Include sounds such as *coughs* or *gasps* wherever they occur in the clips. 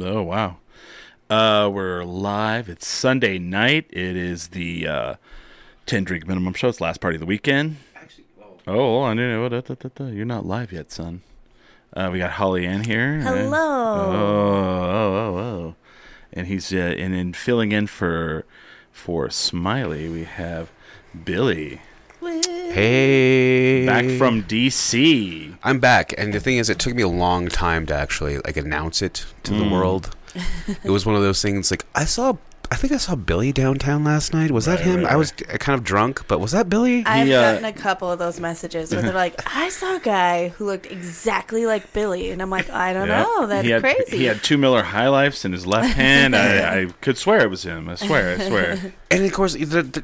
Oh wow. Uh we're live. It's Sunday night. It is the uh 10 drink minimum show. It's the last party of the weekend. Oh, I didn't know. Da, da, da, da. You're not live yet, son. Uh, we got Holly Ann here. Hello. Oh, oh, oh, oh. And he's uh, and in filling in for for Smiley, we have Billy Hey, back from DC. I'm back, and the thing is, it took me a long time to actually like announce it to the world. *laughs* it was one of those things. Like I saw, I think I saw Billy downtown last night. Was that Right, him? right, I was kind of drunk, but was that Billy? I've He, uh, gotten a couple of those messages where they're *laughs* like, I saw a guy who looked exactly like Billy. And I'm like, I don't Yep. know. That's he had, crazy. He had two Miller High Lifes in his left hand. I, *laughs* I could swear it was him. I swear. I swear. and of course, they, they-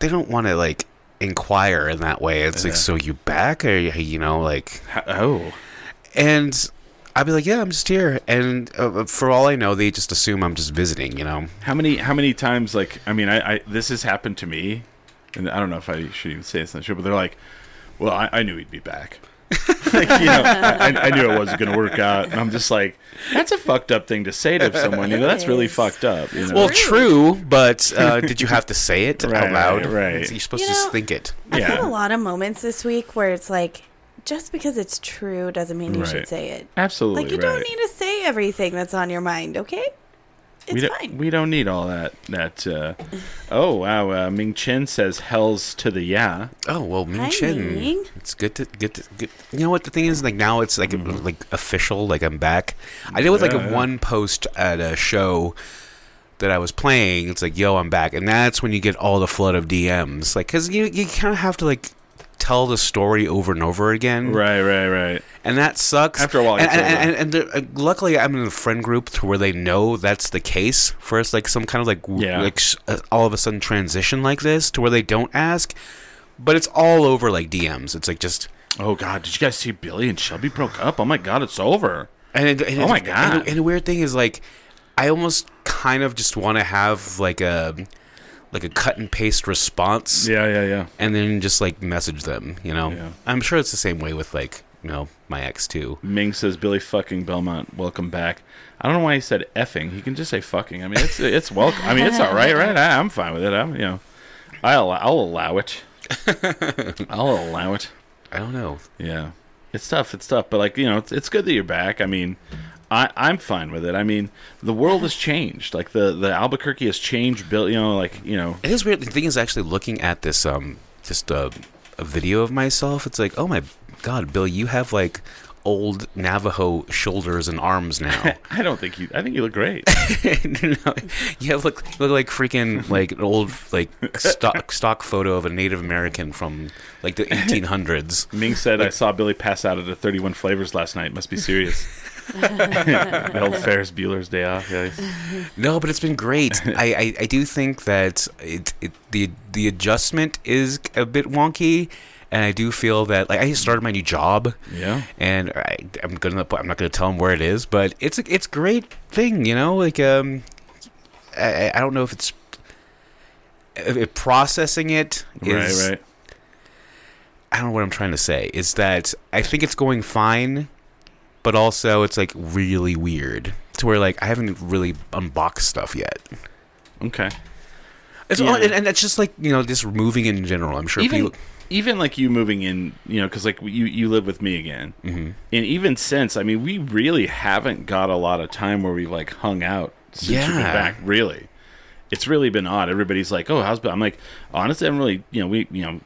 they don't want to like inquire in that way. It's like, so you back, or you you know, like, oh, and I'd be like, yeah, I'm just here, and uh, for all I know, they just assume I'm just visiting. You know, how many? How many times? Like, I mean, I, I this has happened to me, and I don't know if I should even say this on the show, but they're like, "Well, I, I knew he'd be back." *laughs* like, you know, I, I knew it wasn't going to work out, and I'm just like, "That's a fucked up thing to say to someone." You know, that's really fucked up. You know? Well, true, but uh, did you have to say it Right, out loud? right. So you're supposed You to just think it. I've had a lot of moments this week where it's like, just because it's true doesn't mean you Right. should say it. absolutely. Like, you right. don't need to say everything that's on your mind, okay? It's we don't, fine. We don't need all that. That. Uh, oh wow! Uh, Ming Chen says "Hell's to the yeah." Oh well, Ming Hi, Chen. Ming. It's good to get to get. You know what the thing is? Like now, it's like Mm-hmm. like official. Like I'm back. I did with like Yeah, a one post at a show that I was playing. It's like, yo, I'm back, and that's when you get all the flood of DMs. Like, cause you you kind of have to like tell the story over and over again, Right, right, right. and that sucks. After a while, and and, and, and uh, luckily, I'm in a friend group to where they know that's the case. For us, like some kind of like Yeah. like uh, all of a sudden transition like this to where they don't ask, but it's all over like DMs. It's like just. Oh God! Did you guys see Billy and Shelby broke up? Oh my God! It's over. And, it- and Oh my God. the- and the weird thing is like, I almost kind of just want to have like a like a cut and paste response, Yeah, yeah, yeah. and then just like message them. You know, Yeah. I'm sure it's the same way with like you know my ex too. Ming says Billy fucking Belmont, welcome back. I don't know why he said effing. He can just say fucking. I mean, it's it's welcome. I mean, it's all right, right? I, I'm fine with it. I'm you know, I'll I'll allow it. *laughs* I'll allow it. I don't know. Yeah, it's tough. It's tough, but like you know, it's, it's good that you're back. I mean, I I'm fine with it. I mean, the world has changed. Like the the Albuquerque has changed. Bill, you know, like you know, It is weird. The thing is actually looking at this um just a, a video of myself. It's like, oh my god, Bill, you have like old Navajo shoulders and arms *laughs* now. I don't think you. I think you look great. *laughs* No, you have look you look like freaking like an old like stock stock photo of a Native American from like the 1800s. *laughs* Ming said, I saw Billy pass out at a 31 Flavors last night. Must be serious. *laughs* the *laughs* old Ferris Bueller's Day Off, guys. *laughs* No, but it's been great. I, I, I do think that it, it the the adjustment is a bit wonky, and I do feel that like I just started my new job. Yeah. and I, I'm gonna I'm not gonna tell him where it is, but it's a, it's a great thing, you know. Like um, I, I don't know if it's if it, processing it is Right, right. I don't know what I'm trying to say. Is that I think it's going fine, but also it's like really weird to where like I haven't really unboxed stuff yet. Okay. It's Yeah. all, and, and it's just like you know just moving in general. I'm sure Even, people. even like you moving in, you know, because like you, you live with me again. Mm-hmm. And even since, I mean, we really haven't got a lot of time where we've like hung out since you've been Yeah. back, really. It's really been odd. Everybody's like, "Oh, how's?" Bill?" I'm like, honestly, I'm really, you know, we, you know,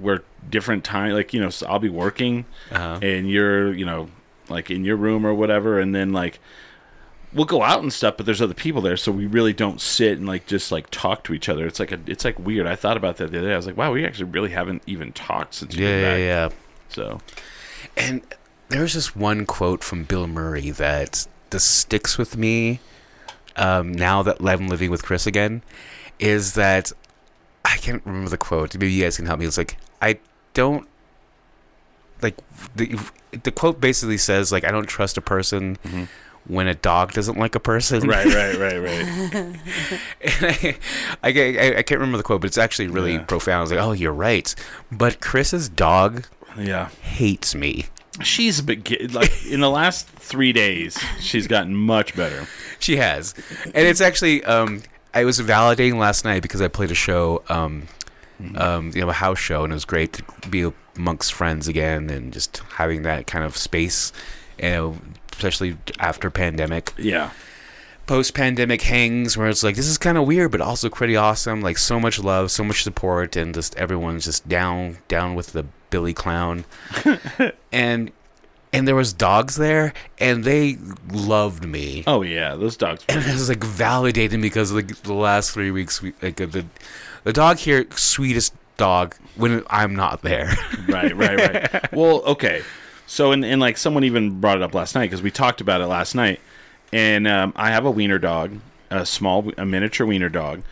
we're different time. Like, you know, so I'll be working, Uh-huh. and you're, you know, like in your room or whatever, and then like we'll go out and stuff, but there's other people there, so we really don't sit and like just like talk to each other. It's like a, it's like weird. I thought about that the other day. I was like, wow, we actually really haven't even talked since Yeah, yeah, yeah. So And there's this one quote from Bill Murray that this sticks with me um, now that I'm living with Chris again. Is that I can't remember the quote. Maybe you guys can help me. It's like I don't like the the quote basically says like I don't trust a person when a dog doesn't like a person. right, right, right, *laughs* right. I, I, I, can't remember the quote, but it's actually really Yeah. profound. It's like, oh, you're right. But Chris's dog yeah, hates me. she's a bit gi- like in the last three days, she's gotten much better. She has, and it's actually um, I was validating last night because I played a show, um, um, you know, a house show, and it was great to be amongst friends again and just having that kind of space, you know, especially after pandemic. Yeah, Post pandemic hangs where it's like this is kind of weird, but also pretty awesome. Like so much love, so much support, and just everyone's just down, down with the Billy Clown, *laughs* and. And there was dogs there, and they loved me oh yeah, those dogs. and it was like validating because like the last three weeks, we, like the the dog here, sweetest dog when I'm not there. *laughs* right, right, right. Well, okay. So, and, and like someone even brought it up last night because we talked about it last night. And um, I have a wiener dog, a small, a miniature wiener dog.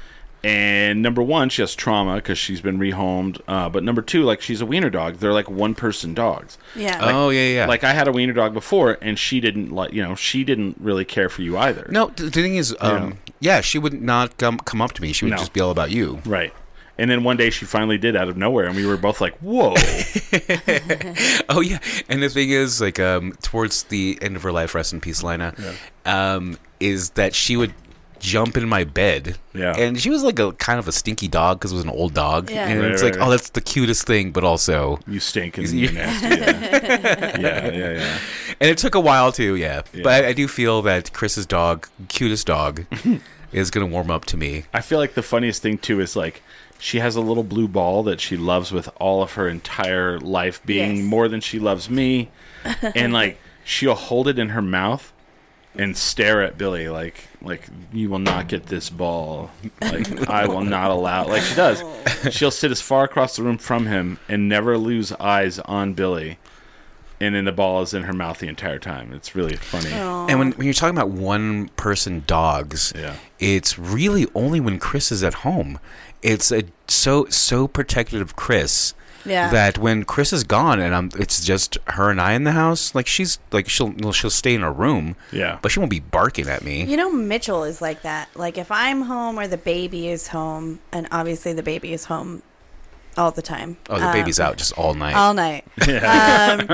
And number one, she has trauma because she's been rehomed. Uh, but number two, like she's a wiener dog. They're like one person dogs. Yeah. oh yeah, yeah. Like I had a wiener dog before, and she didn't like, you know, she didn't really care for you either. no, the, the thing is, um, yeah, she would not come come up to me. She would No. just be all about you. Right. And then one day she finally did out of nowhere, and we were both like, "Whoa!" *laughs* Oh yeah, and the thing is, like, um, towards the end of her life, rest in peace, Lina, um, is that she would jump in my bed. Yeah. And she was like a kind of a stinky dog because it was an old dog. Yeah. And Right, it's right, like, right. oh, that's the cutest thing, but also, you stink and You- you're *laughs* nasty. Yeah, yeah, yeah. yeah. and it took a while too, yeah. Yeah. But I, I do feel that Chris's dog, cutest dog, *laughs* is gonna warm up to me. I feel like the funniest thing too is like she has a little blue ball that she loves with all of her entire life being Yes. more than she loves me. *laughs* and like she'll hold it in her mouth and stare at Billy like like you will not get this ball. Like I will not allow like she does. *laughs* She'll sit as far across the room from him and never lose eyes on Billy. And then the ball is in her mouth the entire time. It's really funny. And when, when you're talking about one person dogs, Yeah. it's really only when Chris is at home. It's a, so so protective of Chris Yeah. that when Chris is gone and I'm, it's just her and I in the house. Like she's like she'll well, she'll stay in her room, Yeah. but she won't be barking at me. You know, Mitchell is like that. Like, if I'm home or the baby is home, and obviously the baby is home all the time. Oh, the um, baby's out just all night. all night. *laughs* um,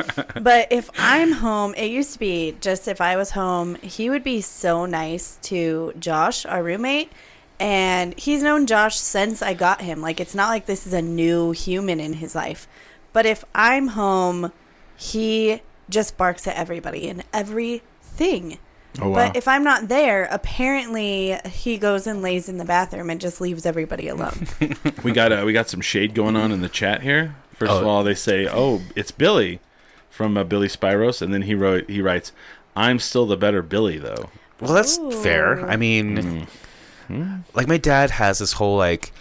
but if I'm home, it used to be just if I was home, he would be so nice to Josh, our roommate. And he's known Josh since I got him. Like, it's not like this is a new human in his life. But if I'm home, he just barks at everybody and everything. Oh wow. But if I'm not there, apparently he goes and lays in the bathroom and just leaves everybody alone. *laughs* We got uh, we got some shade going on in the chat here. First of Oh. all, they say, "Oh, it's Billy from uh, Billy Spyros," and then he wrote he writes, "I'm still the better Billy though." Well, that's Ooh. fair. I mean, Hmm. like my dad has this whole like,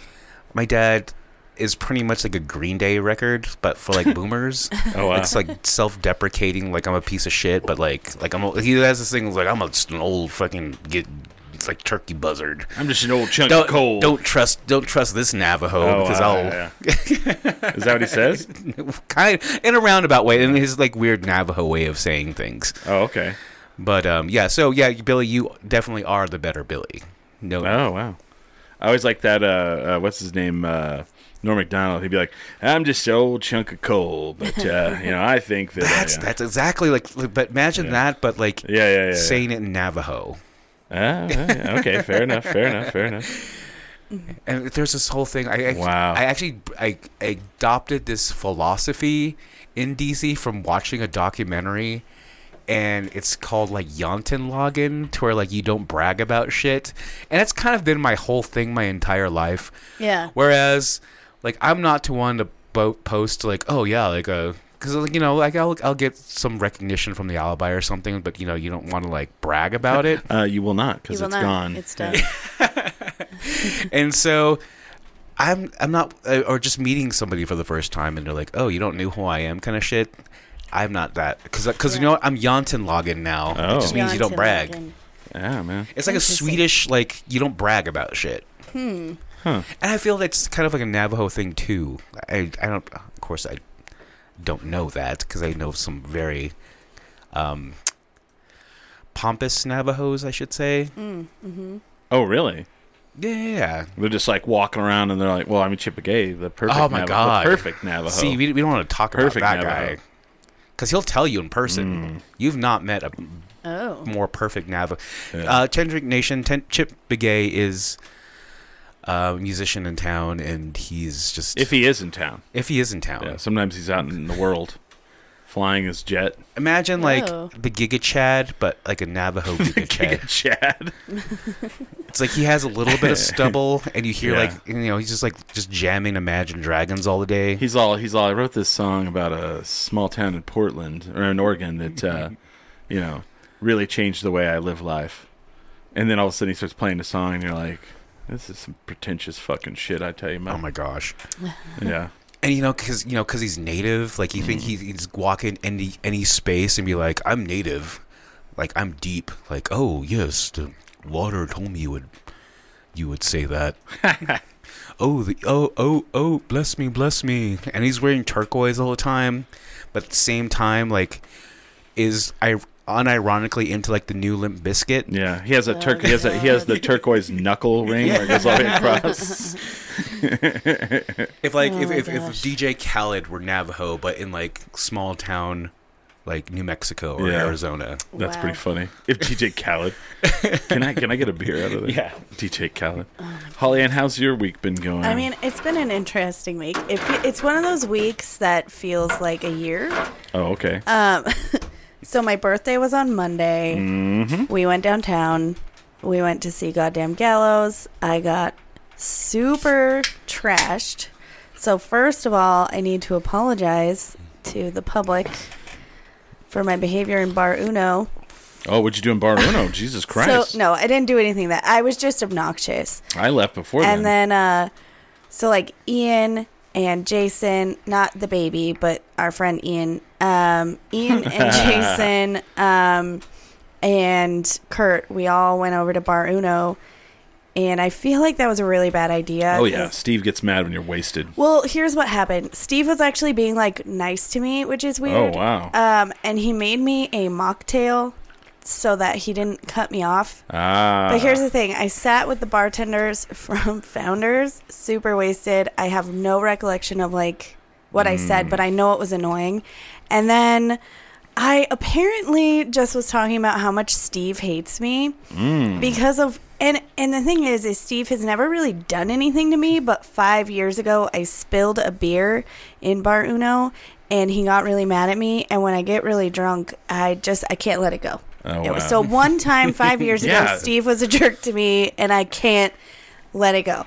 my dad is pretty much like a Green Day record, but for like *laughs* boomers. Oh wow. It's like self-deprecating, like I'm a piece of shit, but like, like I'm. A, he has this thing like I'm a, just an old fucking get. It's like turkey buzzard. I'm just an old chunk Don't of coal. don't trust don't trust this Navajo Oh, because wow, I'll yeah, yeah. *laughs* Is that what he says? *laughs* kind in a roundabout way, in his like weird Navajo way of saying things. Oh, okay. But um, yeah. So yeah, Billy, you definitely are the better Billy. No, Oh wow. I always like that. Uh, uh, what's his name? Uh, Norm Macdonald. He'd be like, "I'm just an old chunk of coal," but uh, you know, I think that. *laughs* That's uh, that's exactly like. But imagine Yeah. that, but like yeah, yeah, yeah. yeah. saying it in Navajo. Ah, yeah, okay, fair enough. Fair enough. Fair enough. *laughs* And there's this whole thing. I, I Wow. I actually I, I adopted this philosophy in DC from watching a documentary, and it's called like Jantelagen, to where like you don't brag about shit, and it's kind of been my whole thing my entire life. yeah. Whereas, like, I'm not to one to bo- post like, oh yeah, like a because like you know, like I'll I'll get some recognition from the alibi or something, but you know, you don't want to like brag about it. *laughs* Uh, you will not because will it's not. gone. It's done. *laughs* and so I'm I'm not uh, or just meeting somebody for the first time and they're like, "Oh, you don't know who I am," kind of shit. I'm not that because because you know what? I'm Jantelagen now. Oh. It just means you don't brag. Logan. yeah, man. It's like a Interesting. Swedish like you don't brag about shit. Hmm. Huh. And I feel that's kind of like a Navajo thing too. I I don't of course I don't know that because I know some very um pompous Navajos, I should say. Mm, hmm Oh, really? Yeah, yeah, yeah. They're just like walking around and they're like, "Well, I'm a Chippewa, the perfect, Oh my Navajo, God. the perfect Navajo." See, we, we don't want to talk Perfect about that Navajo. guy because he'll tell you in person. Mm. You've not met a Oh. more perfect Navajo. Yeah. Uh, Tendrick Nation, Ten- Chip Begay is a musician in town, and he's just if he is in town, if he is in town. yeah. Sometimes he's out in the world, flying his jet. Imagine like Oh. the Giga Chad, but like a Navajo *laughs* Giga Chad. Giga Chad. *laughs* It's like he has a little bit of *laughs* stubble, and you hear Yeah. like you know he's just like just jamming Imagine Dragons all the day. He's all he's all. I wrote this song about a small town in Portland or in Oregon that uh, *laughs* you know really changed the way I live life. And then all of a sudden he starts playing the song, and you're like, "This is some pretentious fucking shit." I tell you, man. Oh my gosh! *laughs* yeah. And you know, because you know, because he's native, like you think Mm. he, he's walking any any space and be like, "I'm native," like I'm deep, like, "Oh yes, the water told me you would, you would say that." *laughs* oh, the oh oh oh, bless me, bless me, and he's wearing turquoise all the time, but at the same time, like, is I unironically into like the new Limp Bizkit. Yeah, he has a Oh, turk. He has a he has the *laughs* turquoise knuckle ring where it goes all the way across. *laughs* If like Oh if, if, if. DJ Khaled were Navajo, but in like small town, like New Mexico or Yeah. Arizona. That's Wow. pretty funny. If DJ *laughs* Khaled, can I can I get a beer out of there? Yeah. DJ Khaled. Holly Ann, how's your week been going? I mean, it's been an interesting week. It, it's one of those weeks that feels like a year. oh okay. Um, *laughs* so my birthday was on Monday. mm-hmm. We went downtown. We went to see Goddamn Gallows. I got super trashed. So first of all, I need to apologize to the public for my behavior in Bar Uno. Oh, what'd you do in Bar Uno? *laughs* Jesus Christ! So no, I didn't do anything that I was just obnoxious. I left before and then. then uh so like Ian and Jason, not the baby, but our friend Ian. Um Ian *laughs* and Jason um and Kurt, we all went over to Bar Uno and I feel like that was a really bad idea. oh yeah. Steve gets mad when you're wasted. Well, here's what happened. Steve was actually being like nice to me, which is weird. Oh wow. Um and he made me a mocktail so that he didn't cut me off. ah. But here's the thing: I sat with the bartenders *laughs* from Founders, super wasted. I have no recollection of like what I said, but I know it was annoying. And then I apparently just was talking about how much Steve hates me Mm. because of and and the thing is is Steve has never really done anything to me, but 5 years ago I spilled a beer in Bar Uno and he got really mad at me and when I get really drunk, I just I can't let it go. Oh, It was- wow. So one time *laughs* five years Yeah. ago, Steve was a jerk to me, and I can't let it go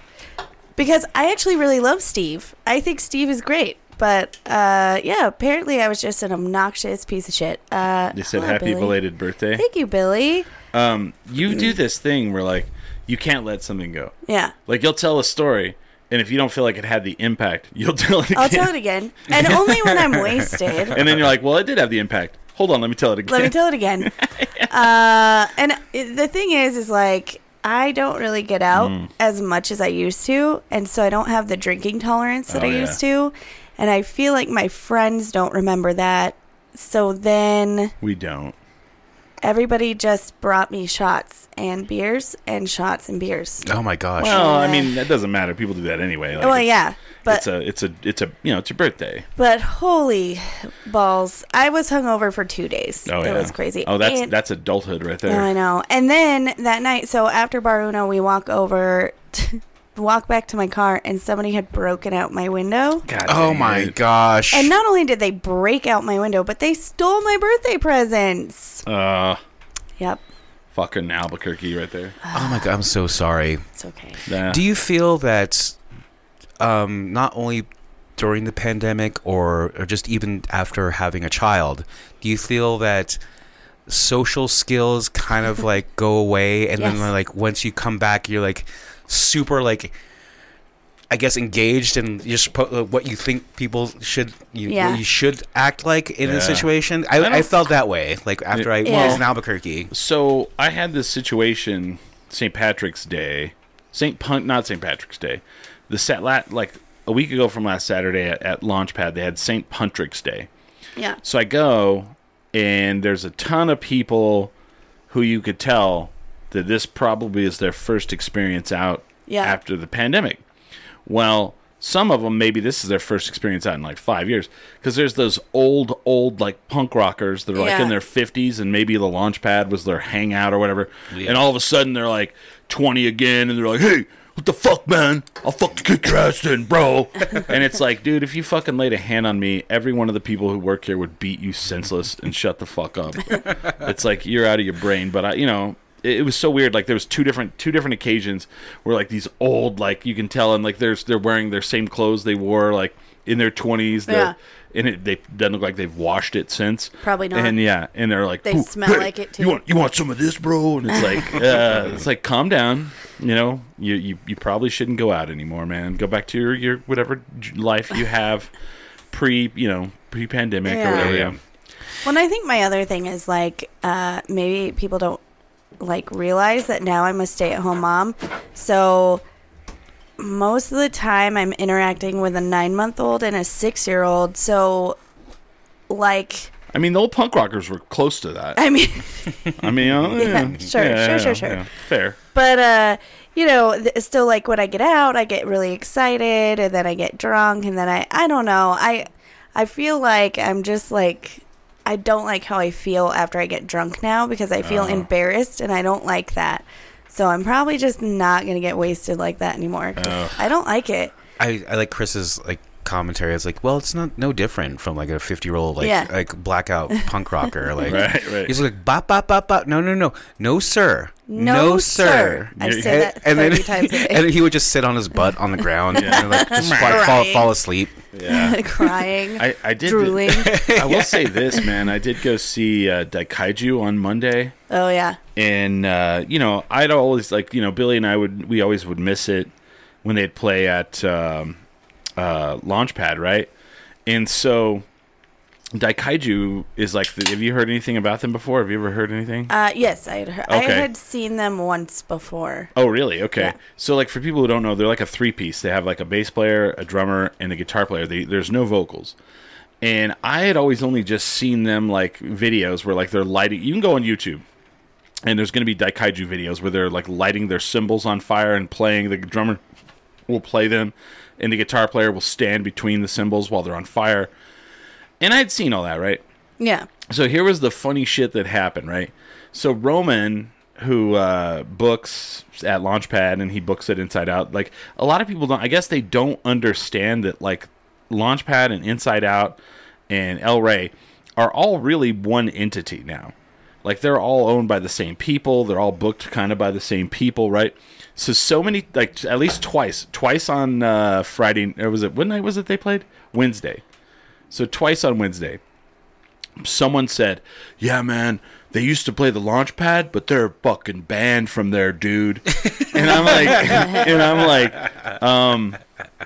because I actually really love Steve. I think Steve is great, but uh, yeah, apparently I was just an obnoxious piece of shit. Uh, They said hello, happy Billy. belated birthday. Thank you, Billy. Um, you do this thing where like you can't let something go. Yeah, Like you'll tell a story, and if you don't feel like it had the impact, *laughs* you'll tell it again. I'll tell it again, and only when I'm wasted. and then you're like, well, it did have the impact. Hold on, let me tell it again. Let me tell it again. *laughs* uh, and it- the thing is, is like I don't really get out Mm. as much as I used to, and so I don't have the drinking tolerance that Oh, I yeah. used to, and I feel like my friends don't remember that. So then we don't. everybody just brought me shots and beers and shots and beers. Oh my gosh. Well, I mean, that doesn't matter. People do that anyway. Like, well, it's- yeah, but it's a, it's a, it's a, you know, it's your birthday. but holy balls, I was hungover for two days. Oh it yeah, was crazy. Oh, that's And- that's adulthood right Oh, there. I know. And then that night, so after Bar Uno, we walk over, to, walk back to my car, and somebody had broken out my window. God Oh dang my it. gosh. And not only did they break out my window, but they stole my birthday presents. Uh, Yep, fucking Albuquerque right there. oh my god, I'm so sorry. it's okay. Nah. Do you feel that um, not only during the pandemic or, or just even after having a child, do you feel that social skills kind of like go away and Yes. then like once you come back you're like super like I guess engaged in just po- uh, what you think people should you Yeah. you should act like in Yeah. a situation. I, I I, felt that way like after I Yeah. was in Albuquerque. So I had this situation St. Patrick's Day, St. Pun- not St. Patrick's Day, the set lat like a week ago from last Saturday at, at Launchpad they had St. Patrick's Day. Yeah. So I go and there's a ton of people who you could tell that this probably is their first experience out Yeah. after the pandemic. Well, some of them maybe this is their first experience out in like five years because there's those old, old like punk rockers that are like Yeah. in their 50s and maybe the launch pad was their hangout or whatever. Yeah. And all of a sudden they're like 20 again and they're like, hey, what the fuck, man? I'll fucking kick your ass in, bro. *laughs* and it's like, dude, if you fucking laid a hand on me, every one of the people who work here would beat you senseless and shut the fuck up. *laughs* it's like you're out of your brain. But I, you know, it, it was so weird. Like there was two different two different occasions where like these old, like you can tell, and like there's they're wearing their same clothes they wore like in their twenties. Yeah. And it they doesn't look like they've washed it since. Probably not. And yeah, and they're like, They smell hey, like it, too." You want you want some of this, bro? And it's like, *laughs* uh, it's like, calm down. You know, you, you you probably shouldn't go out anymore, man. Go back to your your whatever life you have pre you know pre pandemic Yeah. or whatever. Yeah. Yeah. Well, and I think my other thing is like uh, maybe people don't like realize that now I'm a stay at home mom. So most of the time I'm interacting with a nine month old and a six year old. So like I mean, the old punk rockers were close to that. I mean I mean, uh, *laughs* Yeah, yeah, sure, yeah, sure, sure, sure. yeah. fair. but uh you know th- still like when i get out i get really excited and then i get drunk and then i i don't know i i feel like i'm just like i don't like how i feel after i get drunk now because i feel Oh. embarrassed and i don't like that so i'm probably just not gonna get wasted like that anymore Oh. i don't like it I, I like Chris's like commentary. It's like, well, it's not no different from like a fifty year old like Yeah. like blackout *laughs* punk rocker. Like *laughs* Right, right. he's like bop bop bop bop. No no no no sir No, sir. I You're- say that 30 times a *laughs* day. and he would just sit on his butt on the ground and like just fall, fall, fall asleep. Yeah. crying I, I did. drooling I will say this, man. I did go see uh, Daikaiju on Monday. oh yeah and uh, you know i'd always like you know billy and i would we always would miss it when they'd play at um, uh, launchpad right? And so daikaiju is like the, have you heard anything about them before? Have you ever heard anything? Uh yes i had heard, i had seen them once before. Oh really? Okay. Yeah. so like for people who don't know they're like a three piece they have like a bass player a drummer and a guitar player. They, there's no vocals. And i had always only just seen them like videos where like they're lighting you can go on youtube and there's going to be daikaiju videos where they're like lighting their cymbals on fire and playing the drummer will play them and the guitar player will stand between the cymbals while they're on fire and i'd seen all that right yeah so here was the funny shit that happened, right? So Roman, who uh, books at Launchpad and he books it Inside Out, like a lot of people don't. I guess they don't understand that like Launchpad and Inside Out and El Rey are all really one entity now. Like they're all owned by the same people. They're all booked kind of by the same people, right? So so many like at least twice, twice on uh, Friday. Or was it what night was it they played? Wednesday. So twice on Wednesday someone said, "Yeah, man, they used to play the launch pad, but they're fucking banned from there, dude." *laughs* and I'm like, *laughs* and I'm like, um,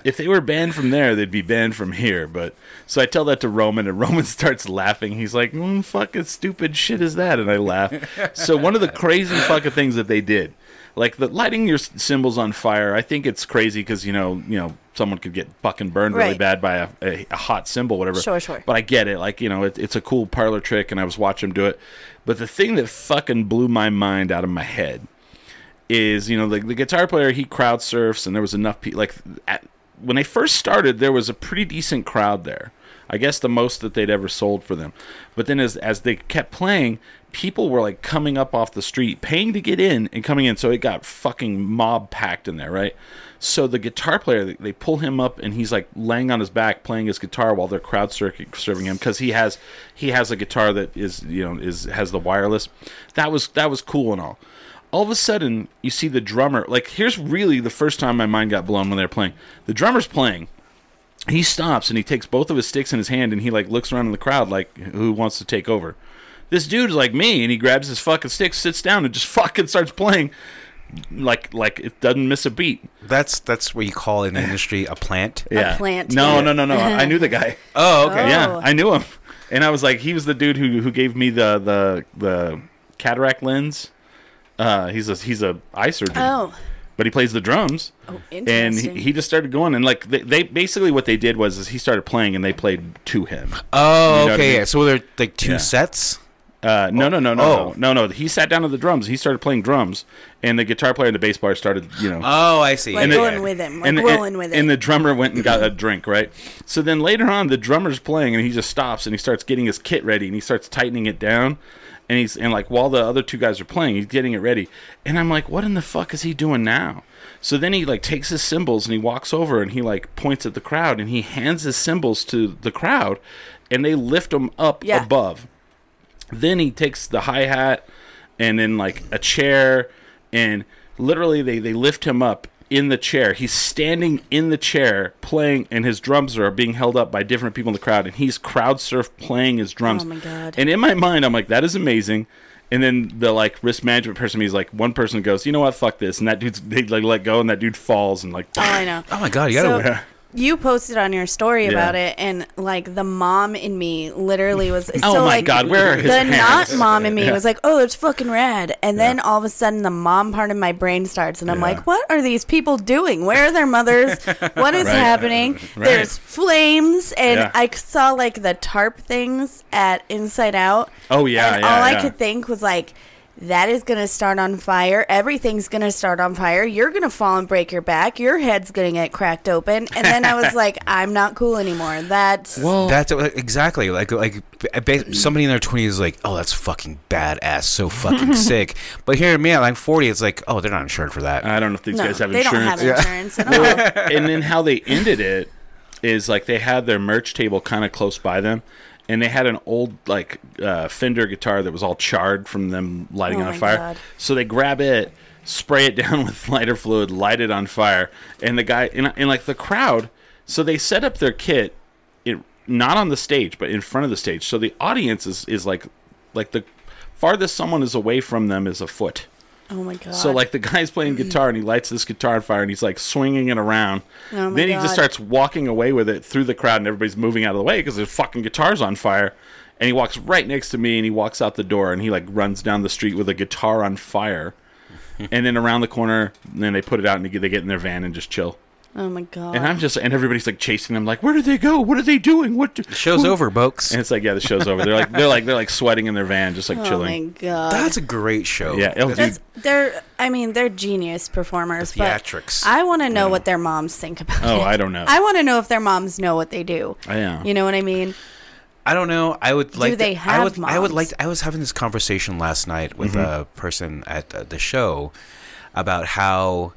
if they were banned from there, they'd be banned from here. But so I tell that to Roman, and Roman *laughs* starts laughing. He's like, mm, "Fucking stupid shit is that?" And I laugh. so one of the crazy fucking things that they did. Like the lighting your cymbals on fire, I think it's crazy because you know, you know, someone could get fucking burned really Right. bad by a, a, a hot cymbal, whatever. Sure, sure. But I get it. Like, you know, it, it's a cool parlor trick, and I was watching him do it. But the thing that fucking blew my mind out of my head is, you know, the, the guitar player, he crowd surfs, and there was enough people. Like, at, when they first started, there was a pretty decent crowd there. I guess the most that they'd ever sold for them. But then as, as they kept playing, people were like coming up off the street, paying to get in and coming in. So it got fucking mob packed in there, right? So the guitar player, they, pull him up, and he's like laying on his back playing his guitar while they're crowd surfing him because he has he has a guitar that is you know is has the wireless. That was that was cool and all. All of a sudden, you see the drummer. Like here's really the first time my mind got blown when they're playing. The drummer's playing, he stops and he takes both of his sticks in his hand and he like looks around in the crowd like who wants to take over. This dude's like me and he grabs his fucking stick, sits down and just *laughs* fucking starts playing like like it doesn't miss a beat. That's that's what you call in the industry a plant. *laughs* Yeah. plant, No, yeah. no, no, no. *laughs* I knew the guy. Oh, okay. Oh. Yeah, I knew him. And I was like, he was the dude who who gave me the the the cataract lens. Uh, he's a he's a eye surgeon, Oh, but he plays the drums. oh, and interesting. he, he just started going and like they, they basically what they did was is he started playing and they played to him Oh, You know what I okay. mean? Yeah. So they're like two Yeah. sets. Uh, no no no no Oh. no no no he sat down to the drums he started playing drums and the guitar player and the bass player started you know Oh, I see. like and going the- with him, like and, rolling and, with it. and the drummer went and got a drink right so then later on the drummer's playing and he just stops and he starts getting his kit ready and he starts tightening it down and he's and like while the other two guys are playing he's getting it ready and i'm like what in the fuck is he doing now so then he like takes his cymbals and he walks over and he like points at the crowd and he hands his cymbals to the crowd and they lift them up Yeah. above then he takes the hi hat and then like a chair and literally they, they lift him up in the chair. He's standing in the chair playing and his drums are being held up by different people in the crowd and he's crowd surf playing his drums. Oh my God. And in my mind I'm like, that is amazing. And then the like risk management person, he's like, one person goes, you know what, fuck this, and that dude's they like let go, and that dude falls, and like, oh, I know. oh my god, you gotta. So- You posted on your story Yeah. about it, and like the mom in me literally was. *laughs* Oh so, my like, God, where are his the parents? not mom in me was like, "Oh, it's fucking rad," and then all of a sudden the mom part of my brain starts, and I'm Yeah. like, "What are these people doing? Where are their mothers? *laughs* What is Right. happening? Right. There's flames, and Yeah. I saw like the tarp things at Inside Out. Oh, yeah, and yeah, all I could think was like. That is going to start on fire. Everything's going to start on fire. You're going to fall and break your back. Your head's going to get cracked open. And then I was *laughs* like, I'm not cool anymore. That's well, That's uh, exactly like like ba- ba- somebody in their twenties is like, oh, that's fucking badass, so fucking *laughs* sick. But here me at like forty, it's like, oh, they're not insured for that. I don't know if these no, guys have they insurance. don't have insurance at *laughs* all. and then how they ended it is like they had their merch table kind of close by them and they had an old like uh, fender guitar that was all charred from them lighting Oh on fire. God. so they grab it spray it *laughs* down with lighter fluid light it on fire and the guy and, and like the crowd so they set up their kit it, not on the stage but in front of the stage. So the audience is, is like like the farthest someone is away from them is a foot Oh my god. so like the guy's playing guitar and he lights this guitar on fire and he's like swinging it around. Oh, my then he God. just starts walking away with it through the crowd and everybody's moving out of the way because there's fucking guitars on fire. And he walks right next to me and he walks out the door and he like runs down the street with a guitar on fire. and then around the corner, and then they put it out and they get, they get in their van and just chill. Oh my god. And I'm just and everybody's like chasing them like, where did they go? What are they doing? What? Do-? Show's over, folks. And it's like yeah, the show's over. They're like they're like they're like sweating in their van, just like chilling. oh my god. That's a great show. Yeah, oh, That's- That's they're. I mean, they're genius performers. But theatrics. I want to know what their moms think about Oh, it. I don't know. I want to know if their moms know what they do. I am. You know what I mean? I don't know. I would like. Do they to- I have would. I would moms? like. I was having this conversation last night with Mm-hmm. a person at uh, the show about how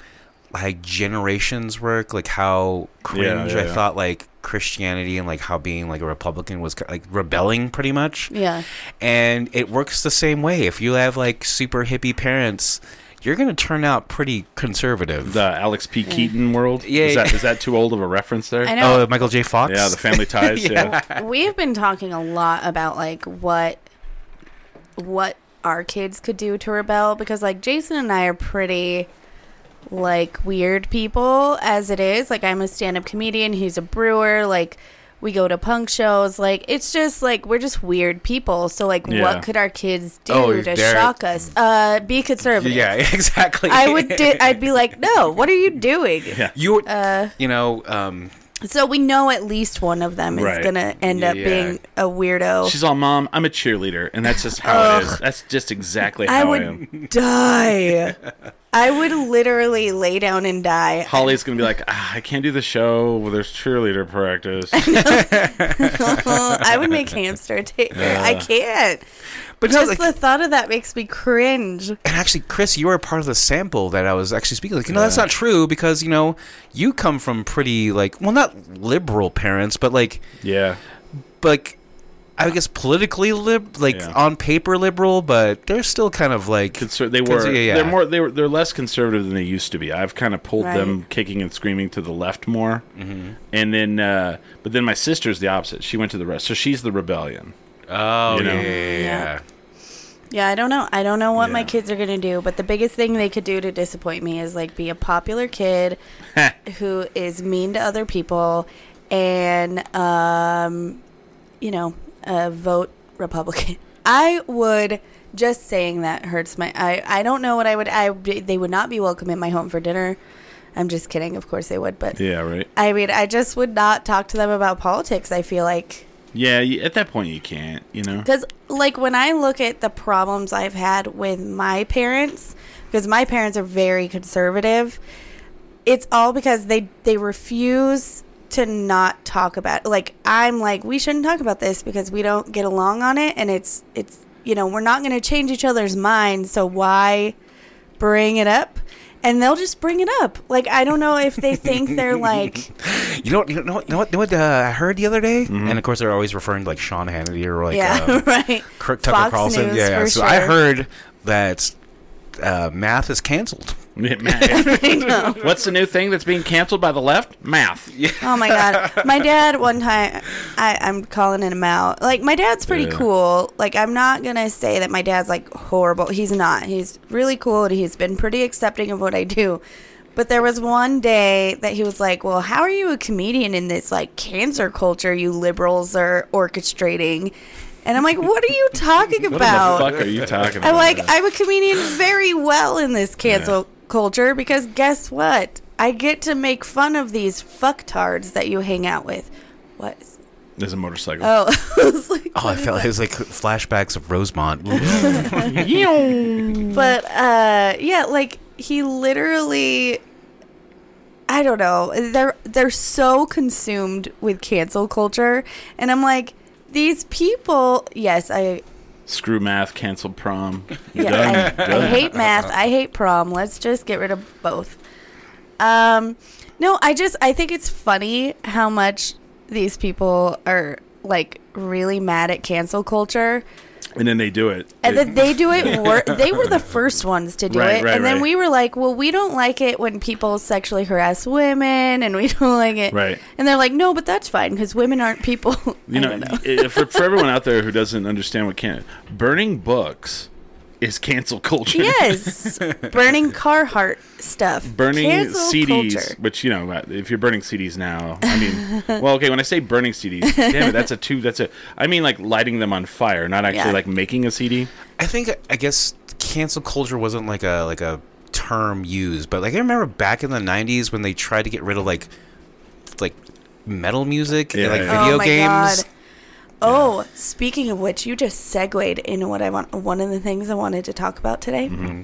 like generations work, like how cringe yeah, I yeah. thought like Christianity and like how being like a Republican was like rebelling pretty much. Yeah. And it works the same way. If you have like super hippie parents, you're gonna turn out pretty conservative. the Alex P. Keaton world. Yeah, is that that *laughs* too old of a reference there? I know. oh, Michael J. Fox. Yeah, the Family *laughs* Ties. yeah. We've been talking a lot about like what what our kids could do to rebel because like Jason and I are pretty like weird people as it is. Like I'm a stand-up comedian, he's a brewer, like we go to punk shows. Like it's just like we're just weird people. So like Yeah. what could our kids do Oh, to they're- shock us? Uh be conservative. Yeah, *laughs* exactly. I would di- I'd be like, "No, what are you *laughs* doing?" Yeah. you, would- Uh, you know, um, So we know at least one of them is Right. gonna end up Yeah. being a weirdo. She's all, Mom, I'm a cheerleader, and that's just how it is. That's just exactly how I I, would am. die. *laughs* I would literally lay down and die. Holly's gonna be like, ah, I can't do the show. Well, there's cheerleader practice. *laughs* *laughs* I would make hamster take her. I can't. but no, Just like, the thought of that makes me cringe. and actually, Chris, you were part of the sample that I was actually speaking. Like, you know, that's not true because you know you come from pretty like, well, not liberal parents, but like, yeah, but like, I guess politically lib, like Yeah. on paper liberal, but they're still kind of like Conser- they were. yeah, yeah. They're more. They were. They're less conservative than they used to be. I've kind of pulled them kicking and screaming to the left more. Mm-hmm. And then, uh, but then my sister's the opposite. She went to the rest. So she's the rebellion. oh you know. yeah, yeah, yeah, yeah. Yeah, I don't know. I don't know what my kids are gonna do, but the biggest thing they could do to disappoint me is like be a popular kid *laughs* who is mean to other people and um you know, uh, vote Republican. *laughs* I would just saying that hurts my I I don't know what I would I they would not be welcome in my home for dinner. I'm just kidding. Of course they would, but Yeah. Right. I mean, I just would not talk to them about politics. I feel like Yeah. At that point, you can't. You know. because, like, when I look at the problems I've had with my parents, because my parents are very conservative, it's all because they they refuse to not talk about. Like, I'm like, we shouldn't talk about this because we don't get along on it, and it's it's you know we're not going to change each other's minds, so why bring it up? And they'll just bring it up. Like I don't know if they think they're *laughs* like You know what? You know what? You know what, you know what uh, I heard the other day? And of course, they're always referring to like Sean Hannity or like yeah um, *laughs* right Kirk Tucker Fox Carlson. News yeah, yeah. for So I heard that uh, math is canceled. Math. *laughs* What's the new thing that's being canceled by the left? Math. *laughs* Oh my god, my dad one time, I, I'm calling him out. Like my dad's pretty Yeah. cool. Like I'm not gonna say that my dad's like horrible. He's not. He's really cool and he's been pretty accepting of what I do. But there was one day that he was like, "Well, how are you a comedian in this like cancer culture you liberals are orchestrating?" And I'm like, "What are you talking about? What the fuck are you talking about? I'm like, I'm a comedian very well in this cancel culture because guess what? I get to make fun of these fucktards that you hang out with. What? There's a motorcycle. Oh, *laughs* I was like, Oh, I felt that? it was like flashbacks of Rosemont. *laughs* But uh, yeah, like he literally. I don't know. They're they're so consumed with cancel culture, and I'm like, these people. Yes, I Screw math. Canceled prom. *laughs* Yeah, Done. I, I hate math. I hate prom. Let's just get rid of both. Um, no, I just I think it's funny how much these people are like really mad at cancel culture, And then they do it. and then they do it. Wor- *laughs* they were the first ones to do Right, it, right, and then right. we were like, well, we don't like it when people sexually harass women, and we *laughs* don't like it. Right. And they're like, no, but that's fine because women aren't people. *laughs* You know, know. for, for everyone out there who doesn't understand what can burning books is cancel culture. Yes, *laughs* burning Carhartt stuff, burning Cancel CDs, culture. which you know, uh, if you're burning CDs now, I mean, *laughs* well, okay, when I say burning CDs, damn it, that's a *laughs* two. That's a. I mean, like lighting them on fire, not actually Yeah. like making a CD. I think I guess cancel culture wasn't like a like a term used, but like I remember back in the '90s when they tried to get rid of like like metal music Yeah, and like yeah. video oh games. God. Oh, speaking of which, you just segued into what I want. One of the things I wanted to talk about today. Mm-hmm.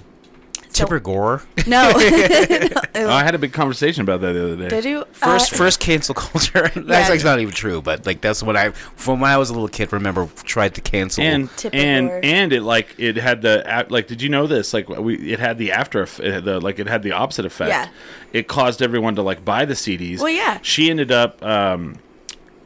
So- Tipper Gore. No, *laughs* *laughs* Oh, I had a big conversation about that the other day. did you First, Uh, first cancel culture. *laughs* that's Yeah. like not even true, but like that's what I, from when I was a little kid, remember tried to cancel. and Tipper and Gore. and it like it had the like did you know this like we it had the after eff- it had the like it had the opposite effect Yeah. it caused everyone to like buy the CDs Well, yeah. she ended up um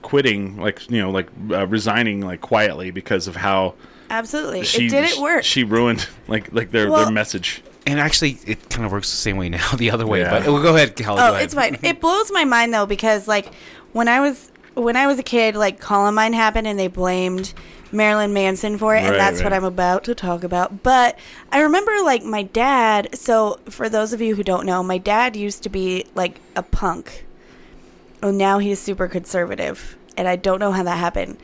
quitting like you know like uh, resigning like quietly because of how absolutely. she it didn't work. she ruined like like their Well- their message and actually, it kind of works the same way now, *laughs* the other way. Yeah. But well, go ahead, Kelly. go Oh, ahead. it's fine. *laughs* It blows my mind though because like when I was when I was a kid, like Columbine happened and they blamed Marilyn Manson for it, and Right, that's what. I'm about to talk about. But I remember like my dad. So for those of you who don't know, my dad used to be like a punk. Oh, now he's super conservative, and I don't know how that happened.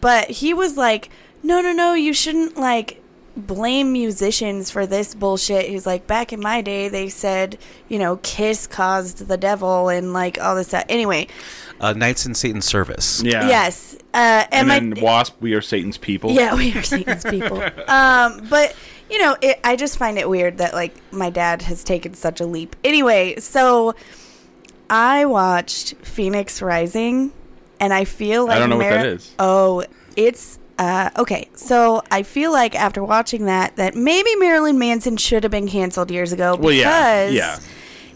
But he was like, "No, no, no, you shouldn't like." blame musicians for this bullshit. He's like, back in my day, they said, you know, Kiss caused the devil and like all this stuff. Anyway, uh, Knights in Satan's Service. yeah yes, uh, and, and my then wasp we are satan's people yeah, we are Satan's people. *laughs* Um, but you know, it, I just find it weird that like my dad has taken such a leap. Anyway, so I watched Phoenix Rising, and I feel like I don't know what that is. Oh, it's uh, okay. So I feel like after watching that, that maybe Marilyn Manson should have been canceled years ago because Well, yeah, yeah.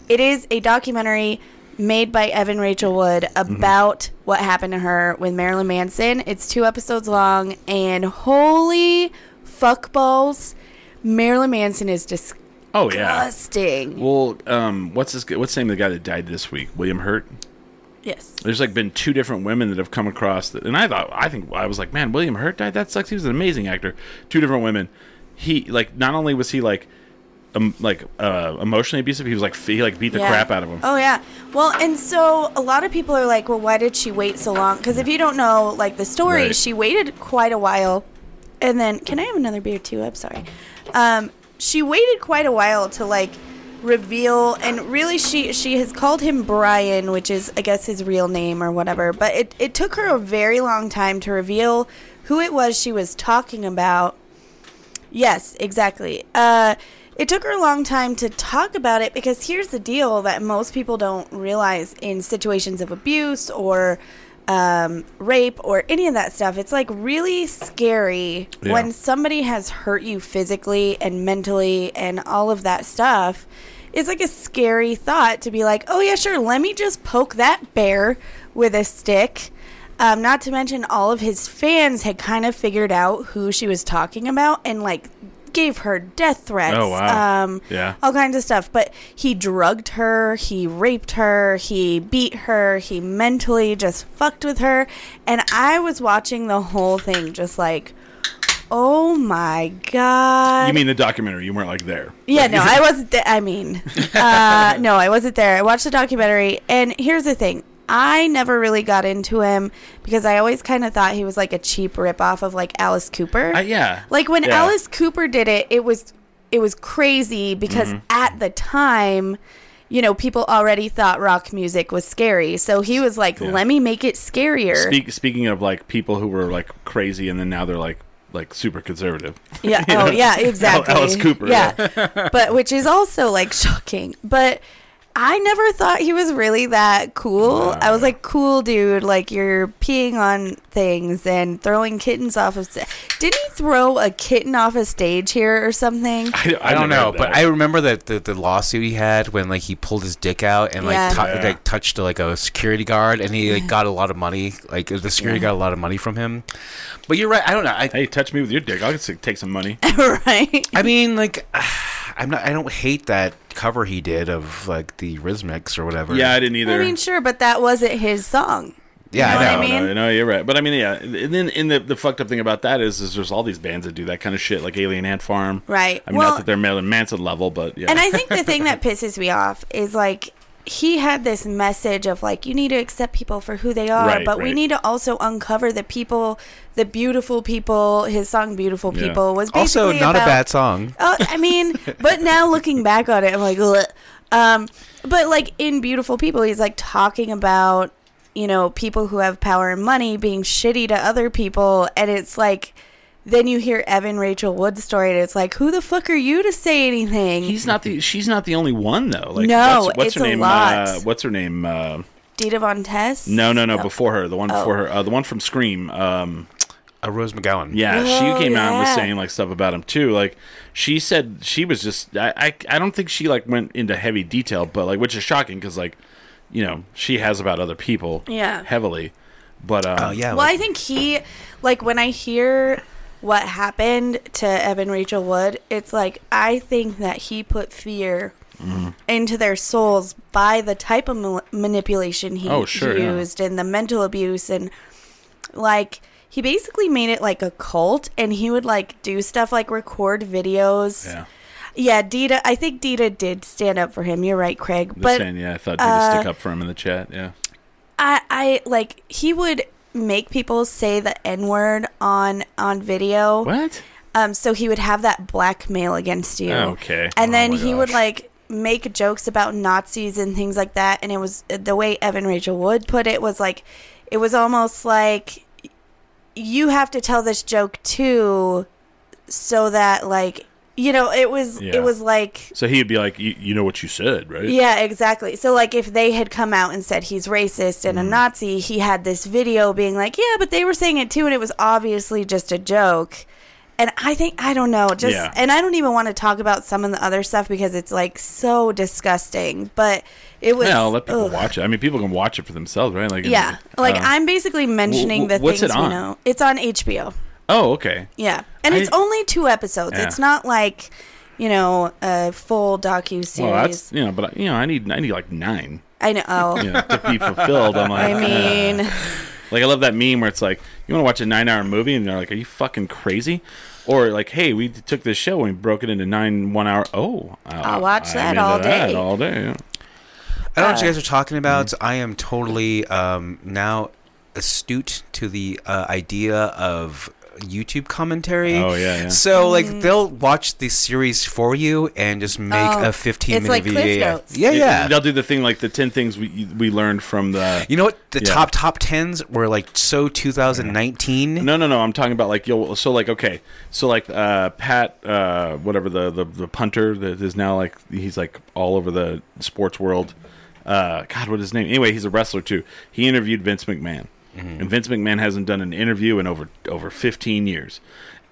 it is a documentary made by Evan Rachel Wood about what happened to her with Marilyn Manson. It's two episodes long, and holy fuck balls, Marilyn Manson is Oh yeah. disgusting. Well, um, what's this? What's the name of the guy that died this week? William Hurt. Yes. There's like been two different women that have come across, that, and I thought I think I was like, man, William Hurt died. That sucks. He was an amazing actor. Two different women. He like not only was he like, um, like uh, emotionally abusive, he was like he like beat the Yeah. crap out of him. Oh yeah. Well, and so a lot of people are like, "Well, why did she wait so long?" Because if you don't know like the story, Right. she waited quite a while, and then can I have another beer too? I'm sorry. Um, she waited quite a while to like reveal, and really, she she has called him Brian, which is I guess his real name or whatever. But it it took her a very long time to reveal who it was she was talking about. Yes, exactly. Uh, it took her a long time to talk about it because here's the deal that most people don't realize in situations of abuse or um, rape or any of that stuff. It's like really scary Yeah. when somebody has hurt you physically and mentally and all of that stuff. It's like a scary thought to be like, oh, yeah, sure, let me just poke that bear with a stick. Um, not to mention, all of his fans had kind of figured out who she was talking about and like gave her death threats. Oh, wow. Um, Yeah. all kinds of stuff. But he drugged her, he raped her, he beat her, he mentally just fucked with her. And I was watching the whole thing just like, oh my God. You mean the documentary? You weren't like there. Yeah, no, *laughs* I wasn't. Th- I mean, uh, no, I wasn't there. I watched the documentary, and here's the thing: I never really got into him because I always kind of thought he was like a cheap ripoff of like Alice Cooper. Uh, yeah. Like when Yeah. Alice Cooper did it, it was it was crazy because Mm-hmm. at the time, you know, people already thought rock music was scary. So he was like, Yeah. "Let me make it scarier." Speak, speaking of like people who were like crazy and then now they're like like super conservative. Yeah. *laughs* Oh, yeah. Exactly. Alice Cooper, Yeah. *laughs* but which is also like shocking. But I never thought he was really that cool. I was like, cool dude. Like you're peeing on things and throwing kittens off of. Sta- Didn't he throw a kitten off a stage here or something? I, I don't know, but I remember that the, the lawsuit he had when like he pulled his dick out and like, Yeah. tou- Yeah. like touched like a security guard and he like got a lot of money. Like the security got a lot of money from him. But you're right. I don't know. I, Hey, touch me with your dick. I'll just take some money. *laughs* right. I mean, like, I'm not. I don't hate that cover he did of like the Eurythmics or whatever. Yeah, I didn't either. I mean, sure, but that wasn't his song. yeah, you know I know. what I mean? No, no, you're right. But I mean, yeah. And then, in the the fucked up thing about that is, is there's all these bands that do that kind of shit, like Alien Ant Farm. Right. I mean, Well- not that they're Marilyn Manson level, but yeah. And I think the thing that pisses me off is like he had this message of like you need to accept people for who they are, Right, but we need to also uncover the people, the beautiful people. His song "Beautiful Yeah. People" was Also, not about, a bad song. *laughs* Oh, I mean, but now looking back on it, I'm like, Ugh. um, but like in "Beautiful People," he's like talking about you know people who have power and money being shitty to other people, and it's like. Then you hear Evan Rachel Wood's story, and it's like, who the fuck are you to say anything? He's not the. She's not the only one though. Like, No, what's, what's it's her a name? lot. Uh, what's her name? Uh, Dita Von Teese? no, no, no. Oh. Before her, the one before Oh. her, uh, the one from Scream. Um, Uh, Rose McGowan. yeah, Oh, she came out and was saying like stuff about him too. Like, she said she was just. I, I, I don't think she like went into heavy detail, but like, which is shocking because like, you know, she has about other people. Yeah. Heavily, but um, Oh yeah. Well, like- I think he, like, when I hear what happened to Evan Rachel Wood, it's like, I think that he put fear Mm-hmm. into their souls by the type of ma- manipulation he, Oh, sure, he yeah. used and the mental abuse. And, like, he basically made it like a cult and he would, like, do stuff like record videos. yeah. Yeah, Dita, I think Dita did stand up for him. You're right, Craig. Just but yeah, I thought you'd uh, stick up for him in the chat. Yeah. I, I like he would make people say the n word on on video. What? Um, so he would have that blackmail against you. Okay. And Oh then he would like make jokes about Nazis and things like that. And it was the way Evan Rachel Wood put it was like, it was almost like you have to tell this joke too, so that like you know it was Yeah. it was like So he'd be like, you, you know what you said, right? yeah, exactly. So, like, if they had come out and said he's racist Mm. and a Nazi, he had this video being like, yeah, but they were saying it too, and it was obviously just a joke. And I think I don't know, just Yeah. and I don't even want to talk about some of the other stuff because it's like so disgusting. But it was Yeah, I'll let people ugh. watch it. I mean, people can watch it for themselves, right? Like, Yeah, like uh, I'm basically mentioning wh- the what's things it on? know. It's on HBO. Oh, okay. Yeah, and it's only two episodes. Yeah. It's not like you know a full docu series. Well, that's you know, but you know, I need I need like nine. I know. Oh, *laughs* You know, to be fulfilled. I'm like, I mean, like I love that meme where it's like, you want to watch a nine-hour movie, and they're like, are you fucking crazy? Or like, hey, we took this show and we broke it into nine one-hour. Oh, I'll watch I'm that into all that day. all day. yeah. I don't know what you Uh, guys are talking about. mm-hmm. I am totally um, now astute to the uh, idea of YouTube commentary. Oh yeah, yeah. So like they'll watch the series for you and just make Mm. Oh, a 15 it's minute like video. Cliff yeah. Notes. yeah, yeah. They'll do the thing like the ten things we we learned from the. You know what? The Yeah. top top tens were like so 2019. No, no, no. I'm talking about like you'll. So like okay, so like uh, Pat, uh, whatever the, the the punter that is now like he's like all over the sports world. Uh, God, what is his name? Anyway, he's a wrestler too. He interviewed Vince McMahon, Mm-hmm. and Vince McMahon hasn't done an interview in over over 15 years.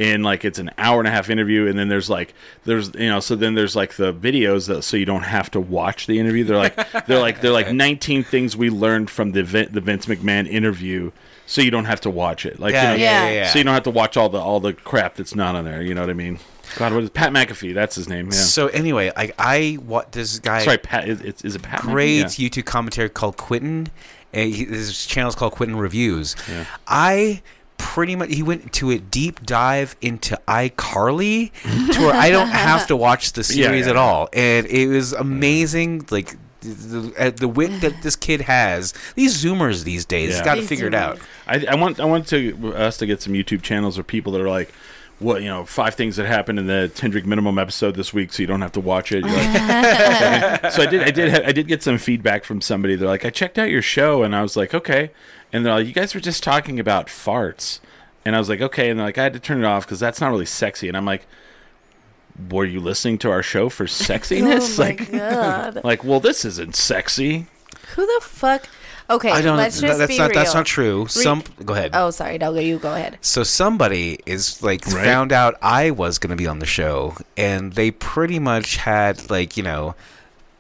And like it's an hour and a half interview, and then there's like there's you know so then there's like the videos that so you don't have to watch the interview. They're like they're like they're like 19 things we learned from the the Vince McMahon interview, so you don't have to watch it. Like Yeah, you know, yeah, Yeah. yeah, yeah. so you don't have to watch all the all the crap that's not on there. You know what I mean? God, what is Pat McAfee? That's his name. Yeah. So anyway, I I what this guy Sorry, Pat. Is, is, is it Pat? McAfee? great Yeah. YouTube commentary called Quinton. And he, his channel is called Quinton Reviews. Yeah. I pretty much he went to a deep dive into iCarly to where I don't have to watch the *laughs* series yeah, at all, and it was amazing. Like. The, uh, the wit that this kid has, these Zoomers these days, he's Yeah. got to These figure it out. I, I want I want to us to get some YouTube channels or people that are like, what you know, five things that happened in the Ten Drink Minimum episode this week, so you don't have to watch it. Like- *laughs* so I did I did ha- I did get some feedback from somebody. They're like, I checked out your show, and I was like, okay, and they're like, you guys were just talking about farts, and I was like, okay, and they're like, I had to turn it off because that's not really sexy, and I'm like. Were you listening to our show for *laughs* oh sexiness? my like, god, *laughs* like, well, this isn't sexy. who the fuck? Okay, I don't. let's that- just that's be not. real. That's not true. Some. Go ahead. Oh, sorry, no, you go ahead. So somebody is like Right. found out I was going to be on the show, and they pretty much had like you know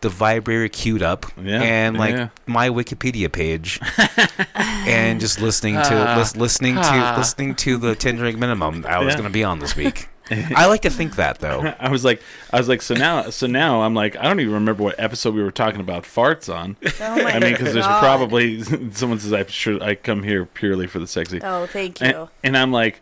the vibrator queued up Yeah, and like yeah. my Wikipedia page, *laughs* and just listening to lis- listening to Ah. listening to the ten drink minimum I was Yeah. going to be on this week. I like to think that though. *laughs* I was like, I was like, so now, so now I'm like, I don't even remember what episode we were talking about farts on. Oh my I mean, because there's God. probably *laughs* someone says I'm sure I come here purely for the sexy, Oh, thank you. and, and I'm like,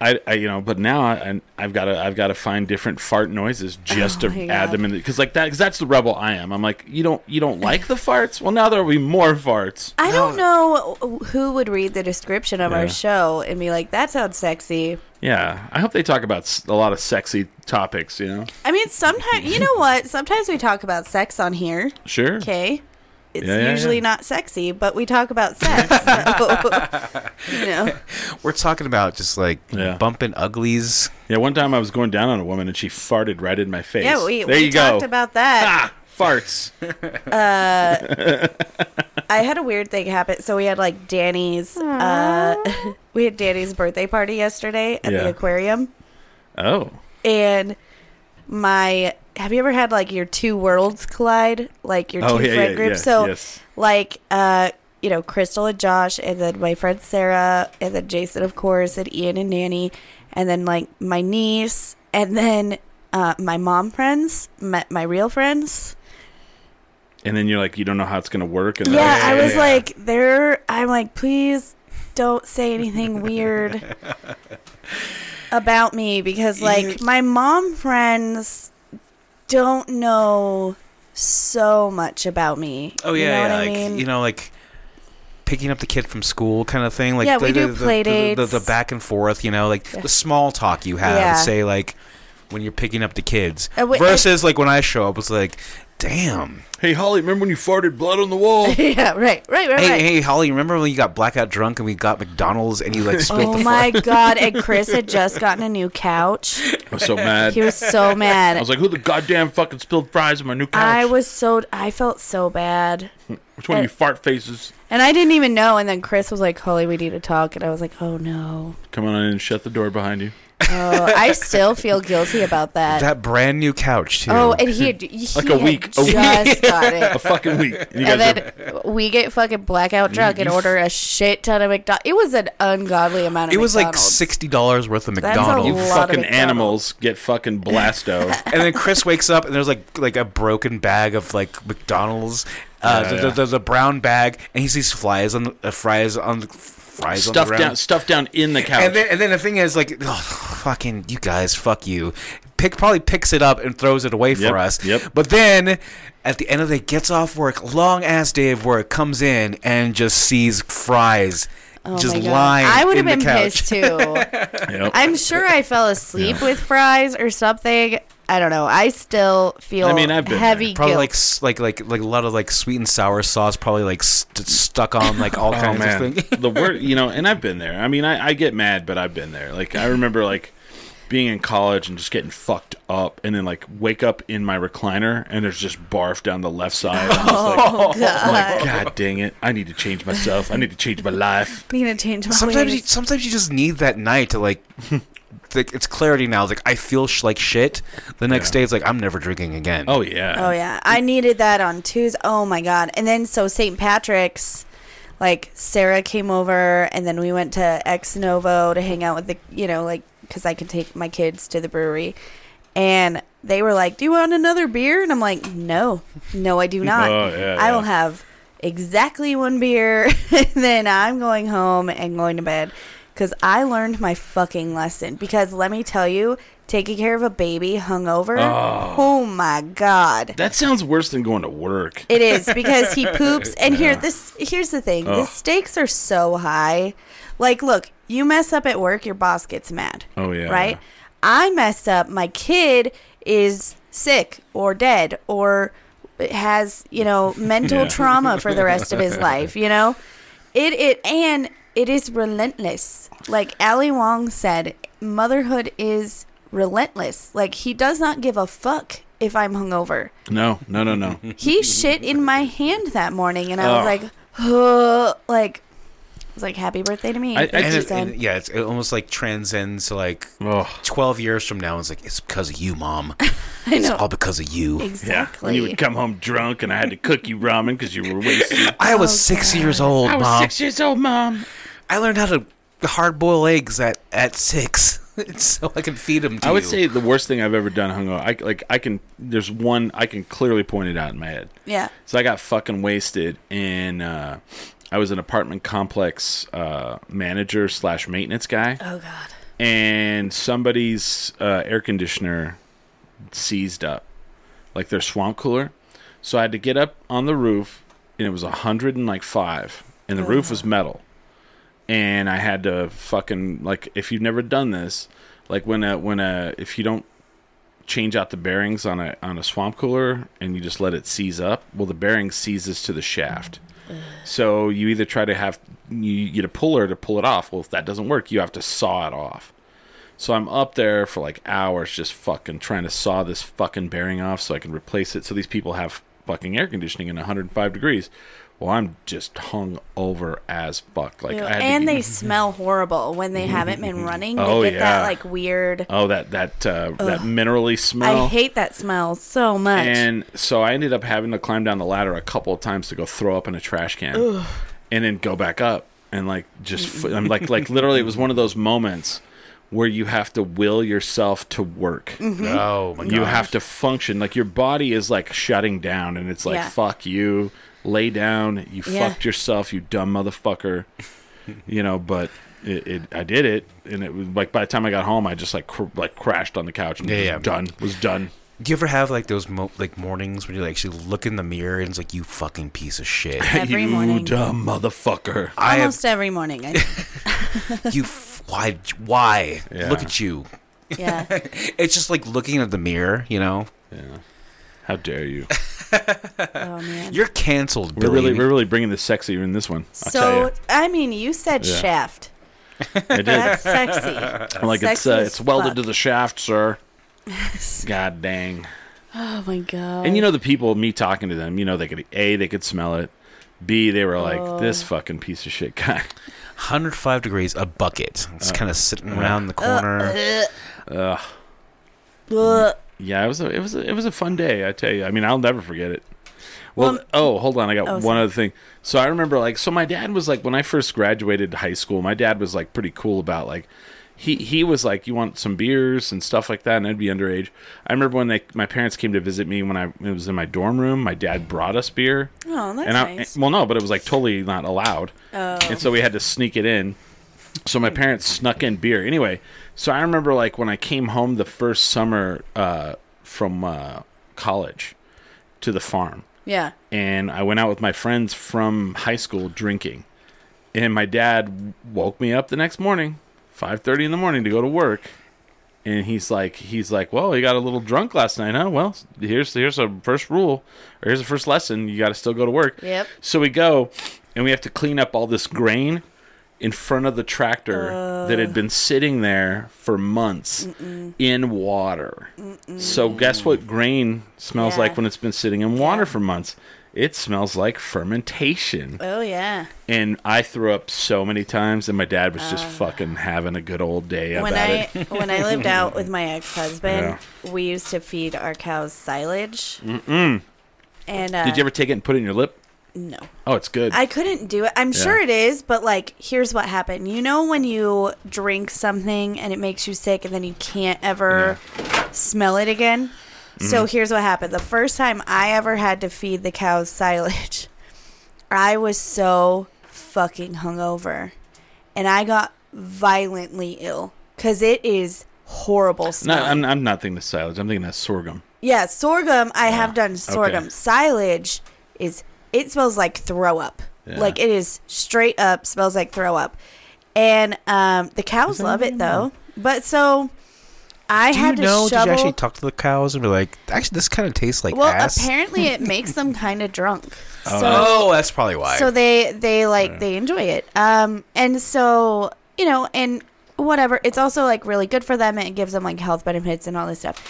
I, I, you know, but now I, I've got to, I've got to find different fart noises oh just Oh to my add God. them in, because like that, because that's the rebel I am. I'm like, you don't, you don't like the *laughs* farts? Well, now there will be more farts. I don't know who would read the description of Yeah. our show and be like, "That sounds sexy." Yeah, I hope they talk about a lot of sexy topics. You know, I mean, sometimes you know what? Sometimes we talk about sex on here. sure. Okay, it's Yeah, yeah, usually yeah. not sexy, but we talk about sex. so, *laughs* you know, We're talking about just like Yeah. bumping uglies. Yeah, one time I was going down on a woman and she farted right in my face. yeah, we there we you talked go. about that. ah, farts. I had a weird thing happen. So we had like Danny's. Uh, *laughs* we had Danny's birthday party yesterday at Yeah. the aquarium, Oh, and my. Have you ever had like your two worlds collide, like your two oh yeah, friend yeah, groups? yeah, so yes. like uh you know crystal and josh and then my friend sarah and then jason of course and ian and nanny and then like my niece and then uh my mom friends my, my real friends And then you're like, you don't know how it's gonna work. And yeah, i was yeah. like they're i'm like please don't say anything weird *laughs* about me because like my mom friends don't know so much about me Oh You yeah, know yeah, what I like mean? you know, like picking up the kid from school, kind of thing. Like Yeah, the, we do the, play the, the, the, dates. back and forth. You know, like the small talk you have. Yeah. Say like when you're picking up the kids, Uh, wait, versus like when I show up, it's like, damn. Hey Holly, remember when you farted blood on the wall? *laughs* yeah right right right Hey, right hey, Holly, remember when you got blackout drunk and we got McDonald's and you like *laughs* spilled Oh the my god! And Chris had just *laughs* gotten a new couch. I was so mad. He was so mad. I was like, who the goddamn fucking spilled fries on my new couch? I was so I felt so bad, Which one of you fart faces? and I didn't even know. And then Chris was like, "Holly, we need to talk," and I was like, "Oh no." Come on in and shut the door behind you. Oh, I still feel guilty about that. That brand new couch too. oh, and he, had, he Like a had week- a week. just *laughs* got it. A fucking week. And you And guys then are- we get fucking blackout drunk and you f- order a shit ton of McDonald's. It was an ungodly amount of it was like sixty dollars worth of That's a McDonald's. you lot of fucking McDonald's. animals get fucking blasto. *laughs* and then Chris wakes up and there's like like a broken bag of like McDonald's, uh, Yeah, th- yeah. there's a brown bag, and he sees flies on the uh, fries on the fries on the stuff ground. down, stuff down in the couch. And then and then the thing is like, oh, fucking you guys, fuck you. Pick probably picks it up and throws it away Yep, for us. yep. But then at the end of the day, gets off work, long ass day of work, comes in and just sees fries. Oh just lying I would have been pissed too. *laughs* Yep. I'm sure I fell asleep with fries or something. I don't know. I still feel I mean, I've been heavy there. Probably guilt. like like like like a lot of like sweet and sour sauce, probably like st- stuck on like all *laughs* Oh kinds man, of things. the word *laughs* you know, and I've been there. I mean, I, I get mad, but I've been there. Like I remember like being in college and just getting fucked up, and then like wake up in my recliner and there's just barf down the left side. I'm just like, oh, oh I'm god. like, God dang it! I need to change myself. I need to change my life. I *laughs* need to change my sometimes you, sometimes you just need that night to like. Like it's clarity now. It's like I feel sh- like shit. The next Yeah. day, it's like I'm never drinking again. Oh yeah. Oh yeah, I needed that on Tuesday. Oh my god! And then so St. Patrick's, like Sarah came over, and then we went to Ex Novo to hang out with the, you know, like because I can take my kids to the brewery, and they were like, "Do you want another beer?" And I'm like, "No, no, I do *laughs* not. Oh, yeah, I will have exactly one beer, *laughs* and then I'm going home and going to bed." Because I learned my fucking lesson. Because let me tell you, taking care of a baby hungover, Oh. oh my god. That sounds worse than going to work. It is because he *laughs* poops. And here, this here's the thing: Ugh. the stakes are so high. Like, look, you mess up at work, your boss gets mad. Oh, yeah. right. I messed up. My kid is sick or dead or has you know mental *laughs* Yeah. trauma for the rest of his life. You know, it it and it is relentless. Like Ali Wong said, motherhood is relentless. Like he does not give a fuck if I'm hungover No, no, no, no. *laughs* he shit in my hand that morning, and I was Oh. like, "Huh," like, I was like, "Happy birthday to me!" I- I and, it, and yeah, it's, it almost like transcends like Oh, 12 years from now. It's like it's because of you, mom. *laughs* I It's know all because of you. yeah. exactly. When you would come home drunk and I had to cook you ramen because you were wasted. I was Oh, six God. years old, I was mom. six years old, mom. I learned how to hard boil eggs at at six, *laughs* so I can feed them to I would you. say the worst thing I've ever done hungover. I like I can. There's one I can clearly point it out in my head. yeah. So I got fucking wasted, and uh, I was an apartment complex uh, manager slash maintenance guy, Oh God. and somebody's uh, air conditioner seized up, like their swamp cooler. So I had to get up on the roof, and it was a hundred and like five, and the roof was metal, and I had to fucking like if you've never done this, like when a when a if you don't change out the bearings on a on a swamp cooler and you just let it seize up, well the bearing seizes to the shaft. So you either try to have you get a puller to pull it off. Well, if that doesn't work, you have to saw it off. So I'm up there for like hours just fucking trying to saw this fucking bearing off so I can replace it. So these people have fucking air conditioning in 105 degrees. Well, I'm just hung over as fuck. Like I and get- they smell horrible when they haven't been running. *laughs* They Oh, get yeah. that like weird. oh that that uh, that minerally smell. I hate that smell so much. And so I ended up having to climb down the ladder a couple of times to go throw up in a trash can, and then go back up and like just f- I'm like like literally it was one of those moments where you have to will yourself to work. oh my god. You gosh. have to function like your body is like shutting down, and it's like Yeah. fuck you, lay down, you Yeah. fucked yourself, you dumb motherfucker. you know, but. It, it, I did it, and it was like by the time I got home, I just like cr- like crashed on the couch and Yeah, was yeah. done. Was done. Do you ever have like those mo- like mornings when you like actually look in the mirror and it's like you fucking piece of shit? *laughs* Every you morning. dumb motherfucker. I have Almost every morning. I, *laughs* you. F- why? Why? Yeah. Look at you. yeah. *laughs* It's just like looking at the mirror. You know, Yeah. How dare you? *laughs* Oh man. you're canceled. We're really, we're really bringing the sexy in this one. I'll So. I mean, you said Yeah. shaft. *laughs* I did. That's sexy. I'm like it's uh, it's welded fuck. to the shaft, sir. *laughs* God dang. Oh my god. And you know the people, me talking to them, you know they could a they could smell it. B they were like oh. this fucking piece of shit guy. 105 degrees, a bucket. It's uh, kind of sitting uh. around the uh, corner. Ugh. Yeah, it was a it was a, it was a fun day. I tell you. I mean, I'll never forget it. Well, Well, oh, hold on. I got oh, one sorry. other thing. So I remember, like, so my dad was like, when I first graduated high school, my dad was like pretty cool about like, he he was like, you want some beers and stuff like that, and I'd be underage. I remember when they my parents came to visit me when I it was in my dorm room. My dad brought us beer, Oh, that's and I nice. well, no, but it was like totally not allowed, oh. and so we had to sneak it in. So my parents snuck in beer. Anyway, so I remember like when I came home the first summer uh, from uh, college to the farm, yeah. and I went out with my friends from high school drinking. And my dad woke me up the next morning, five thirty in the morning, to go to work. And he's like, he's like, well, you got a little drunk last night, huh? Well, here's here's a first rule, or here's the first lesson. You got to still go to work. Yep. So we go, and we have to clean up all this grain in front of the tractor that had been sitting there for months in water. So guess what grain smells Yeah. like when it's been sitting in water Yeah. for months? It smells like fermentation. Oh yeah. And I threw up so many times, and my dad was just fucking having a good old day about when I it. when I lived out with *laughs* my ex husband, we used to feed our cows silage. Mm-mm. And uh, Did you ever take it and put it in your lip? No, Oh, it's good. I couldn't do it. I'm sure it is, but like, here's what happened. You know when you drink something and it makes you sick, and then you can't ever smell it again. So Mm-hmm. here's what happened. The first time I ever had to feed the cows *laughs* silage, I was so fucking hungover, and I got violently ill because it is horrible no, smell. I'm, I'm not thinking of silage. I'm thinking of sorghum. Yeah, sorghum. I have done sorghum. Silage is it smells like throw up. Yeah. Like it is straight up smells like throw up. And um, the cows love it though. But so I Do you had to know? Did you actually talk to the cows and be like, actually, this kind of tastes like well, ass? apparently it *laughs* makes them kind of drunk. So oh, that's probably why. so they they like they enjoy it. Um, and so you know, and whatever. It's also like really good for them. It gives them like health benefits and all this stuff.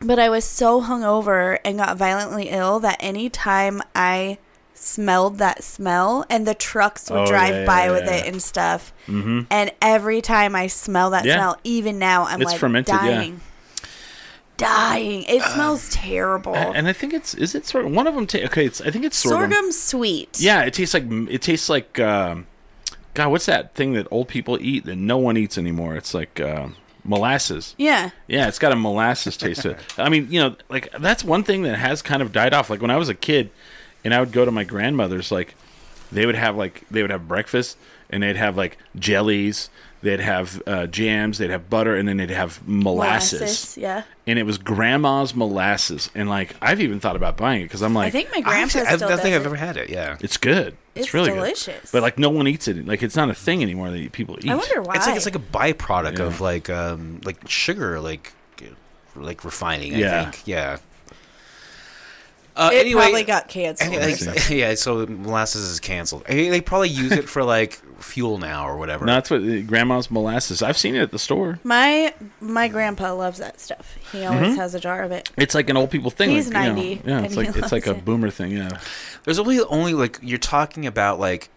But I was so hungover and got violently ill that anytime I smelled that smell, and the trucks would Oh, drive yeah, by yeah, with it and stuff, Mm-hmm. and every time I smell that smell, even now I'm It's like fermented, yeah. dying. Dying. It smells terrible. And I think it's is it sorghum? One of them. Ta- okay, it's I think it's sorghum. Sorghum's sweet. Yeah, it tastes like it tastes like um, God. What's that thing that old people eat that no one eats anymore? It's like uh, molasses. Yeah. Yeah, it's got a molasses taste to it. *laughs* I mean, you know, like that's one thing that has kind of died off. Like when I was a kid, and I would go to my grandmother's, like they would have like they would have breakfast, and they'd have like jellies, they'd have uh, jams, they'd have butter, and then they'd have molasses. Molasses, Yeah. And it was grandma's molasses, and like I've even thought about buying it because I'm like, I think my I, grandpa actually, I still don't does think I've it. ever had it. Yeah. it's good. It's, It's really delicious. good. But like no one eats it. Like it's not a thing anymore that people eat. I wonder why. It's like it's like a byproduct Yeah. of like um like sugar like like refining. I Yeah. think. Yeah. Uh, it anyway, probably got canceled. like, *laughs* yeah. So molasses is canceled. I mean, they probably use it for like fuel now or whatever. No, that's what uh, grandma's molasses. I've seen it at the store. my my grandpa loves that stuff. He always has a jar of it. It's like an old people thing. He's like, you know, 90, yeah, it's like it's like a it. boomer thing. Yeah. There's only only like you're talking about like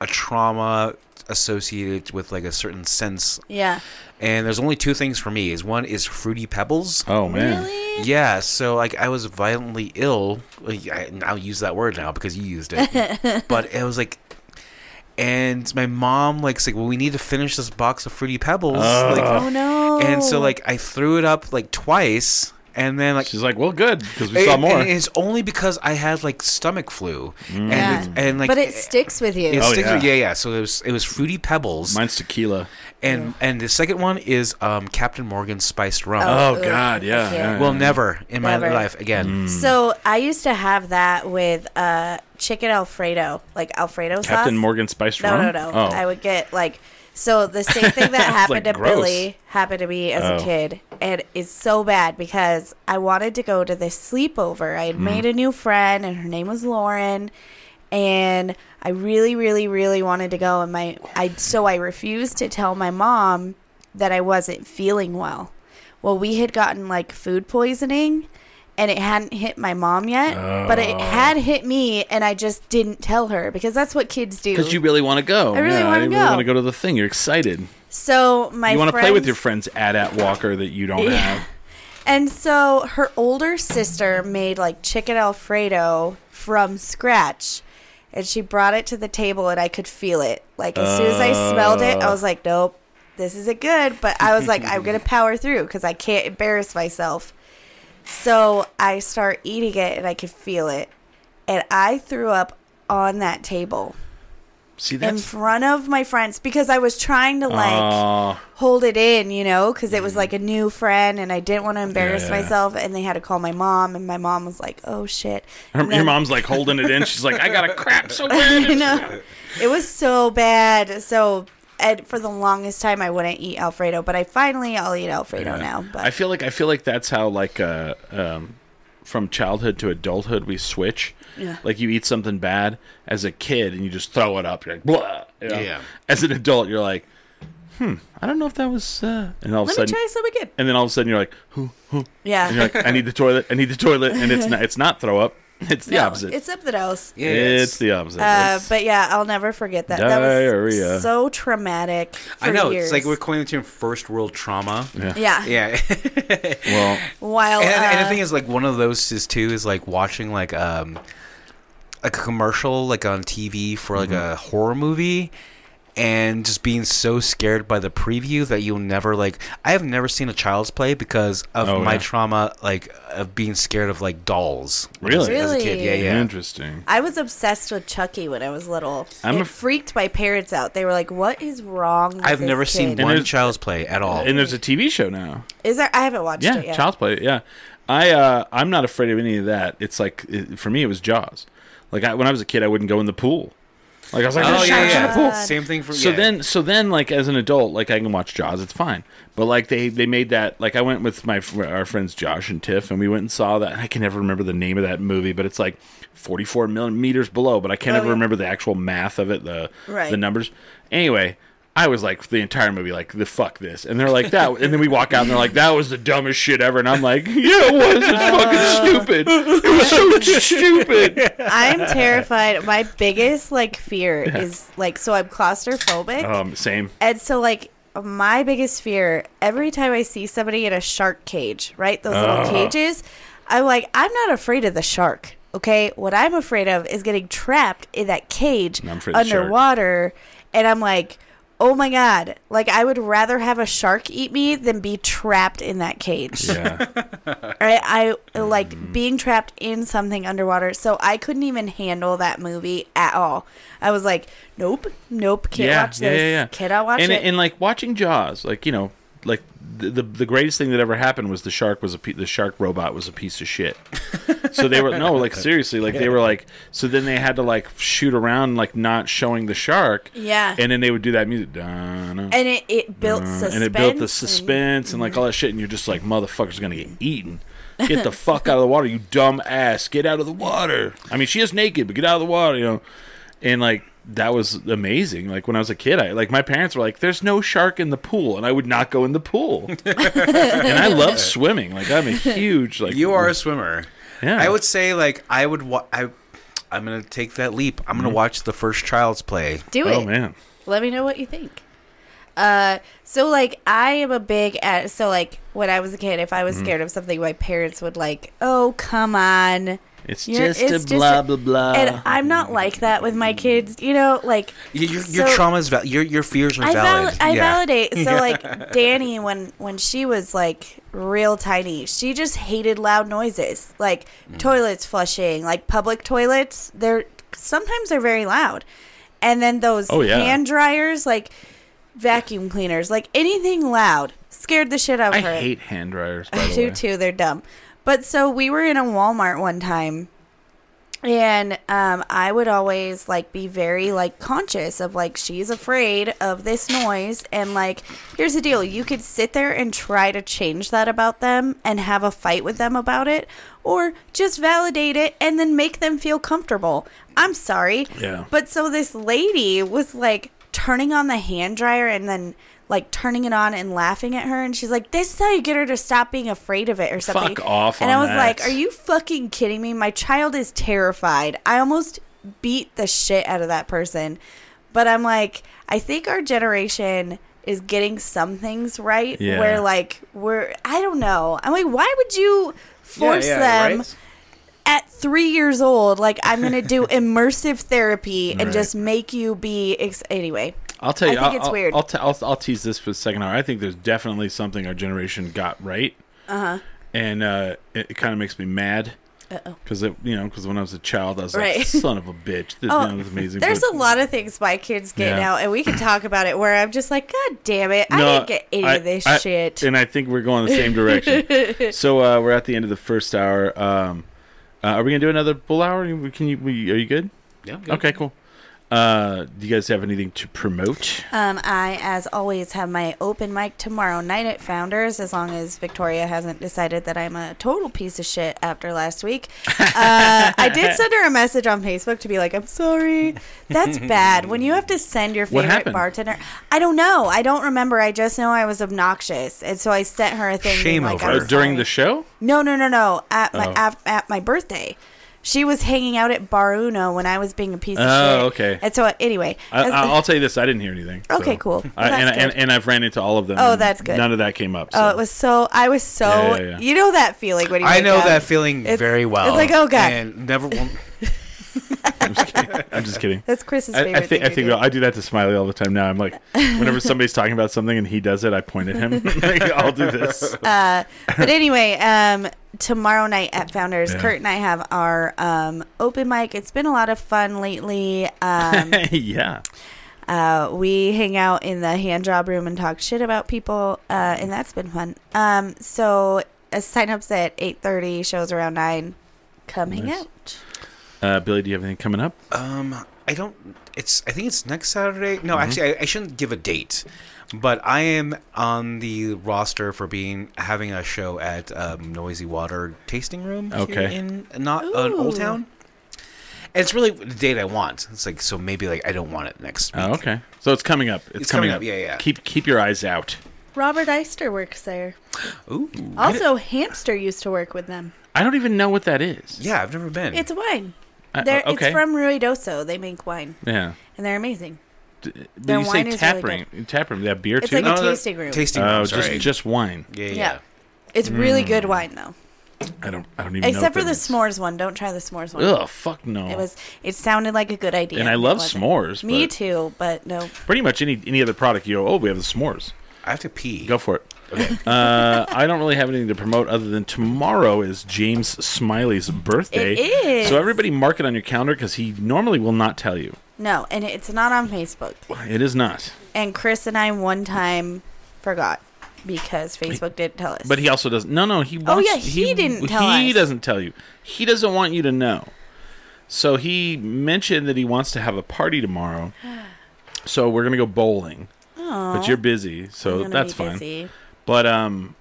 a trauma associated with like a certain sense, Yeah. and there's only two things for me. Is one is fruity pebbles. Oh man. Really? Yeah, so like I was violently ill. I, I'll use that word now because you used it. *laughs* but it was like, and my mom like said, "Well, we need to finish this box of fruity pebbles." Oh. like, Oh no. and so like I threw it up like twice, and then like She's like, well, good because we saw more. and it's only because I had like stomach flu, and Yeah. and like but it sticks with you. It Oh, sticks with- yeah. yeah, yeah. So it was it was fruity pebbles, Mine's tequila. and and the second one is um, Captain Morgan spiced rum. Oh, ugh, God, yeah. I yeah, well, never in my life again. So I used to have that with uh, chicken Alfredo, like Alfredo sauce. Captain Morgan spiced No, rum. no, no. Oh. I would get like so the same thing that *laughs* happened like to gross. Billy happened to me as Oh. a kid, and it's so bad because I wanted to go to this sleepover. I had made Mm. a new friend, and her name was Lauren, and I really, really, really wanted to go, and my I so I refused to tell my mom that I wasn't feeling well. Well, we had gotten like food poisoning. And it hadn't hit my mom yet, but it oh. had hit me, and I just didn't tell her because that's what kids do. Because you really want to go. I really yeah, wanna go. really want to go to the thing. You're excited. so my you want to play with your friend's AT-AT walker that you don't Yeah. have. *laughs* And so her older sister made like chicken alfredo from scratch. And she brought it to the table and I could feel it. Like as soon as I smelled it, I was like, nope, this isn't good. But I was like, I'm going *laughs* to power through because I can't embarrass myself. So I start eating it and I could feel it. And I threw up on that table See, that in front of my friends because I was trying to like Aw. hold it in, you know, because it was mm-hmm. like a new friend and I didn't want to embarrass Yeah. myself. And they had to call my mom, and my mom was like, "Oh shit!" Her, And your mom's like holding it in. She's like, I got to crap so *laughs* bad. know. It was so bad. So, and for the longest time, I wouldn't eat Alfredo, but I finally I'll eat Alfredo now. But I feel like I feel like that's how like uh, um, from childhood to adulthood we switch. Yeah. Like you eat something bad as a kid and you just throw it up. You're like, Blah, you know? Yeah. As an adult, you're like, hmm, I don't know if that was. Uh... And all of a let me sudden, try something good. and then all of a sudden you're like, who, who? Yeah. And you're like, I need the toilet. I need the toilet, and it's *laughs* not. It's not throw up. *laughs* It's the No, opposite. It's something else. Yeah, it's, the opposite. Uh, It's- but yeah, I'll never forget that. That Diarrhea. was so traumatic. I for know. Years. It's like we're calling it term first world trauma. yeah. yeah. Yeah. *laughs* Well, While and, and uh, the thing is, like, one of those is too is like watching like um like a commercial like on TV for like Mm-hmm. a horror movie. And just being so scared by the preview that you'll never like. I have never seen a Child's Play because of Oh, my yeah. trauma, like of being scared of like dolls. Really? as, as a kid, yeah, yeah. interesting. I was obsessed with Chucky when I was little. I'm it a- freaked my parents out. They were like, "What is wrong?" With I've this never kid? seen And one there's- Child's Play at all. And there's a TV show now. Is there? I haven't watched Yeah, it yet. Child's Play. Yeah, I uh, I'm not afraid of any of that. It's like it, for me, it was Jaws. Like I, when I was a kid, I wouldn't go in the pool. Like I was like, oh yeah, sharks in the yeah. pool." Same thing for So yeah. then, so then, like as an adult, like I can watch Jaws, it's fine. But like they they made that like I went with my our friends Josh and Tiff, and we went and saw that. I can never remember the name of that movie, but it's like 44 millimeters below. But I can't Oh, ever yeah. remember the actual math of it, the Right. the numbers. Anyway. I was like the entire movie, like the fuck this, and they're like that, and then we walk out and they're like that was the dumbest shit ever, and I'm like, *laughs* yeah, it was, it's fucking *laughs* stupid, it was so *laughs* stupid. I'm terrified. My biggest like fear is like so I'm claustrophobic, Um, same. and so like my biggest fear every time I see somebody in a shark cage, right? Those little Uh. cages, I'm like, I'm not afraid of the shark. Okay, what I'm afraid of is getting trapped in that cage I'm afraid of the shark. underwater, and I'm like. Oh my god! Like I would rather have a shark eat me than be trapped in that cage. Yeah. *laughs* I, I like Mm. being trapped in something underwater, so I couldn't even handle that movie at all. I was like, nope, nope, can't yeah, watch yeah, this. yeah, yeah. Cannot watch and, it. And like watching Jaws, like you know, like the, the the greatest thing that ever happened was the shark was a pe- the shark robot was a piece of shit. so they were no, like seriously, like they were like so then they had to like shoot around like not showing the shark. Yeah. And then they would do that music. Dun, and it, it built suspense. And it built the suspense and like mm-hmm. all that shit, and you're just like, motherfucker's gonna get eaten. Get the fuck out of the water, you dumb ass! Get out of the water. I mean, she is naked, but get out of the water, you know. And like that was amazing. Like when I was a kid, I like my parents were like, "There's no shark in the pool," and I would not go in the pool. *laughs* and I love swimming. Like I'm a huge like. you are a swimmer. Yeah. I would say like I would. Wa- I. I'm gonna take that leap. I'm gonna watch the first Child's Play. Do Oh it. man. Let me know what you think. Uh, so like I am a big at so like when I was a kid, if I Mm-hmm. was scared of something, my parents would like, "Oh, come on." It's You're- just it's a just blah a- blah blah. And I'm not like that with my kids. You know, like Your, your, your So- trauma is val- your your fears are I, valid. val- I yeah. validate. So *laughs* like Danny, when when she was like real tiny, she just hated loud noises, like Mm. toilets flushing, like public toilets. They're sometimes they're very loud, and then those Oh, yeah. hand dryers, like vacuum cleaners, like anything loud, scared the shit out I of her. I hate hand dryers. By *laughs* I the do too. They're dumb. But so we were in a Walmart one time, and um, I would always like be very like conscious of like she's afraid of this noise, and like here's the deal: you could sit there and try to change that about them and have a fight with them about it, or just validate it and then make them feel comfortable. I'm sorry, Yeah. but so this lady was like turning on the hand dryer and then like turning it on and laughing at her and she's like this is how you get her to stop being afraid of it or something Fuck off and i was that. like are you fucking kidding me my child is terrified i almost beat the shit out of that person but i'm like i think our generation is getting some things right Yeah. where like we're i don't know i'm like why would you force them at three years old, like I'm gonna do *laughs* immersive therapy and Right. just make you be ex- anyway. I'll tell you. I think will it's I'll, weird. I'll, t- I'll, I'll tease this for the second hour. I think there's definitely something our generation got right, Uh-huh. and uh, it, it kind of makes me mad Uh-oh. because you know because when I was a child, I was Right. like, son of a bitch. This Oh, you know, this is amazing. There's but- a lot of things my kids get Yeah. now, and we can talk about it. Where I'm just like, God damn it, I didn't get any I- of this I- shit. and I think we're going the same direction. *laughs* so uh, we're at the end of the first hour. Um, uh, are we gonna do another full hour? Can you? We, are you good? Yeah. Okay, cool. Uh, do you guys have anything to promote? Um, I, as always, have my open mic tomorrow night at Founders, as long as Victoria hasn't decided that I'm a total piece of shit after last week. *laughs* Uh, I did send her a message on Facebook to be like, I'm sorry. That's *laughs* bad. When you have to send your favorite bartender, I don't know. I don't remember. I just know I was obnoxious. And so I sent her a thing. being Shame like, over I'm it. Uh, during sorry. the show? No, no, no, no. At my Oh. at, at my birthday, she was hanging out at Bar Uno when I was being a piece of shit. Oh, shit. okay. And so anyway, I, I'll tell you this: I didn't hear anything. Okay, cool. Well, I, and, and, and I've ran into all of them. Oh, that's good. None of that came up. oh, it was so. I was so. Yeah, yeah, yeah. You know that feeling when you. I know up? that feeling It's- very well. it's like, oh, God. And never. I'm just kidding. I'm just kidding. That's Chris's I, favorite I think thing I think do. I do that to Smiley all the time now. I'm like, whenever somebody's talking about something and he does it, I point at him. *laughs* like, I'll do this. Uh, but anyway, um, tomorrow night at Founders, Yeah. Kurt and I have our um, open mic. It's been a lot of fun lately. Um, *laughs* yeah. uh, we hang out in the hand job room and talk shit about people, uh, and that's been fun. Um, so uh, sign-ups at eight thirty, shows around nine. Come hang Nice. out. Uh, Billy, do you have anything coming up? Um, I don't. It's. I think it's next Saturday. Mm-hmm. No, actually, I, I shouldn't give a date. But I am on the roster for being having a show at um, Noisy Water Tasting Room. here Okay. in not uh, Old Town. And it's really the date I want. It's like so maybe like I don't want it next week. Oh, okay. So it's coming up. It's, It's coming, coming up. up, yeah, yeah. Keep keep your eyes out. Robert Eister works there. *gasps* Ooh. Also, Hamster used to work with them. I don't even know what that is. Yeah, I've never been. It's wine. Uh, They're, okay. It's from Ruidoso. They make wine, yeah. and they're amazing. D- Did Their you say wine is tap really room? Tap room. They have beer It's too. like a No, that- tasting room. Tasting oh, room. just sorry. just wine. yeah, yeah. Yeah. It's really Mm. good wine though. I don't. I don't even. Except what for the that s'mores one. Don't try the s'mores one. is. Ugh, fuck no. It was. It sounded like a good idea. And I love wasn't. s'mores, Me too, but no. pretty much any any other product. You go, oh, we have the s'mores. I have to pee. Go for it. Uh, I don't really have anything to promote other than tomorrow is James Smiley's birthday. It is. So everybody mark it on your calendar because he normally will not tell you. No, and it's not on Facebook. It is not. And Chris and I one time forgot because Facebook didn't tell us. But he also doesn't. No, no. He wants. Oh, yeah, he didn't tell He us. doesn't tell you. He doesn't want you to know. So he mentioned that he wants to have a party tomorrow. *gasps* So we're gonna go bowling. Aw, But you're busy, so that's fine. busy. But um,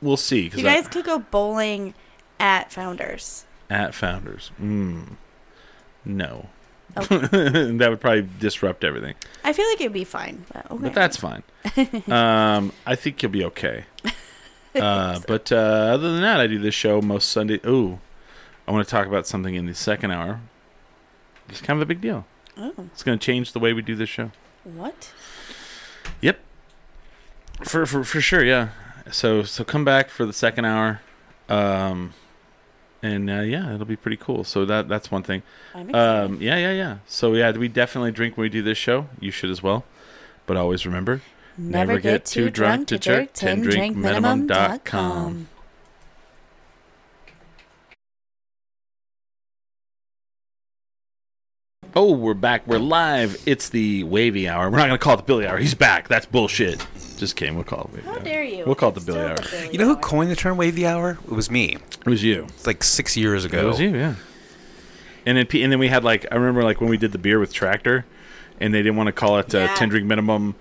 we'll see. You I- guys could go bowling at Founders. at Founders. Mm. No. Oh. *laughs* that would probably disrupt everything. I feel like it'd be fine. But, okay. But that's fine. *laughs* um, I think you'll be okay. *laughs* Uh, but uh, other than that, I do this show most Sunday. Ooh, I want to talk about something in the second hour. It's kind of a big deal. Oh, It's going to change the way we do this show. what? For for for sure, yeah. So so come back for the second hour. Um, and uh, yeah, it'll be pretty cool. So that that's one thing. I'm excited. Um, yeah, yeah, yeah. So yeah, we definitely drink when we do this show. You should as well. But always remember, Never get too drunk to jerk. 10 drink minimum dot com. oh, we're back. We're live. It's the wavy hour. We're not gonna call it the Billy hour. He's back. That's bullshit. Just kidding. We'll call it wavy How hour. dare you? We'll call it the It's Billy hour. the Billy You know who coined the term "wavy hour"? It was me. It was you. It's like six years ago. It was you. Yeah. And then and then we had like I remember like when we did the beer with Tractor, and they didn't want to call it uh, Yeah. ten drink minimum.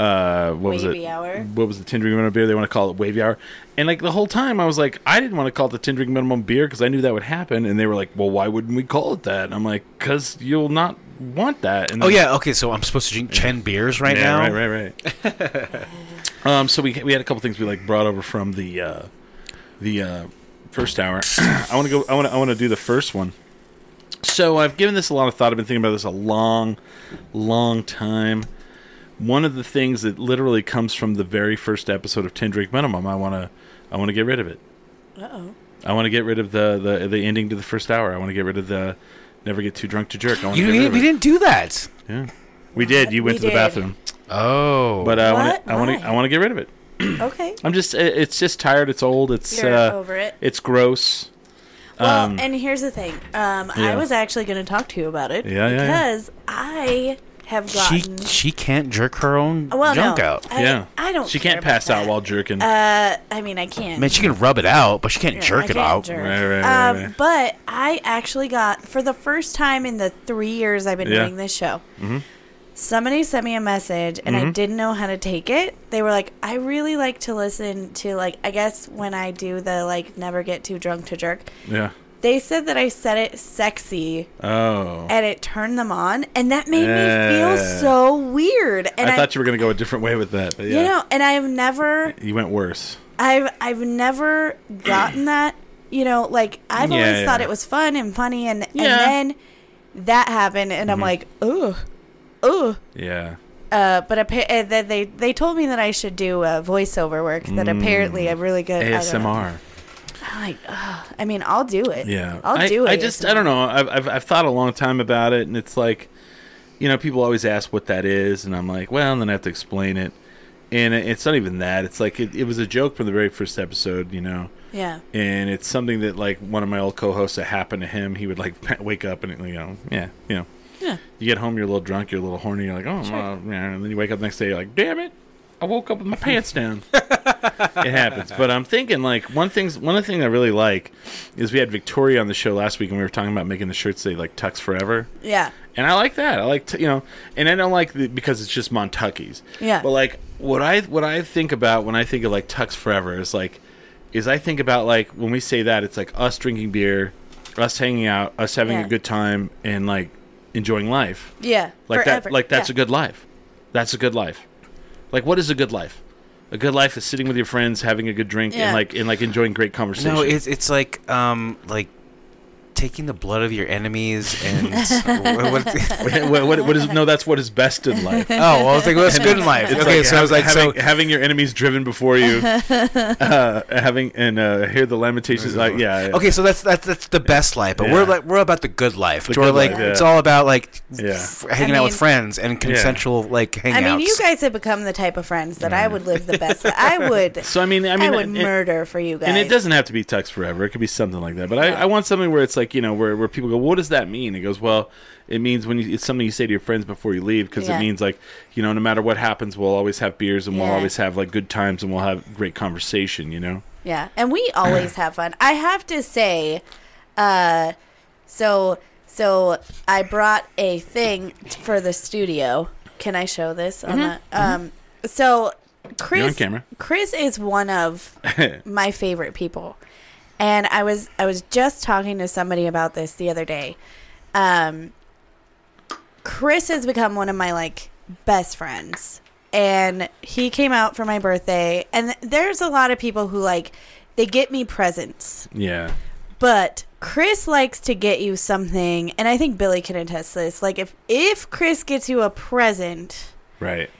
uh, what was it? hour. What was the ten drink minimum beer? They want to call it wavy hour. And like the whole time, I was like, I didn't want to call it the ten drink minimum beer because I knew that would happen. And they were like, Well, why wouldn't we call it that? And I'm like, Because you'll not want that. And Oh yeah, okay. So I'm supposed to drink ten beers right yeah, now. right, right, right. *laughs* um, so we we had a couple things we like brought over from the uh, the uh, first hour. *clears throat* I want to go. I want to. I want to do the first one. So I've given this a lot of thought. I've been thinking about this a long, long time. One of the things that literally comes from the very first episode of Ten Drink Minimum. I want to. I want to get rid of it. Uh oh. I want to get rid of the, the the ending to the first hour. I want to get rid of the never get too drunk to jerk. I want You get rid didn't, of we it. didn't do that. Yeah, we did. You went We to the did. bathroom, Oh, but uh, I want What? to. I want Why? to. I want to get rid of it. *clears throat* Okay. I'm just. it- It's just tired. It's old. It's. You're uh, over it. It's gross. Well, Um, and here's the thing. Um, yeah. I was actually going to talk to you about it Yeah, yeah, yeah. because I have she gotten. she can't jerk her own well, junk no, out. I, yeah. I don't. She care can't pass about out while jerking. Uh, I mean, I can. I mean, she can rub it out, but she can't Yeah, jerk I it can't out. jerk. Right, right, right, um, right. But I actually got for the first time in the three years I've been Yeah. doing this show. Mm-hmm. Somebody sent me a message and I didn't know how to take it. They were like, "I really like to listen to like I guess when I do the like never get too drunk to jerk." yeah. They said that I said it sexy Oh. and it turned them on, and that made me feel so weird. And I thought you were gonna go a different way with that. Yeah. you know, and I've never, You went worse. I've, I've never gotten *clears throat* that. You know, like I've Yeah, always thought it was fun and funny, and Yeah. Mm-hmm. and then that happened, and I'm like, ugh, ugh. Yeah. Uh, but appa- uh, they they told me that I should do uh, voiceover work. That apparently I'm really good. I. ASMR. I'm like. I mean, I'll do it. Yeah. I'll I, do it. I just. I don't know. I've, I've I've thought a long time about it, and it's like, you know, people always ask what that is, and I'm like, well, and then I have to explain it. And it's not even that. It's like it, it was a joke from the very first episode, you know. Yeah. and it's something that like one of my old co-hosts that happened to him he would like *laughs* wake up and you know yeah you know Yeah. you get home you're a little drunk you're a little horny you're like oh well, yeah. and then you wake up the next day you're like damn it i woke up with my pants down it happens but i'm thinking like one thing's one of the things i really like is we had victoria on the show last week and we were talking about making the shirts say like tux forever Yeah. and I like that. I like to, you know, and I don't like the, because it's just Montucky's. Yeah. But like what I what I think about when I think of like Tux Forever is like is I think about like when we say that it's like us drinking beer, us hanging out, us having Yeah. a good time, and like enjoying life. Yeah. Like Forever. that. Like that's yeah. a good life. That's a good life. Like what is a good life? A good life is sitting with your friends, having a good drink, Yeah. and like and like enjoying great conversation. No, it's it's like um like taking the blood of your enemies and *laughs* what, what, what, what, what is no? That's what is best in life. oh well, I was like, what's good in life? It's okay, like so I was like, having, so having your enemies driven before you, *laughs* uh, having and uh, hear the lamentations. Like, yeah, yeah. okay, so that's that's that's the best life, but Yeah. we're like we're about the good life. The we're good like life, yeah. it's all about like Yeah. f- hanging I out with friends and consensual like hangouts. I mean, you guys have become the type of friends that I would live the best. I *laughs* would. So I mean, I mean I, would and, murder for you guys. and it doesn't have to be Tux forever. It could be something like that. But I, I want something where it's like you know where where people go, what does that mean? It goes, well, it means when you, it's something you say to your friends before you leave because Yeah. it means like you know no matter what happens, we'll always have beers and we'll Yeah. always have like good times and we'll have great conversation. You know. Yeah, and we always *clears throat* have fun. I have to say, uh, so so I brought a thing for the studio. Can I show this on the? Um, so Chris, You're on camera. Chris is one of *laughs* my favorite people, and I was I was just talking to somebody about this the other day. Um, Chris has become one of my like best friends, and he came out for my birthday. And th- there's a lot of people who like they get me presents, Yeah. but Chris likes to get you something, and I think Billy can attest to this. Like if if Chris gets you a present, Right.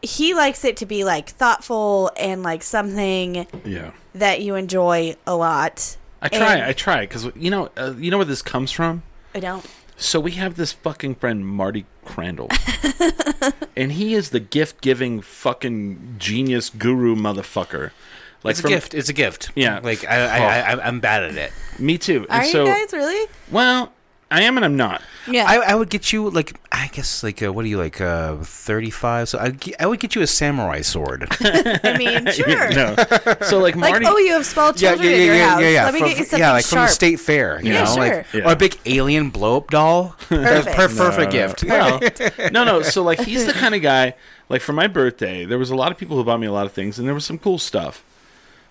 he likes it to be like thoughtful and like something Yeah. That you enjoy a lot. I try. And- I try because you know uh, you know where this comes from. I don't. So we have this fucking friend Marty Crandall, *laughs* and he is the gift giving fucking genius guru motherfucker. Like it's a gift. It's a gift. Yeah. like I, I, I, I I'm bad at it. Me too. And Are so, you guys really? well, I am and I'm not. Yeah. I, I would get you like I guess like uh, what are you like uh 35 so I I would get you a samurai sword. *laughs* I mean, *laughs* sure. no. So like Like, oh, you have small children in your house. Yeah, Let me from, get you something yeah, like from the state fair, you Yeah, know, sure. like Yeah. or a big alien blow up doll. Perfect. Per- perfect No, gift. Well, *laughs* no, no. So like he's the kind of guy. like for my birthday, there was a lot of people who bought me a lot of things, and there was some cool stuff.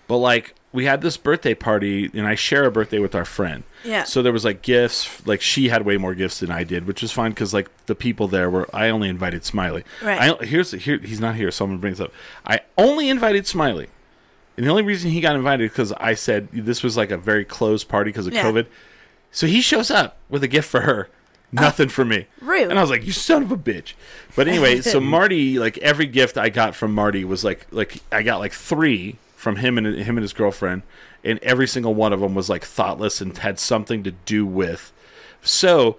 But like we had this birthday party, and I share a birthday with our friend. Yeah. So there was like gifts. Like she had way more gifts than I did, which was fine because like the people there were. I only invited Smiley. Right. I, here's here. He's not here, so I'm gonna bring this up. I only invited Smiley, and the only reason he got invited because I said this was like a very closed party because of Yeah. COVID. So he shows up with a gift for her. Uh, Nothing for me. Rude. And I was like, "You son of a bitch!" But anyway, so *laughs* Marty, like every gift I got from Marty was like, like I got like three from him and him and his girlfriend, and every single one of them was like thoughtless and had something to do with. So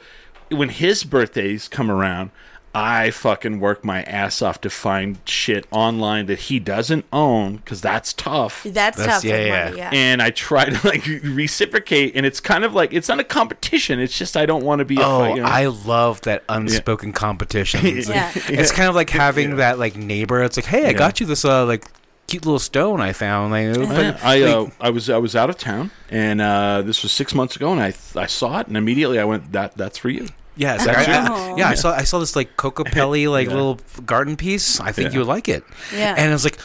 when his birthdays come around, I fucking work my ass off to find shit online that he doesn't own because that's tough That's, That's- tough. yeah, yeah. money, yeah. and I try to *laughs* like reciprocate, and it's kind of like it's not a competition. It's just I don't want to be. a Oh, fight, you know? I love that unspoken competition. It's, *laughs* like- Yeah. it's kind of like having that like neighbor. It's like, hey, I Yeah. got you this uh like cute little stone I found. Like, but I like, uh, I was I was out of town, and uh, this was six months ago, and I I saw it, and immediately I went that that's for you. yes, I, I- yeah, I saw I saw this like Coco *laughs* Pelli like Yeah. little garden piece. I think Yeah. you would like it. Yeah. and I was like,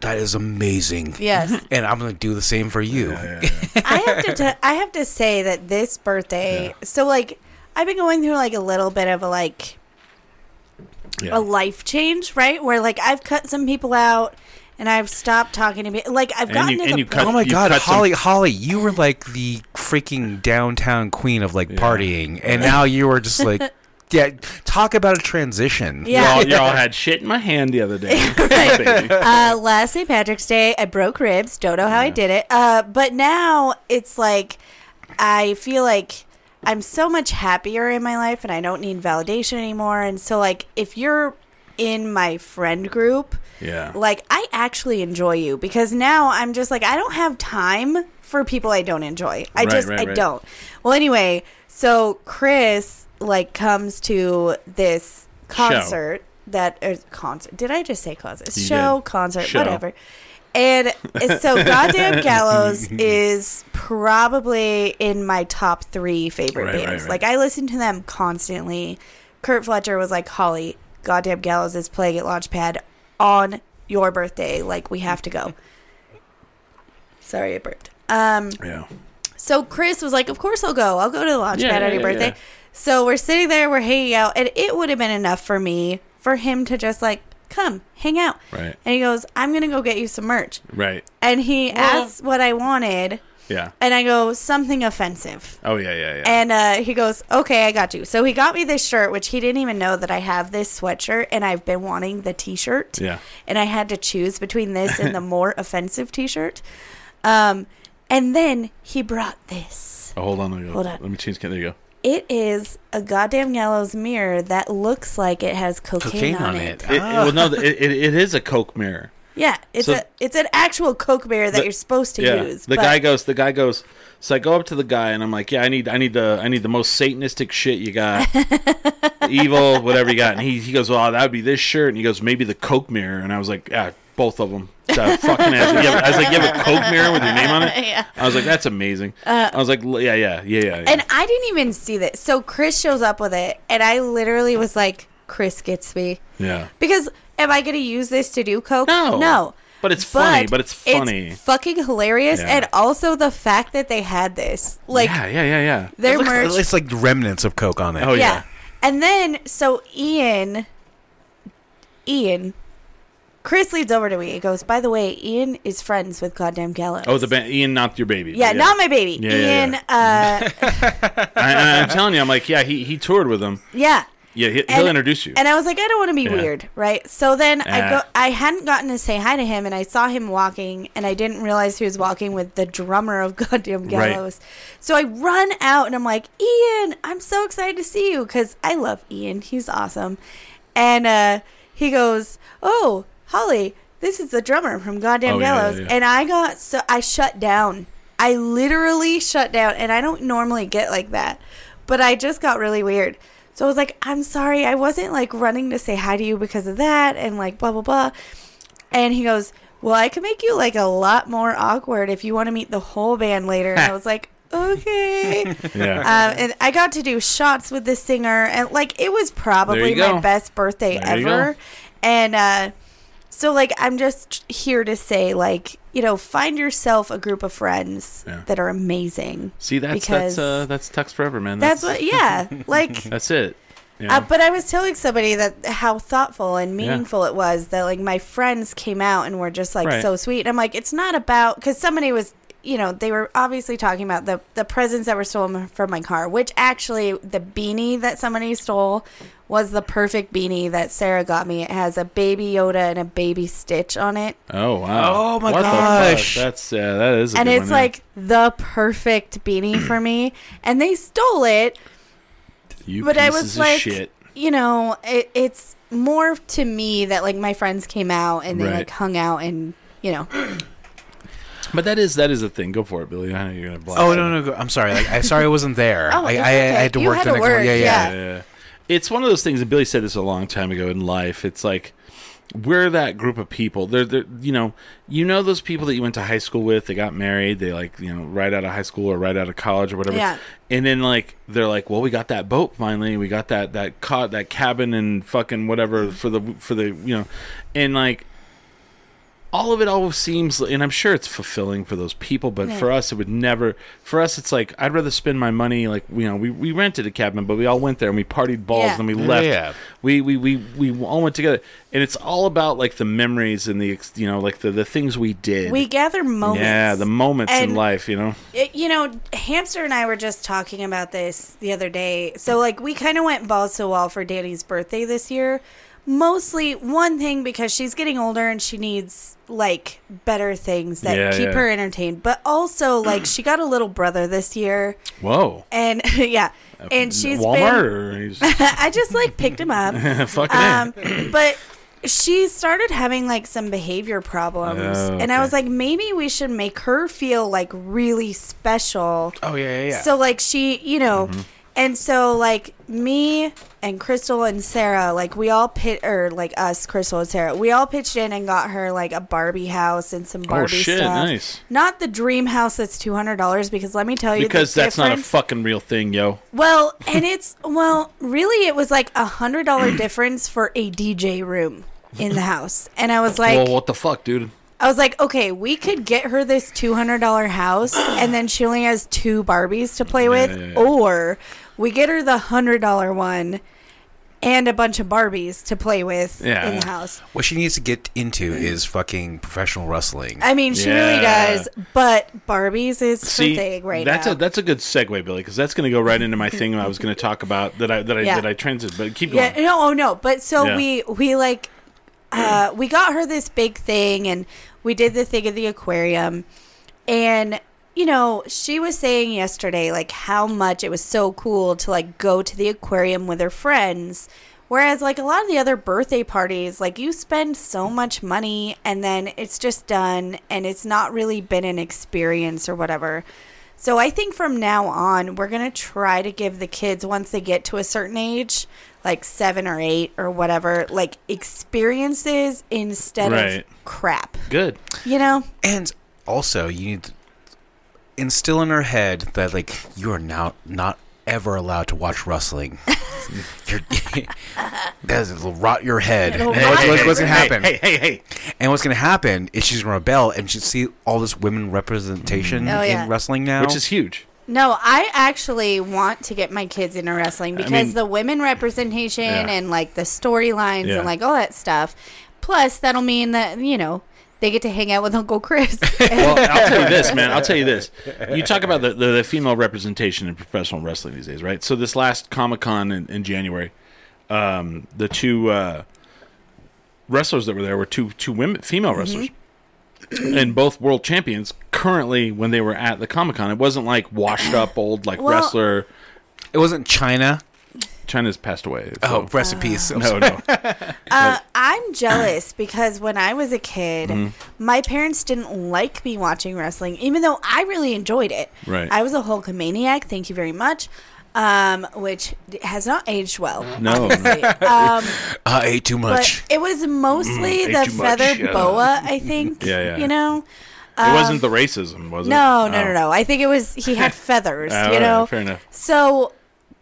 that is amazing. yes. *laughs* and I'm gonna do the same for you. *laughs* I have to. T- I have to say that this birthday. So like, I've been going through like a little bit of a like Yeah. a life change, right? Where like I've cut some people out, and I've stopped talking to me. Like I've And gotten you- to and the you point- cut- Oh my you God, cut some- Holly! Holly, you were like the freaking downtown queen of like partying, and now you were just like, *laughs* yeah. Talk about a transition. You Yeah. all, you all *laughs* had shit in my hand the other day. *laughs* Baby. uh, last St. Patrick's Day, I broke ribs. Don't know how I did it. Uh, but now it's like I feel like I'm so much happier in my life, and I don't need validation anymore. And so, like, if you're in my friend group, Yeah. like I actually enjoy you because now I'm just like I don't have time for people I don't enjoy. I Right, just right, I right. don't. Well, anyway, so Chris like comes to this concert that or concert. Did I just say concert? You Show, did. concert, Show. whatever. And so goddamn *laughs* gallows is probably in my top three favorite bands. Like I listen to them constantly. Kurt Fletcher was like, Holly, goddamn gallows is playing at Launchpad on your birthday. Like we have to go. Sorry, I burped. Um, Yeah. so Chris was like, "Of course I'll go. I'll go to the launch Yeah, pad yeah, on your yeah, birthday." yeah. So we're sitting there, we're hanging out, and it would have been enough for me for him to just like come hang out. Right. And he goes, "I'm gonna go get you some merch." Right. And he asks what I wanted, Yeah. and I go something offensive. Oh yeah, yeah, yeah. And uh, he goes, "Okay, I got you." So he got me this shirt, which he didn't even know that I have this sweatshirt, and I've been wanting the T-shirt. Yeah. And I had to choose between this and the *laughs* more offensive T-shirt. Um, and then he brought this. oh, hold on. Let me, Hold on. Let me change. There you go. It is a goddamn gallows mirror that looks like it has cocaine, Cocaine on, on it. it. It- well, no, it, it, it is a Coke mirror. Yeah, it's So- a it's an actual coke mirror that The- you're supposed to yeah. use. The but- guy goes. The guy goes. So I go up to the guy and I'm like, yeah, I need, I need the, I need the most satanistic shit you got, *laughs* evil, whatever you got. And he, he goes, well, that would be this shirt. And he goes, maybe the Coke mirror. And I was like, yeah, both of them. Uh, fucking ass. Have- I was like, you have a Coke mirror with your name on it. *laughs* Yeah. I was like, that's amazing. I was like, yeah, yeah, yeah, yeah. yeah. And I didn't even see that. So Chris shows up with it, and I literally was like, "Chris gets me." yeah. Because am I going to use this to do coke? No. No. But it's funny, but it's funny. fucking hilarious, Yeah. and also the fact that they had this, like yeah, yeah, yeah, yeah. their It looks- merch. It's like remnants of Coke on it. Oh, yeah. yeah. And then so Ian, Ian, Chris leads over to me. He goes, "By the way, Ian is friends with Goddamn Gallows." Oh, the band, Ian, not your baby. Yeah, not my baby. Yeah, yeah, Ian, yeah. uh, *laughs* I, I, I'm telling you, I'm like, yeah, he, he toured with them. yeah. Yeah, he, he'll introduce you. And I was like, I don't want to be Yeah. weird, right? So then I go. I hadn't gotten to say hi to him, and I saw him walking, and I didn't realize he was walking with the drummer of *laughs* Goddamn Right. Gallows. So I run out, and I'm like, Ian, I'm so excited to see you because I love Ian. He's awesome. And uh, he goes, Oh, Holly, this is the drummer from Goddamn Oh, yeah, yeah, Gallows, yeah. and I got so I shut down. I literally shut down, and I don't normally get like that, but I just got really weird. So I was like, I'm sorry, I wasn't like running to say hi to you because of that, and like blah blah blah. And he goes, Well, I can make you like a lot more awkward if you want to meet the whole band later. And I was like, *laughs* Okay. yeah. Um, and I got to do shots with the singer, and like it was probably my best birthday There you ever. go. And uh, so, like, I'm just here to say, like, you know, find yourself a group of friends Yeah. that are amazing. See, that's that's uh, that's Tux Forever, man. That's what, yeah. *laughs* Like, That's it. Know? Uh, but I was telling somebody that how thoughtful and Yeah. meaningful it was that like my friends came out and were just like Right. so sweet. And I'm like, it's not about because somebody was, you know, they were obviously talking about the the presents that were stolen from my car, which actually the beanie that somebody stole was the perfect beanie that Sarah got me. It has a baby Yoda and a baby Stitch on it, oh wow. Oh, my What gosh. That's yeah. That is. A and good it's one, yeah. like the perfect beanie *clears throat* for me. And they stole it, you but I pieces was of like, shit. you know, it, it's more to me that like my friends came out and they Right. like hung out and you know, But that is that is a thing. Go for it, Billy. I know you're gonna. blast Oh no no! Go, I'm sorry. Like, I sorry I wasn't there. *laughs* Oh, I, it's I, I okay. had to You work had the to next work, one. Yeah, yeah. yeah. Yeah. It's one of those things, and Billy said this a long time ago in life. It's like we're that group of people. They're, they're, you know, you know those people that you went to high school with. They got married. They like, you know, right out of high school or right out of college or whatever. Yeah. And then like they're like, well, we got that boat finally. We got that that caught that cabin and fucking whatever for the for the you know, and like all of it always seems and i'm sure it's fulfilling for those people but Yeah. for us it would never for us it's like i'd rather spend my money like you know we, we rented a cabin but we all went there and we partied balls Yeah. and we left yeah. we, we we we all went together and it's all about like the memories and the you know like the the things we did we gather moments. yeah the moments in life you know It- you know, Hamster and I were just talking about this the other day. So, like, we kind of went balls to the wall for Danny's birthday this year. Mostly one thing because she's getting older and she needs like better things that Yeah, keep yeah. her entertained. But also, like, she got a little brother this year, whoa and *laughs* yeah, and she's walmart been. *laughs* I just like picked him up. *laughs* fucking Um, but she started having like some behavior problems, Oh, and I was like, maybe we should make her feel like really special. Oh yeah, yeah. yeah. So like she, you know, Mm-hmm. And so like me and Crystal and Sarah, like we all pit or like us, Crystal and Sarah, we all pitched in and got her like a Barbie house and some oh, Barbie oh shit stuff. nice Not the dream house that's two hundred dollars because let me tell you, because that's not a fucking real thing yo well, and *laughs* it's well, really, it was like a hundred dollar *clears throat* difference for a DJ room in the house, and I was like, well what the fuck dude I was like, okay, we could get her this two hundred dollar house, and then she only has two Barbies to play with, yeah, yeah. or we get her the hundred dollar one and a bunch of Barbies to play with Yeah. in the house. what she needs to get into is fucking professional wrestling. I mean, she really does, but Barbies is her thing right that's now. a that's a good segue, Billy, because that's going to go right into my thing I was going to talk about that I that I Yeah. that I transited. But keep going. Yeah, no, oh no. But so Yeah. we we like uh we got her this big thing and we did the thing at the aquarium and you know, she was saying yesterday like how much it was so cool to like go to the aquarium with her friends. Whereas like a lot of the other birthday parties, like you spend so much money and then it's just done and it's not really been an experience or whatever. So I think from now on, we're going to try to give the kids, once they get to a certain age, like seven or eight or whatever, like experiences instead Right. of crap. Good. You know? And also, you need to instill in her head that like you are now not ever allowed to watch wrestling. *laughs* You're, *laughs* that will rot your head. It'll And what's, your what's, what's gonna happen? Hey, hey, hey. And what's gonna happen is she's gonna rebel, and she'll see all this women representation mm. Oh, yeah. in wrestling now. Which is huge. No, I actually want to get my kids into wrestling because mean- the women representation Yeah. and like the storylines Yeah. and like all that stuff. Plus, that'll mean that, you know, they get to hang out with Uncle Chris. *laughs* Well, I'll tell you this, man. I'll tell you this. You talk about the, the, the female representation in professional wrestling these days, right? So this last Comic Con in, in January, um, the two uh, wrestlers that were there were two two women, female Mm-hmm. wrestlers, and both world champions. Currently, when they were at the Comic Con, it wasn't like washed up old like Well- wrestler. it wasn't Chyna. Chyna's passed away. Oh, so- recipes. no, no. *laughs* Uh, I'm jealous because when I was a kid, Mm-hmm. my parents didn't like me watching wrestling, even though I really enjoyed it. Right. I was a Hulkamaniac. Thank you very much. Um, which has not aged well. No, *laughs* um, *laughs* I ate too but much. it was mostly Mm, the too much, feather boa. I think. Yeah, yeah. You know. It wasn't the racism, was it? No, no, Oh. no, no. I think it was he had feathers. You know. right, fair enough. So,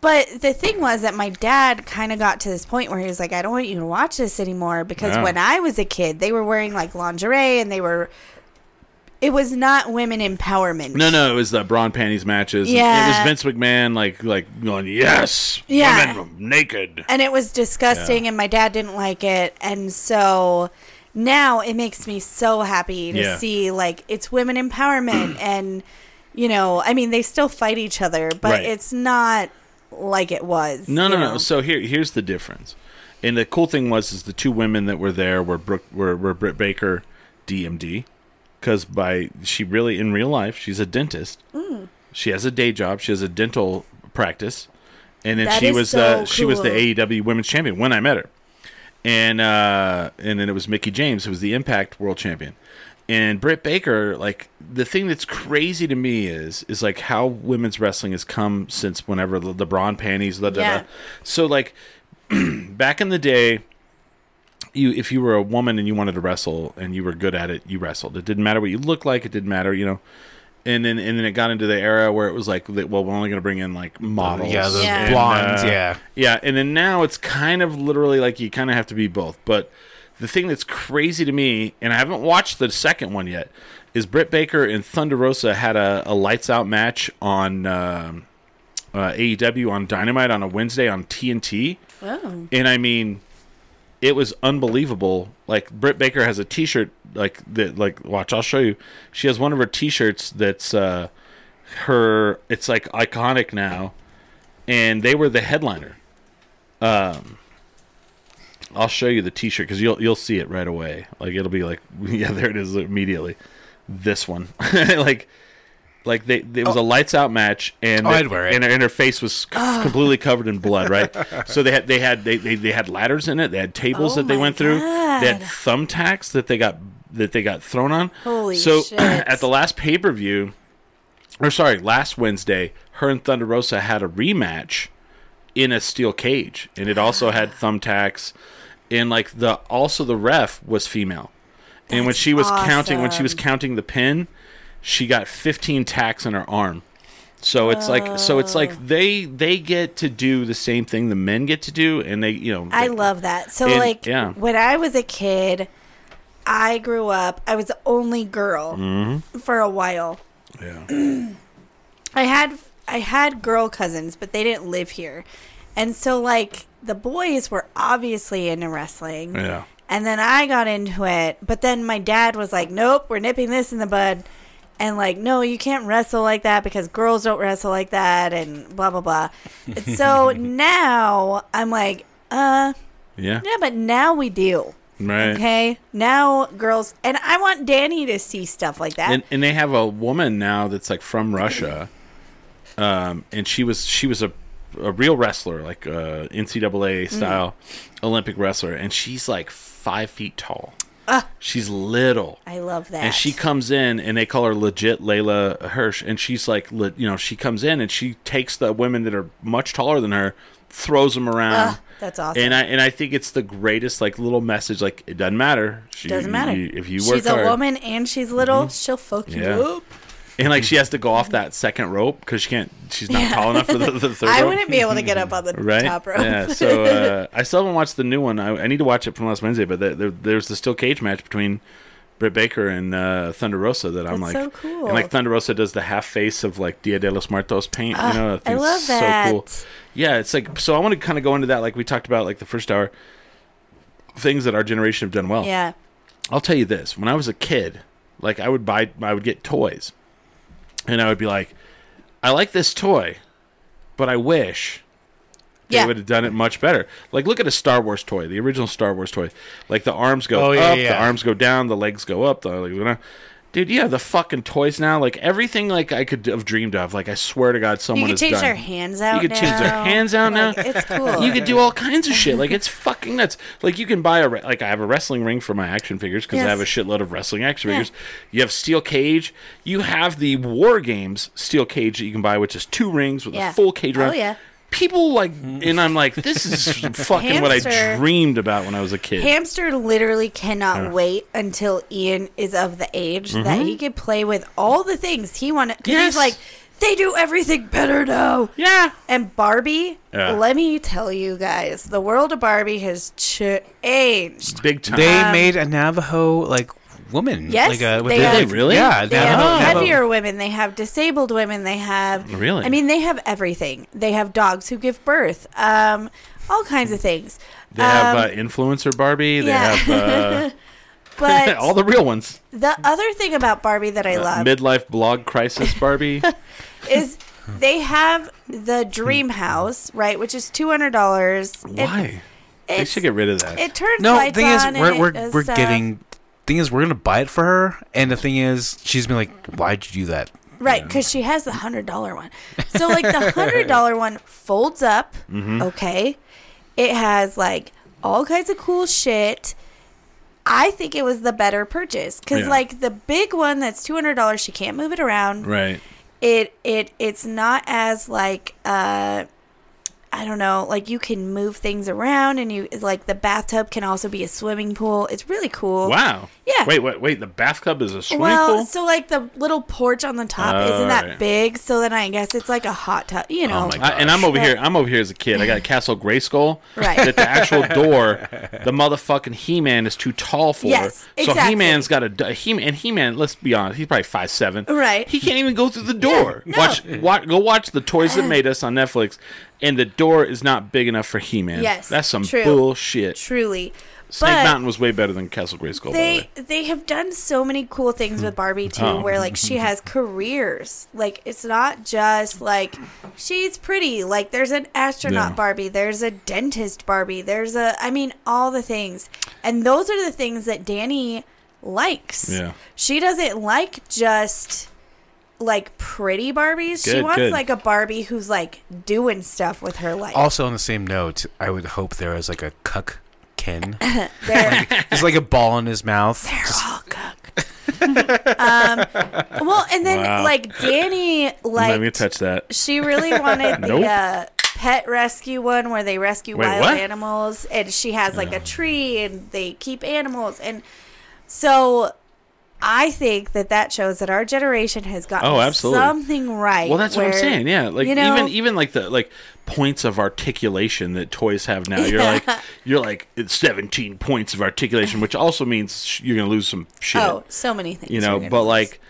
But the thing was that my dad kind of got to this point where he was like, I don't want you to watch this anymore because Yeah. when I was a kid, they were wearing like lingerie and they were. It was not women empowerment. No, no, it was the bra and panties matches. Yeah. It was Vince McMahon like like going, Yes, Yeah. women naked. and it was disgusting and my dad didn't like it and so now it makes me so happy to Yeah. see like it's women empowerment *clears throat* and you know i mean they still fight each other but Right. it's not like it was No, no, you no. So here, here's the difference. And the cool thing was, is the two women that were there were Brooke, were, were Britt Baker, DMD, because by she really in real life she's a dentist. Mm. She has a day job. She has a dental practice, and then That she was so uh, she was the. AEW Women's Champion when I met her, and uh, and then it was Mickie James who was the Impact World Champion. And Britt Baker, like the thing that's crazy to me is is like how women's wrestling has come since whenever the, LeBron panties. Da, da, Yeah. da. So like *clears throat* back in the day, you if you were a woman and you wanted to wrestle and you were good at it, you wrestled. It didn't matter what you looked like. It didn't matter, you know. And then and then it got into the era where it was like, well, we're only going to bring in like models. Yeah, the Yeah. blondes. uh, yeah. yeah, and then now it's kind of literally like you kind of have to be both. But the thing that's crazy to me, and I haven't watched the second one yet, is Britt Baker and Thunder Rosa had a, a lights out match on um uh, AEW on Dynamite on a Wednesday on TNT, oh. and I mean, it was unbelievable. Like Britt Baker has a T-shirt like that. Like watch, I'll show you. She has one of her T-shirts that's uh, her. It's like iconic now, and they were the headliner. Um, I'll show you the T-shirt because you'll you'll see it right away. Like it'll be like *laughs* yeah, there it is immediately. This one, *laughs* like. Like they, it was a oh. lights out match, and Oh, it. and, her- and her face was c- ah. completely covered in blood, right? *laughs* so they had they had they, they, they had ladders in it, they had tables Oh that they went through, they had thumbtacks that they got that they got thrown on. Holy so shit. *clears throat* at the last pay per view, or sorry, last Wednesday, her and Thunder Rosa had a rematch in a steel cage, and it also had thumbtacks, and like the also the ref was female, and when she was counting when she was counting the pin, she got 15 tacks in her arm. So it's like so it's like they they get to do the same thing the men get to do, and they you know I they- love that. So, And- like, yeah. when I was a kid, I grew up, I was the only girl Mm-hmm. for a while. yeah *clears throat* I had I had girl cousins, but they didn't live here. And so like the boys were obviously into wrestling. yeah And then I got into it, but then my dad was like, "Nope, we're nipping this in the bud." And like, "No, you can't wrestle like that because girls don't wrestle like that and blah blah blah." so *laughs* now I'm like, "Uh, yeah yeah, but now we do." right. Okay? Now girls and I want Danny to see stuff like that. and and they have a woman now that's like from Russia, um, and she was she was a a real wrestler, like uh, NCAA style Olympic wrestler, and she's like five feet tall. Ah. she's little. I love that. And she comes in, and they call her legit Leyla Hirsch. And she's like, you know, she comes in and she takes the women that are much taller than her, throws them around. Ah, that's awesome. And I and I think it's the greatest like little message. Like it doesn't matter. She, Doesn't matter. you- if you work she's a hard. Mm-hmm. woman and she's little, she'll fuck you Yeah. up. And like she has to go off *laughs* that second rope because she can't. She's not Yeah. tall enough for the, the third. I rope. wouldn't be able to get up on the *laughs* Right. top rope. Yeah. So uh, I still haven't watched the new one. I, I need to watch it from last Wednesday. But there, there, there's the steel cage match between Britt Baker and uh, Thunder Rosa that I'm That's like, so cool. and like Thunder Rosa does the half face of like Dia de los Muertos paint. Ah, you know, I think love it's that. So cool. Yeah, it's like so. I want to kind of go into that, like we talked about, like the first hour, things that our generation have done well. Yeah. I'll tell you this: when I was a kid, like I would buy, I would get toys, and I would be like, "I like this toy, but I wish they Yeah. would have done it much better." Like, look at a Star Wars toy, the original Star Wars toy. Like the arms go Oh, yeah, up, the arms go down, the legs go up. The legs go down. Dude, you have the fucking toys now. Like everything, like I could have dreamed of. Like I swear to God, You someone can has change done. their hands out. You can change their now. hands out now. Like, it's cool. You could do all kinds of shit. Like it's fucking nuts. Like you can buy a re- like I have a wrestling ring for my action figures because I have a shitload of wrestling action Yeah. figures. You have steel cage. You have the War Games steel cage that you can buy, which is two rings with Yeah. a full cage Oh, yeah. People like, and I'm like, this is *laughs* fucking what I Hamster. dreamed about when I was a kid. Hamster literally cannot Yeah. wait until Ian is of the age that he could play with all the things he wanted. Because Yes. he's like, they do everything better now. Yeah. And Barbie, Yeah. let me tell you guys, the world of Barbie has changed. Big time. They Um, made a Navajo like woman. Yes, like, uh, with they the- have- Did they really? Yeah, They Navajo, have Navajo- heavier women. They have disabled women. They have Really? I mean, they have everything. They have dogs who give birth. Um, all kinds of things. They have Um, uh, influencer Barbie. They yeah. have *laughs* but uh, *laughs* all the real ones. the other thing about Barbie that I Uh, love midlife blog crisis Barbie. *laughs* is they have the dream house, right, which is two hundred dollars. Why? They should get rid of that. it turns No, lights thing is, on and we're we're we're getting. Thing is, we're gonna buy it for her, and the thing is, she's been like, "Why'd you do that?" Right, because she has the hundred dollar one. So like the hundred dollar *laughs* one folds up. Mm-hmm. Okay, it has like all kinds of cool shit. I think it was the better purchase because Yeah. like the big one that's two hundred dollars, she can't move it around. right. It it it's not as like uh. I don't know, like you can move things around and you like the bathtub can also be a swimming pool. It's really cool. Wow. Yeah. Wait, wait, wait. The bathtub is a swimming pool. Well, pool. so like the little porch on the top Oh, isn't that right. big, so then I guess it's like a hot tub, you oh know. Oh my I, and I'm over But- here. I'm over here as a kid. I got Castle Grayskull. Right. That the actual *laughs* door, the motherfucking He-Man is too tall for. Yes, So exactly. He-Man's got a He-Man. And He-Man, let's be honest, he's probably five seven. Right. He can't even go through the door. no. Watch, watch, go watch the Toys That *sighs* Made Us on Netflix, and the door is not big enough for He-Man. Yes, That's some true. bullshit. Truly. Snake but Mountain was way better than Castle Grayskull. the they way. they have done so many cool things with Barbie too, Oh. where like she has careers. Like it's not just like she's pretty. Like there's an astronaut Yeah. Barbie, there's a dentist Barbie, there's a I mean all the things, and those are the things that Danny likes. Yeah. She doesn't like just like pretty Barbies. she wants good. like a Barbie who's like doing stuff with her life. Also, on the same note, I would hope there is like a cuck Ken. They're, There's like a ball in his mouth. they're all cuck. um, well, and then Wow. like Danny, like Let me touch that. she really wanted the uh, pet rescue one where they rescue Wait, wild what? animals, and she has like a tree and they keep animals, and so. I think that that shows that our generation has gotten Oh, absolutely. something right. Well, that's what I'm saying. Yeah, like you know- even even like the like points of articulation that toys have now. You're Yeah. like *laughs* you're like it's 17 points of articulation, which also means you're gonna lose some shit. Oh, so many things. you know, but lose. like.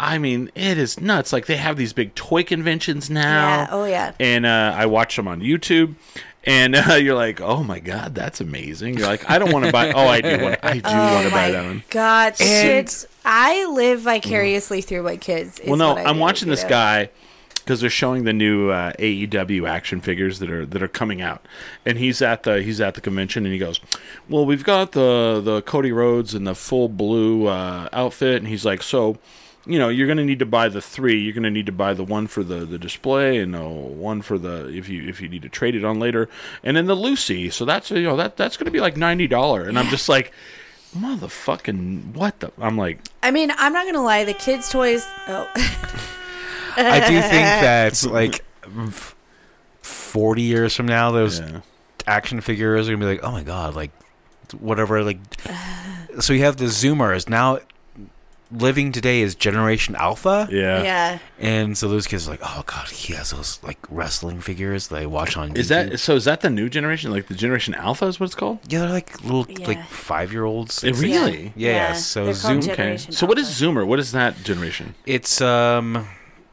I mean, it is nuts. Like they have these big toy conventions now. Yeah, oh, yeah. And uh, I watch them on YouTube, and uh, *laughs* you're like, "Oh my god, that's amazing!" You're like, "I don't want to buy." Oh, I do want. I do Oh want to buy that one. God, kids! I live vicariously through my kids. Well, no, I'm watching this guy because they're showing the new uh, AEW action figures that are that are coming out, and he's at the he's at the convention, and he goes, "Well, we've got the the Cody Rhodes in the full blue uh, outfit," and he's like, "So." You know, you're gonna need to buy the three. You're gonna need to buy the one for the, the display, and uh, one for the if you if you need to trade it on later, and then the Lucy. So that's you know that that's gonna be like ninety dollar. And I'm just like, motherfucking what the? I'm like, I mean, I'm not gonna lie. The kids' toys. Oh, I do think *laughs* that like 40 years from now, those yeah. action figures are gonna be like, oh my god, like whatever. Like, *sighs* so you have the Zoomers now. Living today is Generation Alpha, yeah, yeah. and so those kids are like, oh god, he has those like wrestling figures that I watch on. Is YouTube. that so? Is that the new generation? Like the Generation Alpha is what it's called? Yeah, they're like little Yeah. like five year olds. Really? Yeah, so they're Zoom- Okay. So what is Zoomer? What is that generation? It's um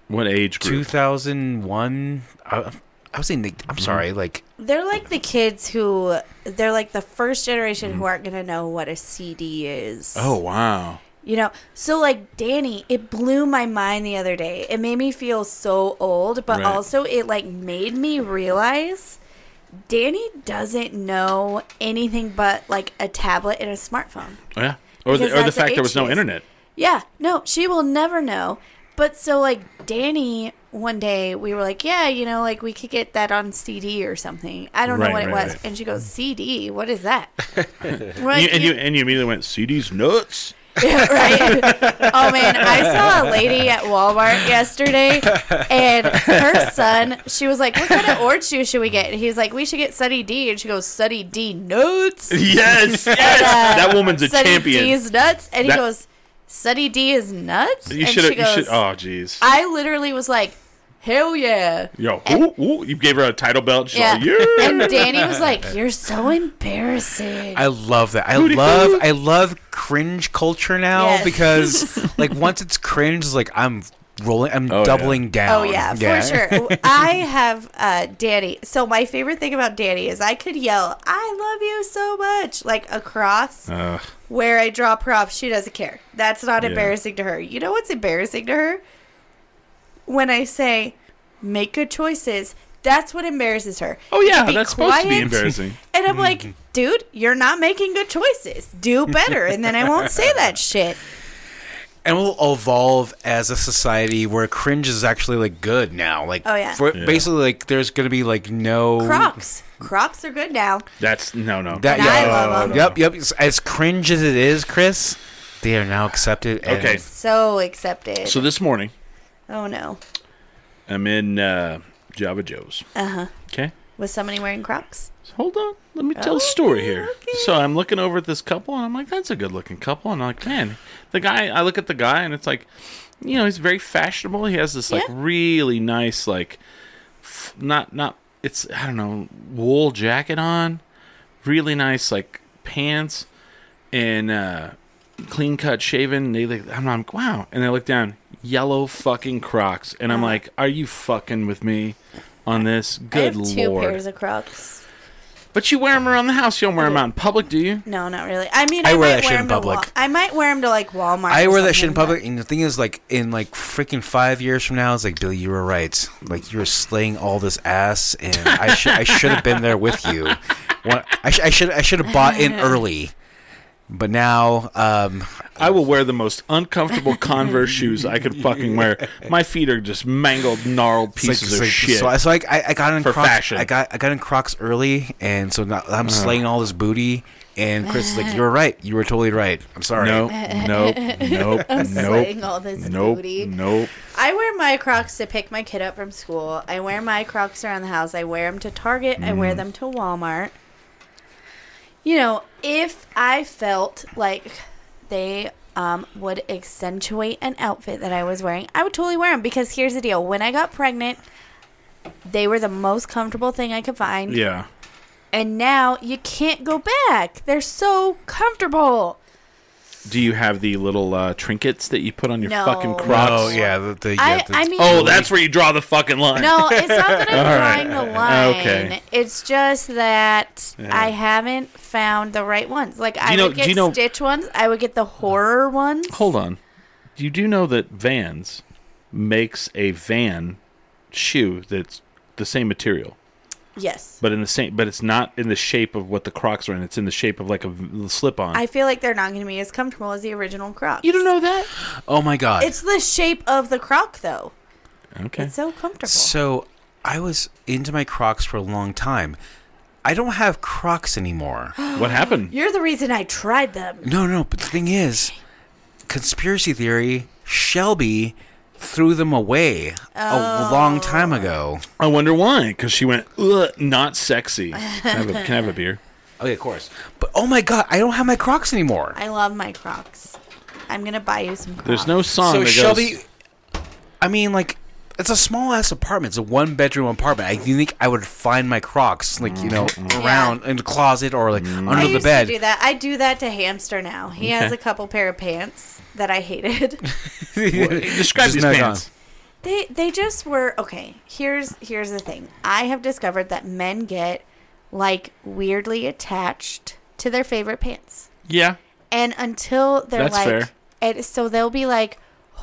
What age two group? thousand one. I, I was saying, I'm sorry, like They're like the kids who they're like the first generation who aren't gonna know what a CD is. Oh wow! You know, so like Danny, it blew my mind the other day. It made me feel so old, but Right. also it like made me realize Danny doesn't know anything but like a tablet and a smartphone. Oh, yeah. Or the, or the fact there was no internet. Yeah, no, she will never know. But so like Danny, one day we were like, yeah, you know, like we could get that on CD or something. I don't Right, know what it was, right. and she goes, CD, what is that? *laughs* We're And you, and you "You- and you immediately went CD's nuts. Yeah, *laughs* right. oh man, I saw a lady at Walmart yesterday, and her son. She was like, "What kind of orange juice should we get?" And he's like, "We should get Sunny D." And she goes, "Sunny D nuts." Yes, yes. Uh, that woman's a Sunny champion. D's nuts, and he goes, "Sunny D is nuts." you should. You should. Oh jeez. I literally was like, hell yeah. Yo, ooh, ooh, you gave her a title belt. She's Yeah. like, yeah. And Danny was like, You're so embarrassing. I love that. I Hootie love hoo. I love cringe culture now Yes. because *laughs* like once it's cringe, it's like I'm rolling, I'm Oh, yeah. doubling down. Oh yeah, for sure. *laughs* I have uh, Danny. So my favorite thing about Danny is I could yell, "I love you so much," like across Ugh. where I drop her off. She doesn't care. That's not Yeah. embarrassing to her. You know what's embarrassing to her? When I say, "Make good choices." That's what embarrasses her. oh yeah, Be that's supposed to be embarrassing. *laughs* And I'm mm-hmm. like, dude, you're not making good choices. Do better, and then I won't say *laughs* that shit. and we'll evolve as a society where cringe is actually like good now. Like, Oh, yeah. for, Yeah. basically like there's gonna be like no Crocs, Crocs are good now. That's no, no. That, And yeah, I love 'em. Yep, yep. As cringe as it is, Chris, they are now accepted. and- Okay. So accepted. So this morning, oh no. I'm in uh, Java Joe's. Uh huh. Okay. Was somebody wearing Crocs? Hold on. Let me tell a story here. okay. So I'm looking over at this couple and I'm like, that's a good looking couple. And I'm like, man, the guy, I look at the guy and it's like, you know, he's very fashionable. He has this like Yeah. really nice, like, f- not, not, it's, I don't know, wool jacket on, really nice, like, pants and, uh, clean cut shaven. They like, I'm like, wow. And I look down, yellow fucking Crocs. And I'm Uh-huh. like, are you fucking with me on this? Good I have two lord. pairs of Crocs. But you wear them around the house. You don't wear them out in public, do you? No, not really. I mean, I I, wear might that shit wear in to public. Wa- I might wear them to like Walmart. I or wear that shit in something, public, and the thing is, like, in like freaking five years from now, it's like, Billy, you were right. Like, you were slaying all this ass, and I should I should have been there with you. What I, sh- I should I should have bought in *laughs* early, but now, um, I will wear the most uncomfortable *laughs* Converse shoes I could fucking wear. My feet are just mangled, gnarled it's like- pieces of like- shit. So, I- so I, I I got in For Crocs. fashion. I got I got in Crocs early, and so now I'm Uh. slaying all this booty. And Chris is like, *laughs* "You were right. You were totally right. I'm sorry." nope, nope, nope, *laughs* I'm nope, slaying all this nope, booty. nope. I wear my Crocs to pick my kid up from school. I wear my Crocs around the house. I wear them to Target. I Mm. wear them to Walmart. You know, if I felt like they um, would accentuate an outfit that I was wearing, I would totally wear them. Because here's the deal: when I got pregnant, they were the most comfortable thing I could find. Yeah. And now you can't go back. They're so comfortable. Do you have the little uh, trinkets that you put on your No. fucking Crocs? Oh yeah, the, the, yeah, I, the- I mean, Oh, that's where you draw the fucking line. No, it's not that I'm *laughs* All right. drawing the line. Okay. It's just that Yeah. I haven't found the right ones. Like I you know- would do get you know- Stitch ones. I would get the horror ones. Hold on. You do know that Vans makes a Van shoe that's the same material, Yes. but in the same, but it's not in the shape of what the Crocs are in. It's in the shape of like a slip-on. I feel like they're not going to be as comfortable as the original Crocs. you don't know that? oh my god. It's the shape of the Croc, though. Okay. It's so comfortable. So I was into my Crocs for a long time. I don't have Crocs anymore. *gasps* what happened? You're the reason I tried them. no, no, but the thing is, conspiracy theory, Shelby threw them away a long time ago. I wonder why. Because she went, Ugh, not sexy. Can I, have a, can I have a beer? *laughs* Okay, of course. But oh my god, I don't have my Crocs anymore. I love my Crocs. I'm going to buy you some Crocs. There's no song so that Shelby, goes. I mean, like, it's a small ass apartment. It's a one bedroom apartment. I think I would find my Crocs, like you know, Mm-hmm. around in the closet or like I under the used bed. to do that. I do that to Hamster now. He has a couple pair of pants that I hated. *laughs* *laughs* Describe Just these not pants. They they just were okay. Here's here's the thing. I have discovered that men get like weirdly attached to their favorite pants, Yeah. and until they're That's like, fair. and so they'll be like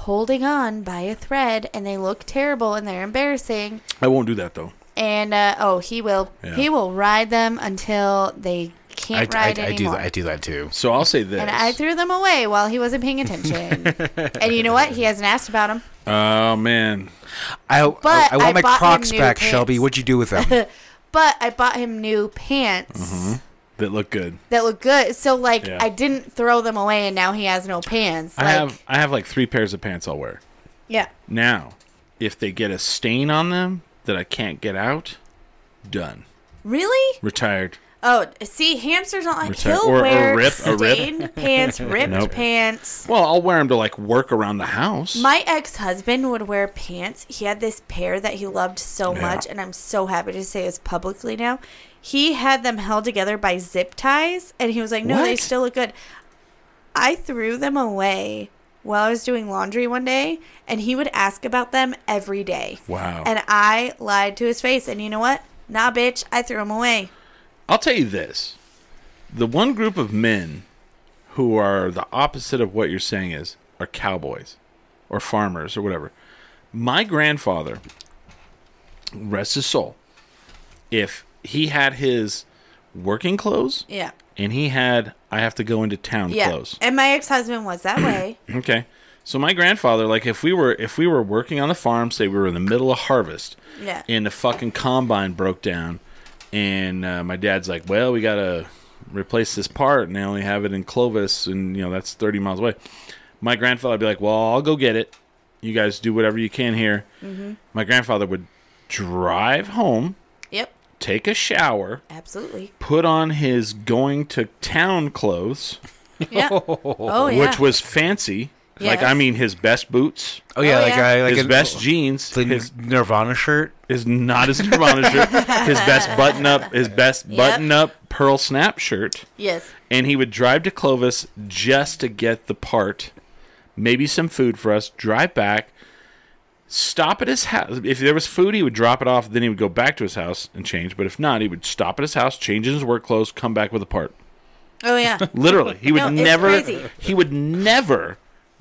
holding on by a thread, and they look terrible and they're embarrassing. I won't do that though. And uh, oh, he will Yeah. he will ride them until they can't I, ride I do anymore. that. I do that too. So I'll say this. and I threw them away while he wasn't paying attention. *laughs* and you know what? He hasn't asked about them. oh man. I, But I, want I my Crocs back, pants. Shelby. What'd you do with them? *laughs* But I bought him new pants That look good. that look good. So like Yeah. I didn't throw them away and now he has no pants. I Like have I have like three pairs of pants I'll wear. Yeah. Now, if they get a stain on them that I can't get out, done. Really? Retired. Oh, see, hamsters don't like. Retire- He'll or- or wear rip- a rip. stained pants, ripped Nope. pants. Well, I'll wear them to like work around the house. My ex husband would wear pants. He had this pair that he loved so Yeah. much, and I'm so happy to say this publicly now. He had them held together by zip ties, and he was like, "No, they still look good." I threw them away while I was doing laundry one day, and he would ask about them every day. wow. And I lied to his face, and you know what? Nah, bitch, I threw them away. I'll tell you this: the one group of men who are the opposite of what you're saying is are cowboys or farmers or whatever. My grandfather, rest his soul, if he had his working clothes Yeah, and he had I have to go into town yeah. clothes. And my ex husband was that way. *clears throat* Okay. So my grandfather, like if we were if we were working on the farm, say we were in the middle of harvest, Yeah. and the fucking combine broke down, and uh, my dad's like, "Well, we gotta replace this part, and they only have it in Clovis, and you know that's thirty miles away." My grandfather would be like, "Well, I'll go get it. You guys do whatever you can here." Mm-hmm. My grandfather would drive home, take a shower, absolutely. put on his going to town clothes, Yeah. *laughs* Oh. oh yeah. which was fancy. Like I mean, his best boots. Oh yeah, Oh, like yeah. I like his a- best jeans, the his Nirvana shirt. is not his Nirvana shirt. His best button up, his best *laughs* Yep. button up pearl snap shirt, yes. and he would drive to Clovis just to get the part, maybe some food for us. Drive back, stop at his house. If there was food, he would drop it off. Then he would go back to his house and change. But if not, he would stop at his house, change in his work clothes, come back with a part. Oh yeah. *laughs* Literally, he would No, never. crazy. He would never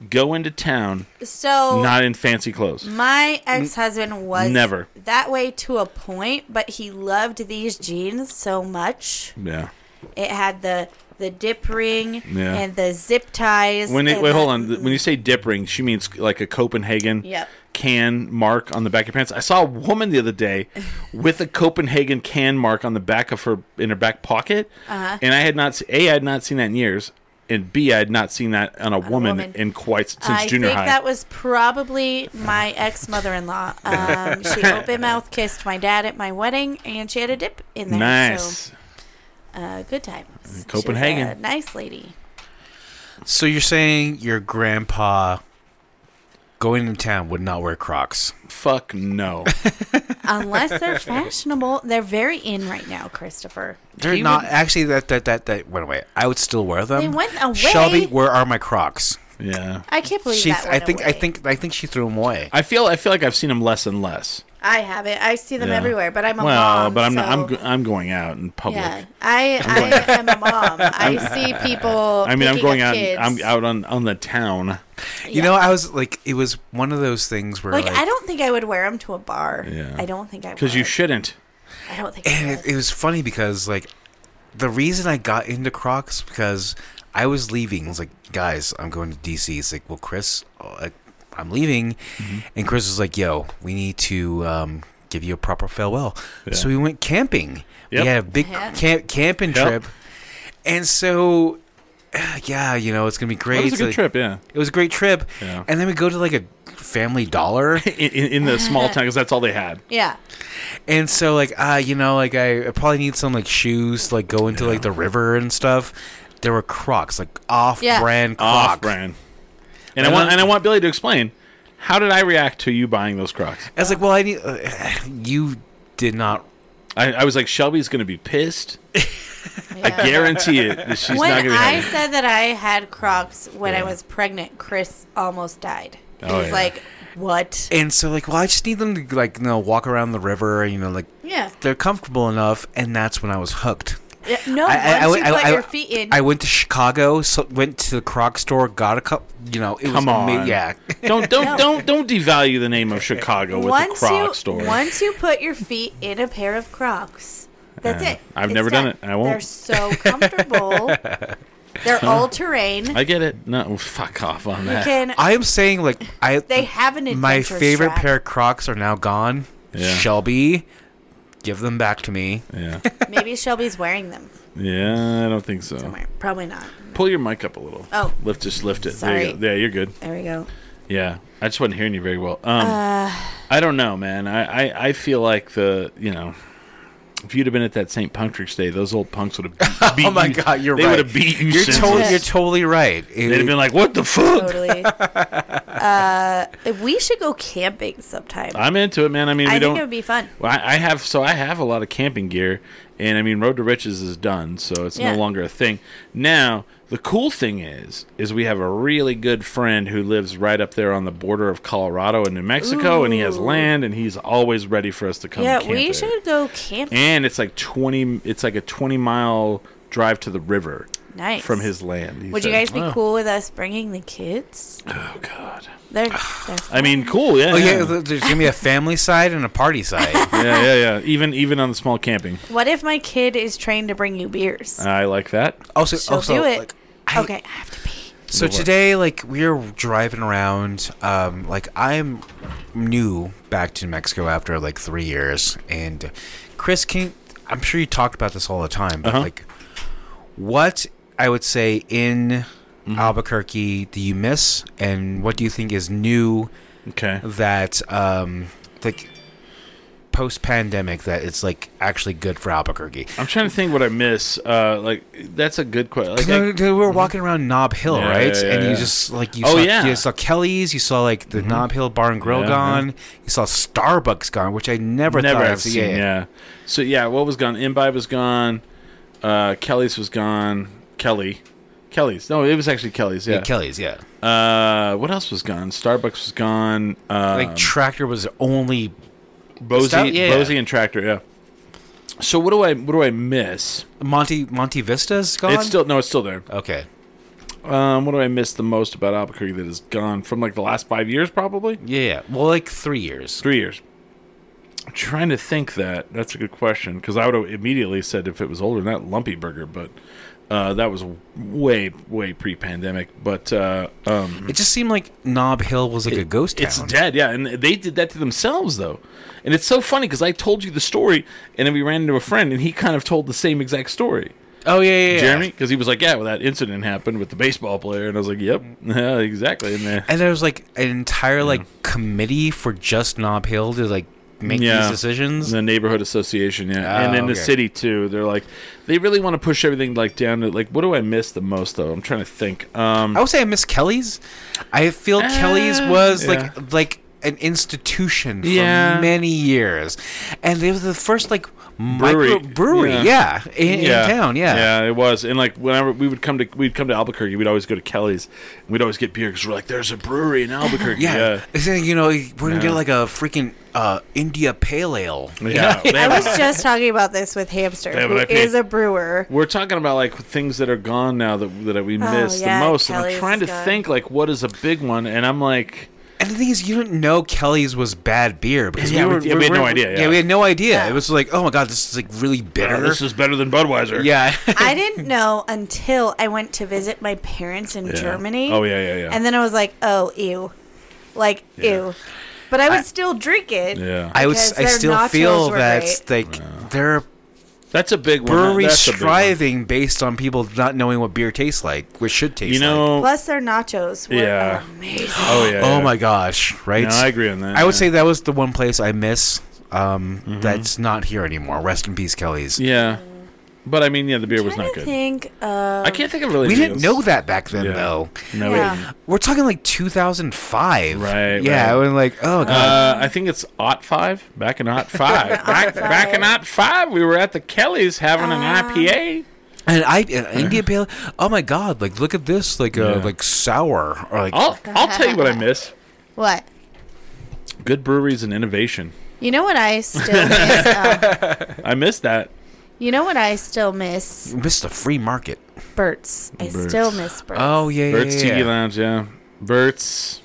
go into town So not in fancy clothes. my ex-husband was Never. that way to a point, but he loved these jeans so much. Yeah. It had the the dip ring Yeah. and the zip ties. When it, wait, the- hold on. When you say dip ring, she means like a Copenhagen Yep. can mark on the back of your pants. I saw a woman the other day *laughs* with a Copenhagen can mark on the back of her in her back pocket, Uh-huh. and I had not a I had not seen that in years, and b I had not seen that on a woman, woman. in quite since I junior high. I think that was probably my *laughs* ex mother-in-law. *laughs* Um, she open mouth kissed my dad at my wedding, and she had a dip in there. nice. So, uh, good times. She was Copenhagen. a nice lady. So you're saying your grandpa going to town would not wear Crocs? Fuck no. *laughs* Unless they're fashionable, they're very in right now, Christopher. They're He not would- actually. That that that that went away. I would still wear them. They went away. Shelby, where are my Crocs? yeah. I can't believe She, that. I went think, I away. think, I think she threw them away. I feel I feel like I've seen them less and less. I have it. I see them Yeah. everywhere, but I'm a well, mom. but I'm not. I'm go- I'm going out in public. Yeah, I I am a mom. *laughs* I see people. I mean, I'm going out. Kids. I'm out on on the town. You know, I was like, it was one of those things where, Like, like, I don't think I would wear them to a bar. Yeah. I don't think I would. Because you shouldn't. I don't think. I and would. it, it was funny because like the reason I got into Crocs because I was leaving. I was like, guys, I'm going to DC. It's like, well, Chris, uh, I'm leaving, Mm-hmm. and Chris was like, yo, we need to um, give you a proper farewell. Yeah. So we went camping. Yep. We had a big Yeah. camp camping Yep. trip, and so. *sighs* Yeah, you know it's gonna be great. It was a It's good like- trip. Yeah. It was a great trip, Yeah. and then we go to like a Family Dollar, *laughs* in, in, in the *laughs* small town because that's all they had. yeah. And so like uh you know like I, I probably need some like shoes to like go into like the river and stuff. There were Crocs like off brand Crocs. Off brand. And I want and I want Billy to explain how did I react to you buying those Crocs? I was like, well, I need. Uh, you did not. I, I was like, Shelby's gonna be pissed. *laughs* I guarantee it. that She's not when gonna I happy. said that I had Crocs when I was pregnant, Chris almost died. He Oh, was yeah. like, "What?" And so like, well, I just need them to like you know walk around the river. You know, like Yeah. they're comfortable enough, and that's when I was hooked. Yeah, No, I- I- once I- you put I- your feet in. I went to Chicago, so went to the Croc store, got a cup. You know, it Come was on. ama- yeah. *laughs* Don't don't No. don't don't devalue the name of Chicago with once the Croc you store. once you put your feet in a pair of Crocs, that's Yeah. it. I've It's never done it. I won't. They're so comfortable. *laughs* They're all terrain. I get it. No, fuck off on You that. can. I am saying like I. They have an my favorite strap. pair of Crocs are now gone. Yeah. Shelby, give them back to me. Yeah, *laughs* Maybe Shelby's wearing them yeah. I don't think so. somewhere. Probably not. Pull your mic up a little. Oh. lift just lift it. There you Sorry. go. Yeah, you're good. There we go. Yeah, I just wasn't hearing you very well. Um, Uh, I don't know, man. I, I, I feel like the you know, if you'd have been at that St. Patrick's Day, those old punks would have *laughs* beat Oh my you. God, you're they right. would have beat you. You're senseless. totally, you're totally right. They'd have been like, "What the fuck?" Totally. *laughs* uh, we should go camping sometime. I'm into it, man. I mean, we I don't. think it would be fun. Well, I, I have so I have a lot of camping gear, and I mean, Road to Riches is done, so it's Yeah. no longer a thing. Now, the cool thing is, is we have a really good friend who lives right up there on the border of Colorado and New Mexico, and he has land, and he's always ready for us to come. Yeah, we there. should go camping. And it's like twenty. It's like a twenty mile drive to the river Nice. from his land. he Would you said. guys be Oh. cool with us bringing the kids? Oh God. They're, *sighs* they're I mean, cool. Yeah. Oh yeah, yeah. th- there's gonna be a family side and a party side. *laughs* yeah, yeah, yeah. Even even on the small camping, What if my kid is trained to bring you beers? I like that. Also, She'll also, do it. like, I- okay, I have to pee. So Go today, like we were driving around, um, like I'm new back to New Mexico after like three years, and Chris, can I'm sure you talked about this all the time, but Uh-huh. like, what I would say in Mm-hmm. Albuquerque do you miss, and what do you think is new Okay. that, um, like, post pandemic that it's like actually good for Albuquerque? I'm trying to think what I miss. Uh, like that's a good question. Like, Cause I- we were walking around Nob Hill, Yeah, right? yeah, yeah, and you just like you Oh, saw, yeah. you saw Kelly's, you saw like the Nob Hill Bar and Grill gone, you saw Starbucks gone, which I never, never thought see. seen. Yeah, So yeah, what was gone? Imbibe was gone. Uh, Kelly's was gone. Kelly. Kelly's. No, it was actually Kelly's. Yeah. Kelly's, yeah. uh, what else was gone? Starbucks was gone. Um, Like Tractor was only Stout- yeah. Bosque and Tractor. Yeah. So what do I what do I miss? Monte Monte Vista's gone. It's still no, it's still there. okay. Um, what do I miss the most about Albuquerque that is gone from like the last five years? Probably Yeah, yeah. Well, like three years. three years. I'm trying to think that. That's a good question because I would have immediately said if it was older than that, Lumpy Burger, but uh, that was way way pre-pandemic. But uh, um, It just seemed like Nob Hill was like a ghost town. It's dead, yeah, and they did that to themselves though. And it's so funny because I told you the story, and then we ran into a friend, and he kind of told the same exact story. Oh yeah, yeah, yeah. Jeremy, because he was like, "Yeah, well, that incident happened with the baseball player," and I was like, "Yep, *laughs* yeah, exactly." And there was like an entire like committee for just Nob Hill to like make Yeah. these decisions. the neighborhood association, yeah, and Oh, in the city too. They're like, they really want to push everything like down to like, what do I miss the most though? I'm trying to think. Um, I would say I miss Kelly's. I feel Kelly's Uh, was yeah. like like an institution for Yeah. many years, and they were the first like Brewery. micro brewery, Yeah. yeah, in, in town, yeah. yeah, it was. And like whenever we would come to we'd come to Albuquerque, we'd always go to Kelly's. And we'd always get beer because we're like, "There's a brewery in Albuquerque." *gasps* Yeah, yeah. It's like, you know, we're gonna Yeah. get like a freaking uh, India Pale Ale. Yeah, they I was just talking about this with Hamster, They have who is a brewer. We're talking about like things that are gone now that that we miss Oh, yeah, the most. and I'm trying to gone. think like what is a big one, and I'm like, And the thing is, you didn't know Kelly's was bad beer because Yeah, we we- were. yeah, we had no idea, yeah. we had no idea. Yeah. It was like, oh my god, this is like really bitter. "Oh, "This is better than Budweiser." yeah. *laughs* I didn't *laughs* know until I went to visit my parents in Yeah. Germany. Oh yeah, yeah, yeah. And then I was like, oh, ew. Like, Yeah. ew. But I would still drink it. yeah. I would. I still feel that great. like there are That's a big one. breweries That's a big one. striving based on people not knowing what beer tastes like, which should taste You like. know. Plus, their nachos were Yeah. amazing. oh yeah. Oh yeah. my gosh! Right? No, I agree on that. I would yeah. say that was the one place I miss. Um, that's not here anymore. Rest in peace, Kelly's. Yeah, but I mean, yeah, the beer was trying not to good. think. Uh, I can't think of really. We didn't else. know that back then, Yeah. though. No, we Yeah. didn't. We're talking like 2005. Right, Yeah. right. I was like, oh god. Uh, I think it's Ot Five. Back in Ot Five. *laughs* back, back in Ot Five, we were at the Kellys having an Ah. IPA. and I an India Pale. Oh my god! Like, look at this. Like, uh, Yeah. like sour or like. I'll I'll tell you what I miss. *laughs* what? Good breweries and innovation. You know what I still miss? Uh, *laughs* I miss that. You know what I still miss? Missed the free market. Burt's. I Burt's. still miss Burt's. Oh yeah, yeah, Burt's yeah. Tiki Lounge, yeah. Burt's.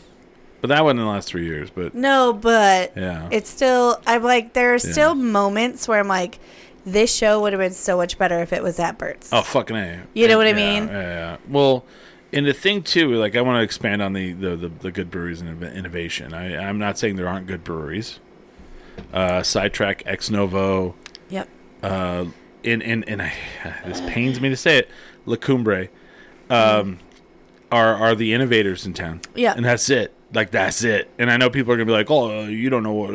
but that wasn't in the last three years. But No, but yeah, it's still. I'm like, there are Yeah. still moments where I'm like, this show would have been so much better if it was at Burt's. oh fucking a. You know what I Yeah, mean? Yeah, yeah. Well, and the thing too, like I want to expand on the the, the, the good breweries and innovation. I, I'm not saying there aren't good breweries. Uh, Sidetrack, Ex Novo, Yep. uh, in in and I, this pains me to say it, La Cumbre, um, are are the innovators in town. Yeah. and that's it. Like that's it. And I know people are gonna be like, "Oh, you don't know what?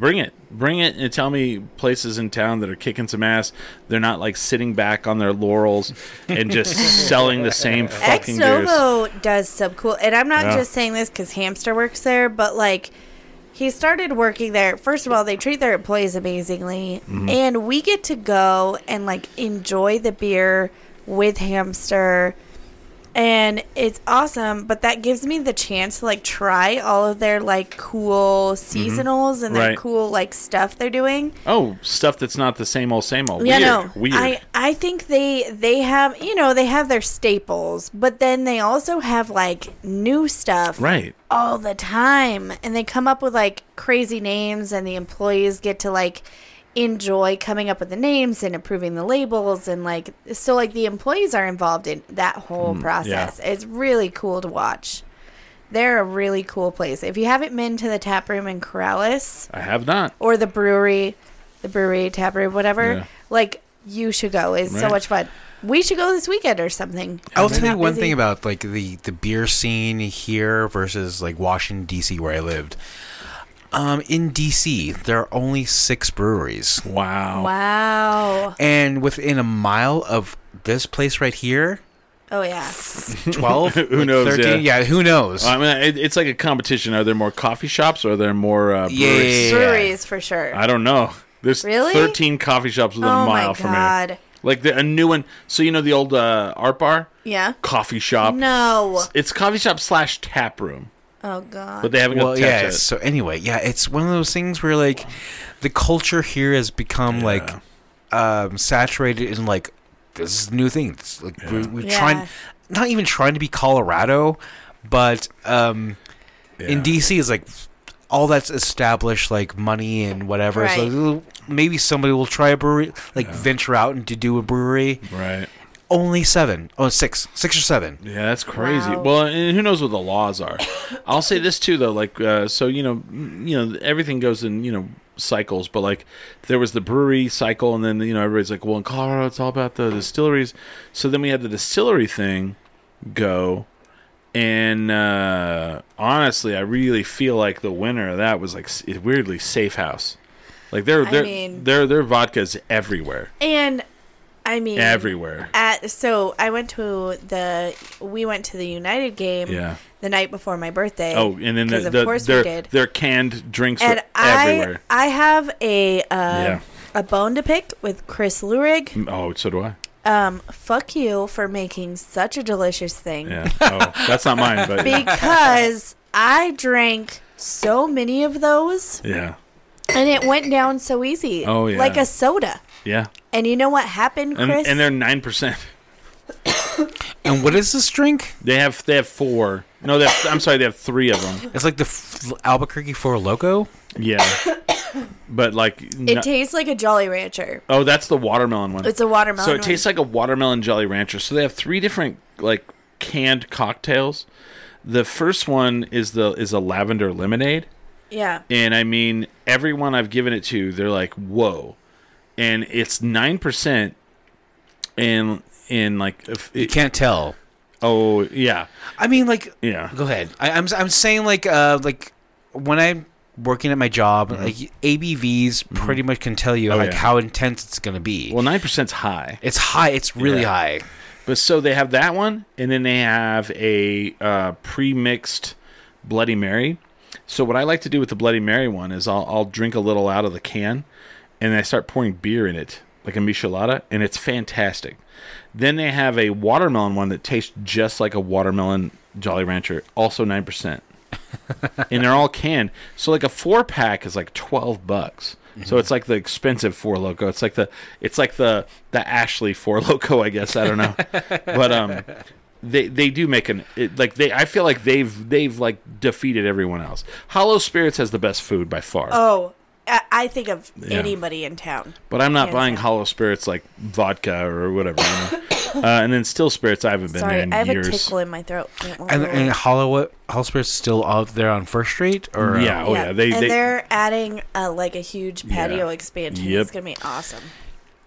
Bring it, bring it, and tell me places in town that are kicking some ass. They're not like sitting back on their laurels and just *laughs* selling the same Ex fucking beers. Novo does some cool, and I'm not Yeah. just saying this because Hamster works there, but like he started working there. First of all, they treat their employees amazingly, Mm-hmm. and we get to go and like enjoy the beer with Hamster. And it's awesome, but that gives me the chance to like try all of their like cool mm-hmm. seasonals and their Right. cool like stuff they're doing. Oh, stuff that's not the same old same old. Yeah, Weird. no. Weird. I I think they they have you know they have their staples, but then they also have like new stuff right. all the time, and they come up with like crazy names, and the employees get to like enjoy coming up with the names and approving the labels, and like so like the employees are involved in that whole mm, process. It's really cool to watch. They're a really cool place. If you haven't been to the tap room in Corrales, I have not. or the brewery, the brewery, tap room, whatever. Yeah. Like you should go. It's so much fun. We should go this weekend or something. I'll tell you one busy. thing about like the the beer scene here versus like Washington D.C. where I lived. Um, in D.C., there are only six breweries, Wow. Wow. and within a mile of this place right here, Oh yeah. *laughs* twelve, *laughs* Who like, knows, 13, yeah. who knows? I mean, it, it's like a competition. Are there more coffee shops or are there more uh, breweries? Yeah, yeah, yeah. Breweries for sure. I don't know. There's Really? 13 coffee shops within oh a mile my from god. here. Like the, a new one. So you know the old uh, art bar, Yeah. coffee shop. No. It's coffee shop slash tap room, Oh god. but they haven't well, got taps yeah. yet. So anyway, yeah, it's one of those things where like the culture here has become like um, saturated in like this is a new thing. It's like we're, we're Yeah. trying, not even trying to be Colorado, but um, in DC is like all that's established, like money and whatever. Right. So maybe somebody will try a brewery, like venture out and to do a brewery. Right. Only seven. seven, oh six, six or seven. Yeah, that's crazy. Wow. Well, and who knows what the laws are? *coughs* I'll say this too, though. Like, uh, so you know, you know, everything goes in you know cycles. But like, there was the brewery cycle, and then you know everybody's like, well, in Colorado, it's all about the distilleries. So then we had the distillery thing go, and uh, honestly, I really feel like the winner of that was like weirdly Safe House. Like their I their mean- their their vodka's everywhere, and I mean everywhere. At so I went to the we went to the United game Yeah. the night before my birthday. Oh, and then the, of the, course their we did. their canned drinks and were I everywhere. I have a uh, Yeah. a bone to pick with Chris Lurig. Oh, so do I. Um, fuck you for making such a delicious thing. Yeah. Oh, that's not mine, but *laughs* Because I drank so many of those yeah, and it went down so easy. Oh, yeah. Like a soda. Yeah, And you know what happened, and, Chris? and they're nine percent. *coughs* And what is this drink? They have they have four. No, they have, I'm sorry, they have three of them. It's like the f- Albuquerque Four Loco. Yeah, but like, it no- tastes like a Jolly Rancher. oh, that's the watermelon one. It's a watermelon. so it one. tastes like a watermelon Jolly rancher. So they have three different like canned cocktails. The first one is the is a lavender lemonade. Yeah. And I mean, everyone I've given it to, they're like, "Whoa!" And it's nine percent, and in like, if You can't tell. oh yeah, I mean, like, yeah, go ahead. I, I'm I'm saying like uh like when I'm working at my job, like ABVs pretty much can tell you Mm-hmm. Oh, like yeah. how intense it's gonna be. well, nine percent's high, it's high. It's really Yeah. high. but so they have that one, and then they have a uh, pre-mixed Bloody Mary. So what I like to do with the Bloody Mary one is I'll I'll drink a little out of the can, and I start pouring beer in it, like a michelada, and it's fantastic. Then they have a watermelon one that tastes just like a watermelon Jolly Rancher, also nine percent, *laughs* and they're all canned. So like a four pack is like twelve bucks. So it's like the expensive four loco. It's like the it's like the the Ashley four loco. I guess I don't know, but um, they they do make an it, like they. I feel like they've they've like defeated everyone else. Hollow Spirits has the best food by far. Oh, I, I think of Yeah. anybody in town. But I'm not buying down. Hollow Spirits like vodka or whatever. You know? *coughs* uh, and then Still Spirits, I haven't been there Sorry, in I have years. a tickle in my throat. And and away. Hollow Hollow Spirit's still out there on First Street, or uh, Yeah, oh yeah, they and they they're adding uh, like a huge patio Yeah. expansion. Yep. It's gonna be awesome.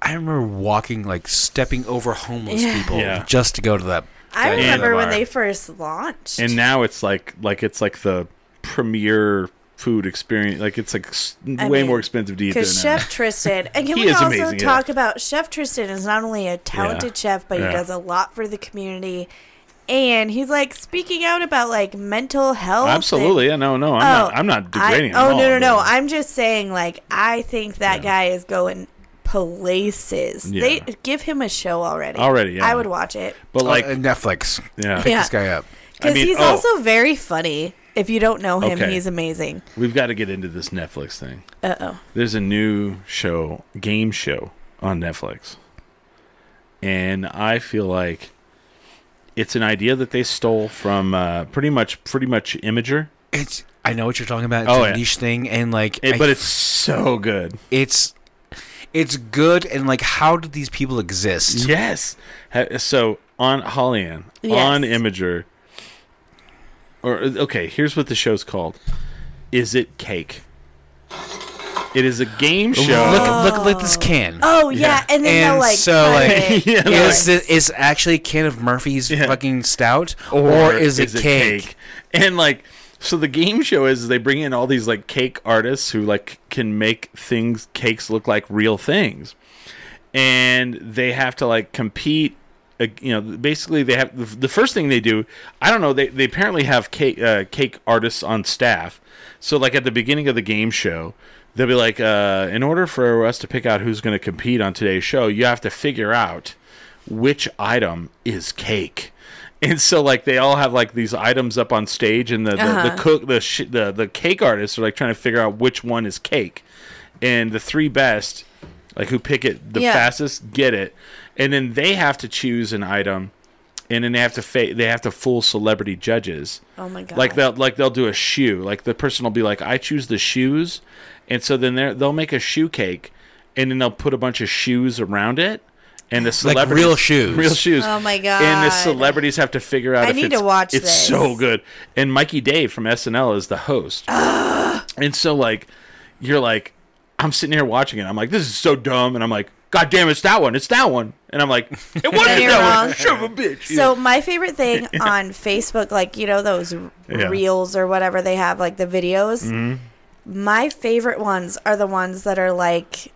I remember walking like stepping over homeless Yeah. people Yeah. just to go to that. I that remember when they first launched. and now it's like like it's like the premier food experience. Like it's like s- I way mean, more expensive to eat than Because that. Chef *laughs* Tristan, and can He we also amazing, yeah. talk about Chef Tristan is not only a talented Yeah. chef, but Yeah. he does a lot for the community, and he's like speaking out about like mental health. Absolutely, yeah, no, no, I'm not. I'm not degrading. Oh, I, oh at no, no, no! but- I'm just saying, like, I think that guy is going places. Yeah. They give him a show already. Already, yeah. I would watch it But like, uh, Netflix. yeah, Pick Yeah. this guy up. because mean, he's oh. also very funny. If you don't know him, Okay. he's amazing. we've got to get into this Netflix thing. Uh oh. There's a new show, game show on Netflix. And I feel like it's an idea that they stole from uh, pretty much pretty much Imgur. It's. I know what you're talking about. It's Oh, a yeah. niche thing, and like, It- I but it's so good. it's it's good and like how do these people exist Yes. Ha- So on Hollyan, Yes. on Imgur, or uh, okay, here's what the show's called. Is it cake? It is a game show. look look look this can Oh yeah, and then And they'll like so, cut like, it. *laughs* Yeah, is it is actually a can of Murphy's Yeah. fucking stout or, is it cake? And like, so the game show is they bring in all these like cake artists who like can make things cakes look like real things, and they have to like compete. Uh, you know, basically they have the, the first thing they do. I don't know. They they apparently have cake uh, cake artists on staff. So like at the beginning of the game show. They'll be like, uh, in order for us to pick out who's going to compete on today's show, you have to figure out which item is cake. *laughs* And so like they all have like these items up on stage and the the, Uh-huh. the cook the, sh- the the cake artists are like trying to figure out which one is cake. And the three best like who pick it the Yeah. fastest get it. And then they have to choose an item and then they have to fa- they have to fool celebrity judges. Oh my god! Like they'll like they'll do a shoe. Like the person will be like, I choose the shoes, and so then they they'll make a shoe cake, and then they'll put a bunch of shoes around it, and the celebrities real shoes. real shoes. Oh my god! And the celebrities have to figure out. I if need it's, to watch It's this. so good. And Mikey Day from SNL is the host. *gasps* and so like, you're like, I'm sitting here watching it. I'm like, this is so dumb. And I'm like, God damn, it's that one. It's that one. And I'm like, *laughs* it wasn't that wrong. one. Son of a bitch. So my favorite thing *laughs* on Facebook, like you know those Yeah. reels or whatever they have, like the videos. Mm-hmm. My favorite ones are the ones that are like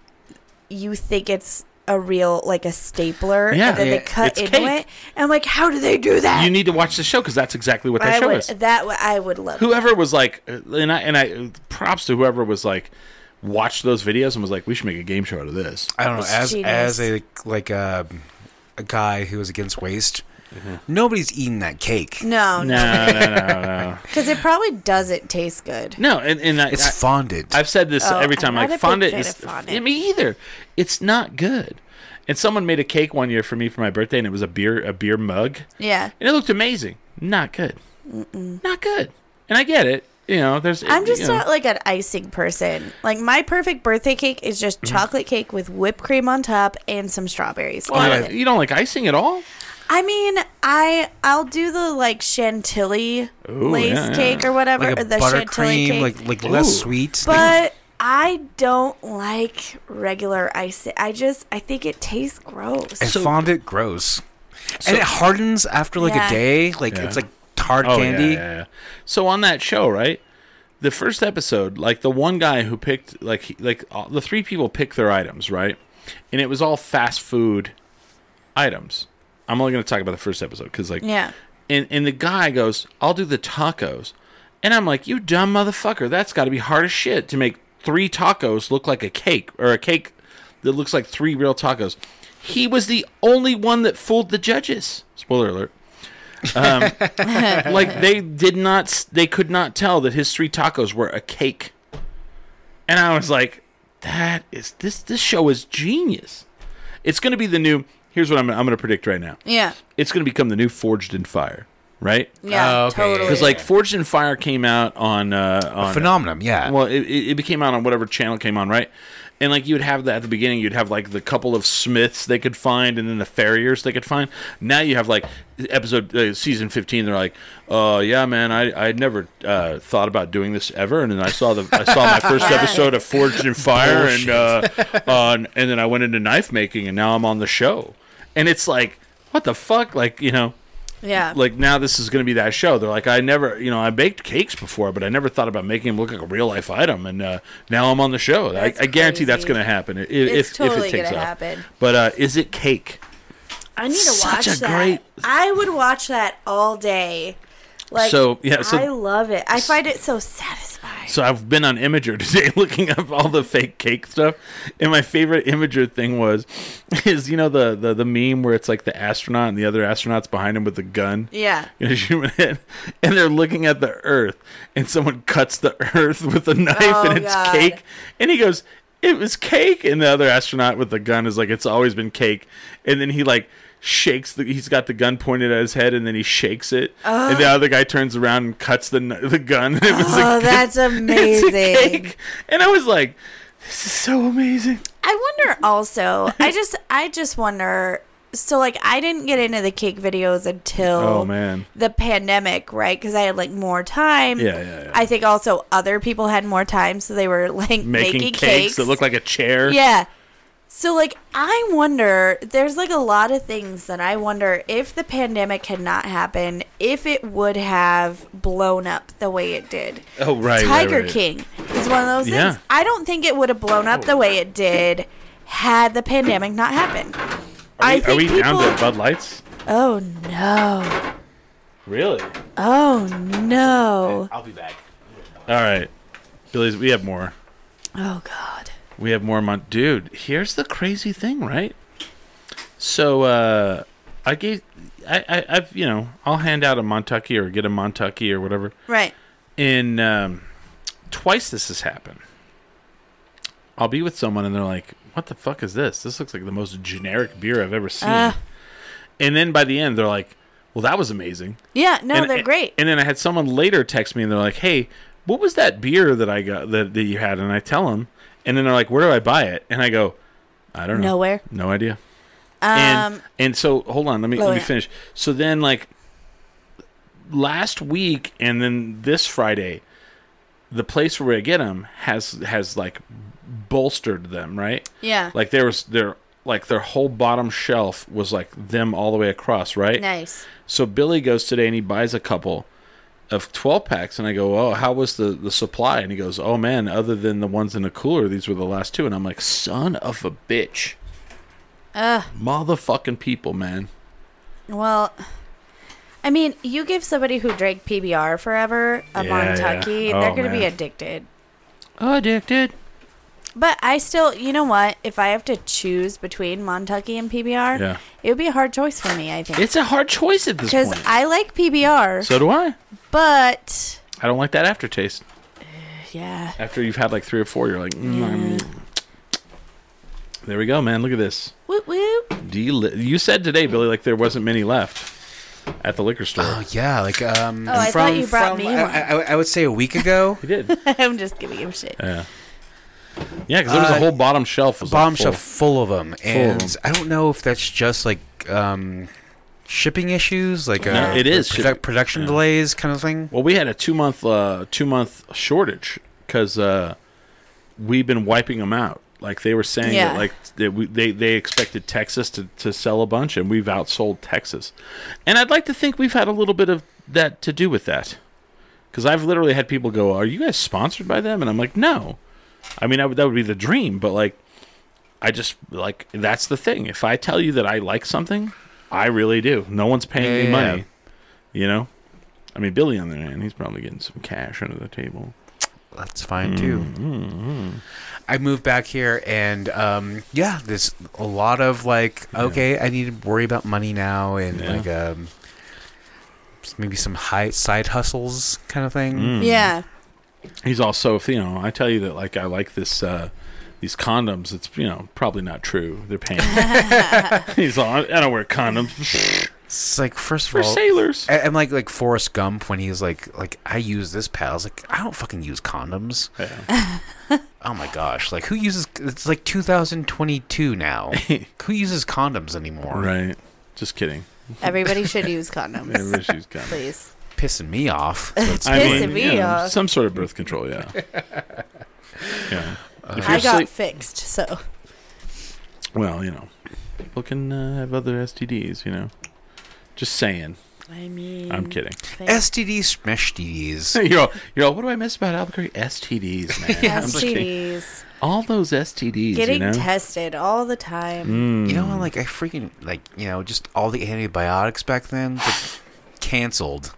you think it's a real like a stapler, Yeah. and then Yeah, they cut it's into cake. it. And I'm like, how do they do that? you need to watch the show because that's exactly what that I show would is. that I would love. whoever was like, uh, and I and I props to whoever was like, watched those videos and was like, we should make a game show out of this. I don't know It's as genius. as a like a a guy who is against waste Mm-hmm. nobody's eating that cake No, no, No, no, no, no, *laughs* because it probably doesn't taste good. no. And and I, it's I, fondant I've said this Oh, every I'm time. not Like a big fondant fan is of fondant. Yeah, me either. It's not good. And someone made a cake one year for me for my birthday, and it was a beer a beer mug, Yeah, and it looked amazing. Not good. Not good. And I get it. You know, there's. I'm just you know, not like an icing person. Like my perfect birthday cake is just Mm-hmm. chocolate cake with whipped cream on top and some strawberries. Well, That's you don't like icing at all? I mean, I I'll do the like chantilly Ooh, lace yeah, yeah. cake or whatever, like or the chantilly buttercream cake. like like less Ooh. sweet but I don't like regular icing. I just I think it tastes gross. and So- fondant gross and it hardens after like Yeah. a day like Yeah. it's like hard Oh, candy Yeah, yeah, yeah. So on that show, right? The first episode, like the one guy who picked, like, he, like all, the three people picked their items, right? And it was all fast food items. I'm only going to talk about the first episode because, like, yeah. and and the guy goes, "I'll do the tacos," and I'm like, "You dumb motherfucker! That's got to be hard as shit to make three tacos look like a cake or a cake that looks like three real tacos." He was the only one that fooled the judges. Spoiler alert. Um, *laughs* like they did not, they could not tell that his three tacos were a cake, and I was like, "That is this. This show is genius. It's going to be the new." Here's what I'm, I'm going to predict right now Yeah. it's going to become the new Forged in Fire, right? Yeah. Oh, okay. Totally. Because like Forged in Fire came out on uh, on phenomenon yeah well, it, it it became out on whatever channel came on, right? And like you'd have that at the beginning, you'd have like the couple of Smiths they could find, and then the farriers they could find. Now you have like episode uh, season fifteen. They're like, "Oh yeah, man, I I never uh, thought about doing this ever." And then I saw the I saw my *laughs* first episode of Forged in Fire, and uh, uh, and then I went into knife making, and now I'm on the show. And it's like, what the fuck? Like you know, Yeah. like now this is going to be that show. They're like, I never, you know, I baked cakes before, but I never thought about making them look like a real life item, and uh, now I'm on the show. I, I guarantee that's going to happen if, it's if, totally if it takes off. happen. But uh, is it cake? I need to Such watch a that. great- I would watch that all day. Like So, yeah, so- I love it. I find it so satisfying. So I've been on Imgur *laughs* today looking up all the fake cake stuff, and my favorite Imgur thing was, *laughs* is you know the the, the meme where it's like the astronaut and the other astronauts behind him with the gun. yeah. *laughs* You know, shoot 'em in, and they're looking at the Earth, and someone cuts the Earth with a knife, Oh, and it's God. cake. And he goes, "It was cake," and the other astronaut with the gun is like, "It's always been cake." And then he like shakes the he's got the gun pointed at his head and then he shakes it and the oh. other guy turns around and cuts the the gun and *laughs* it was Oh, *laughs* a, that's amazing. and I was like this is so amazing I wonder also. I just I just wonder so like I didn't get into the cake videos until oh man the pandemic, right? Because I had like more time. yeah yeah, yeah. I think also other people had more time, so they were like making, making, cakes, cakes that look like a chair Yeah. So like I wonder there's like a lot of things that I wonder if the pandemic had not happened, if it would have blown up the way it did. oh right right, Tiger right. King is one of those Yeah. things. I don't think it would have blown up the oh. way it did had the pandemic not happened. are I we, think are we people down to Bud Lights Oh no. really Oh no. I'll be back. all right Billy's we have more Oh god. We have more mon dude, here's the crazy thing, right? So uh I gave I, I I've you know, I'll hand out a Montucky or get a Montucky or whatever. Right. In um twice this has happened. I'll be with someone and they're like, What the fuck is this? This looks like the most generic beer I've ever seen. Uh. and then by the end they're like, Well that was amazing. Yeah, no, and, they're great. And then I had someone later text me and they're like, "Hey, what was that beer that I got that, that you had?" And I tell them, and then they're like, "Where do I buy it?" And I go, "I don't know, Nowhere. no idea." Um and and so hold on, let me let me finish. So then like last week and then this Friday, the place where I get them has has like bolstered them, right? yeah. Like there was their like their whole bottom shelf was like them all the way across, right? nice. So Billy goes today and he buys a couple of 12 packs and I go, "Oh, how was the the supply?" And he goes, "Oh man, other than the ones in the cooler, these were the last two." And I'm like, "Son of a bitch. Uh Motherfucking people, man." Well, I mean, you give somebody who drank PBR forever a Yeah, Montucky, yeah. they're Oh, going to be man. addicted. Addicted. But I still, you know what? If I have to choose between Montucky and PBR, Yeah. it would be a hard choice for me, I think. It's a hard choice at this Because. I like PBR, so do I. but I don't like that aftertaste. yeah. After you've had like 3 or 4, you're like, mm, I'm- There we go, man. Look at this. Whoop whoop. Deli- you said today, Billy, like there wasn't many left at the liquor store. Oh yeah, like um. Oh, I thought you brought me I, one. I, I would say a week ago. *laughs* he did. *laughs* I'm just giving him shit. Yeah. Yeah, because there was a Uh, whole bottom shelf. Was bomb like full. shelf full of them, and of 'em. I don't know if that's just like um, shipping issues, like No, uh, it is produ- shipping. production Yeah. delays, kind of thing. Well, we had a two month uh, two month shortage because uh, we've been wiping them out. Like they were saying Yeah. that like they, we, they they expected Texas to, to sell a bunch, and we've outsold Texas. And I'd like to think we've had a little bit of that to do with that, because I've literally had people go, "Are you guys sponsored by them?" And I'm like, "No." I mean, I would, that would be the dream, but like, I just like that's the thing. If I tell you that I like something, I really do. No one's paying Yeah, me yeah, money. You know, I mean, Billy on the other hand, he's probably getting some cash under the table. That's fine too. Mm-hmm. I moved back here, and um, yeah, there's a lot of like, okay, I need to worry about money now, and Yeah. like um, maybe some high side hustles kind of thing. Mm. Yeah. He's also, you know, I tell you that like I like this uh these condoms. It's you know probably not true. They're paying. *laughs* he's all, I don't wear condoms It's like first of for all, sailors. I- I'm like like Forrest Gump when he's like like I use this pad. I like I don't fucking use condoms. Yeah. *laughs* Oh my gosh! Like who uses? It's like 2022 now. *laughs* who uses condoms anymore? Right. Just kidding. Everybody should use condoms. Everybody shoes condoms. Please. Pissing me off. So it's Pissing mean, me you know, off. some sort of birth control. Yeah. yeah. If I got sleep- fixed, so well, you know, people can uh, have other STDs. You know, just saying. I mean, I'm kidding. thank- STDs, SMSTDs. *laughs* you're all, you're all, what do I miss about Albuquerque? STDs, *laughs* man. I'm just kidding. STDs. All those STDs, Getting you know? tested all the time. Mm. You know, like I freaking like you know, just all the antibiotics back then, just *sighs* canceled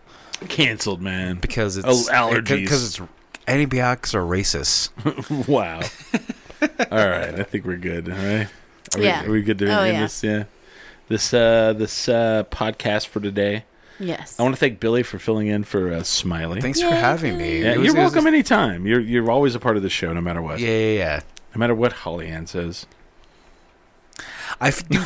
Canceled, man. because it's Oh, allergies. Because it's antibiotics are racist. *laughs* wow. all right, I think we're good. All right. Are we, Yeah. are we good to Oh, end yeah. this? Yeah. This uh this uh podcast for today. Yes. I want to thank Billy for filling in for uh, Smiley. Thanks Yay, for having me. Yeah, was- you're it was- welcome anytime. You're you're always a part of the show, no matter what. Yeah, yeah, yeah. No matter what Holly Ann says. I f- *laughs* do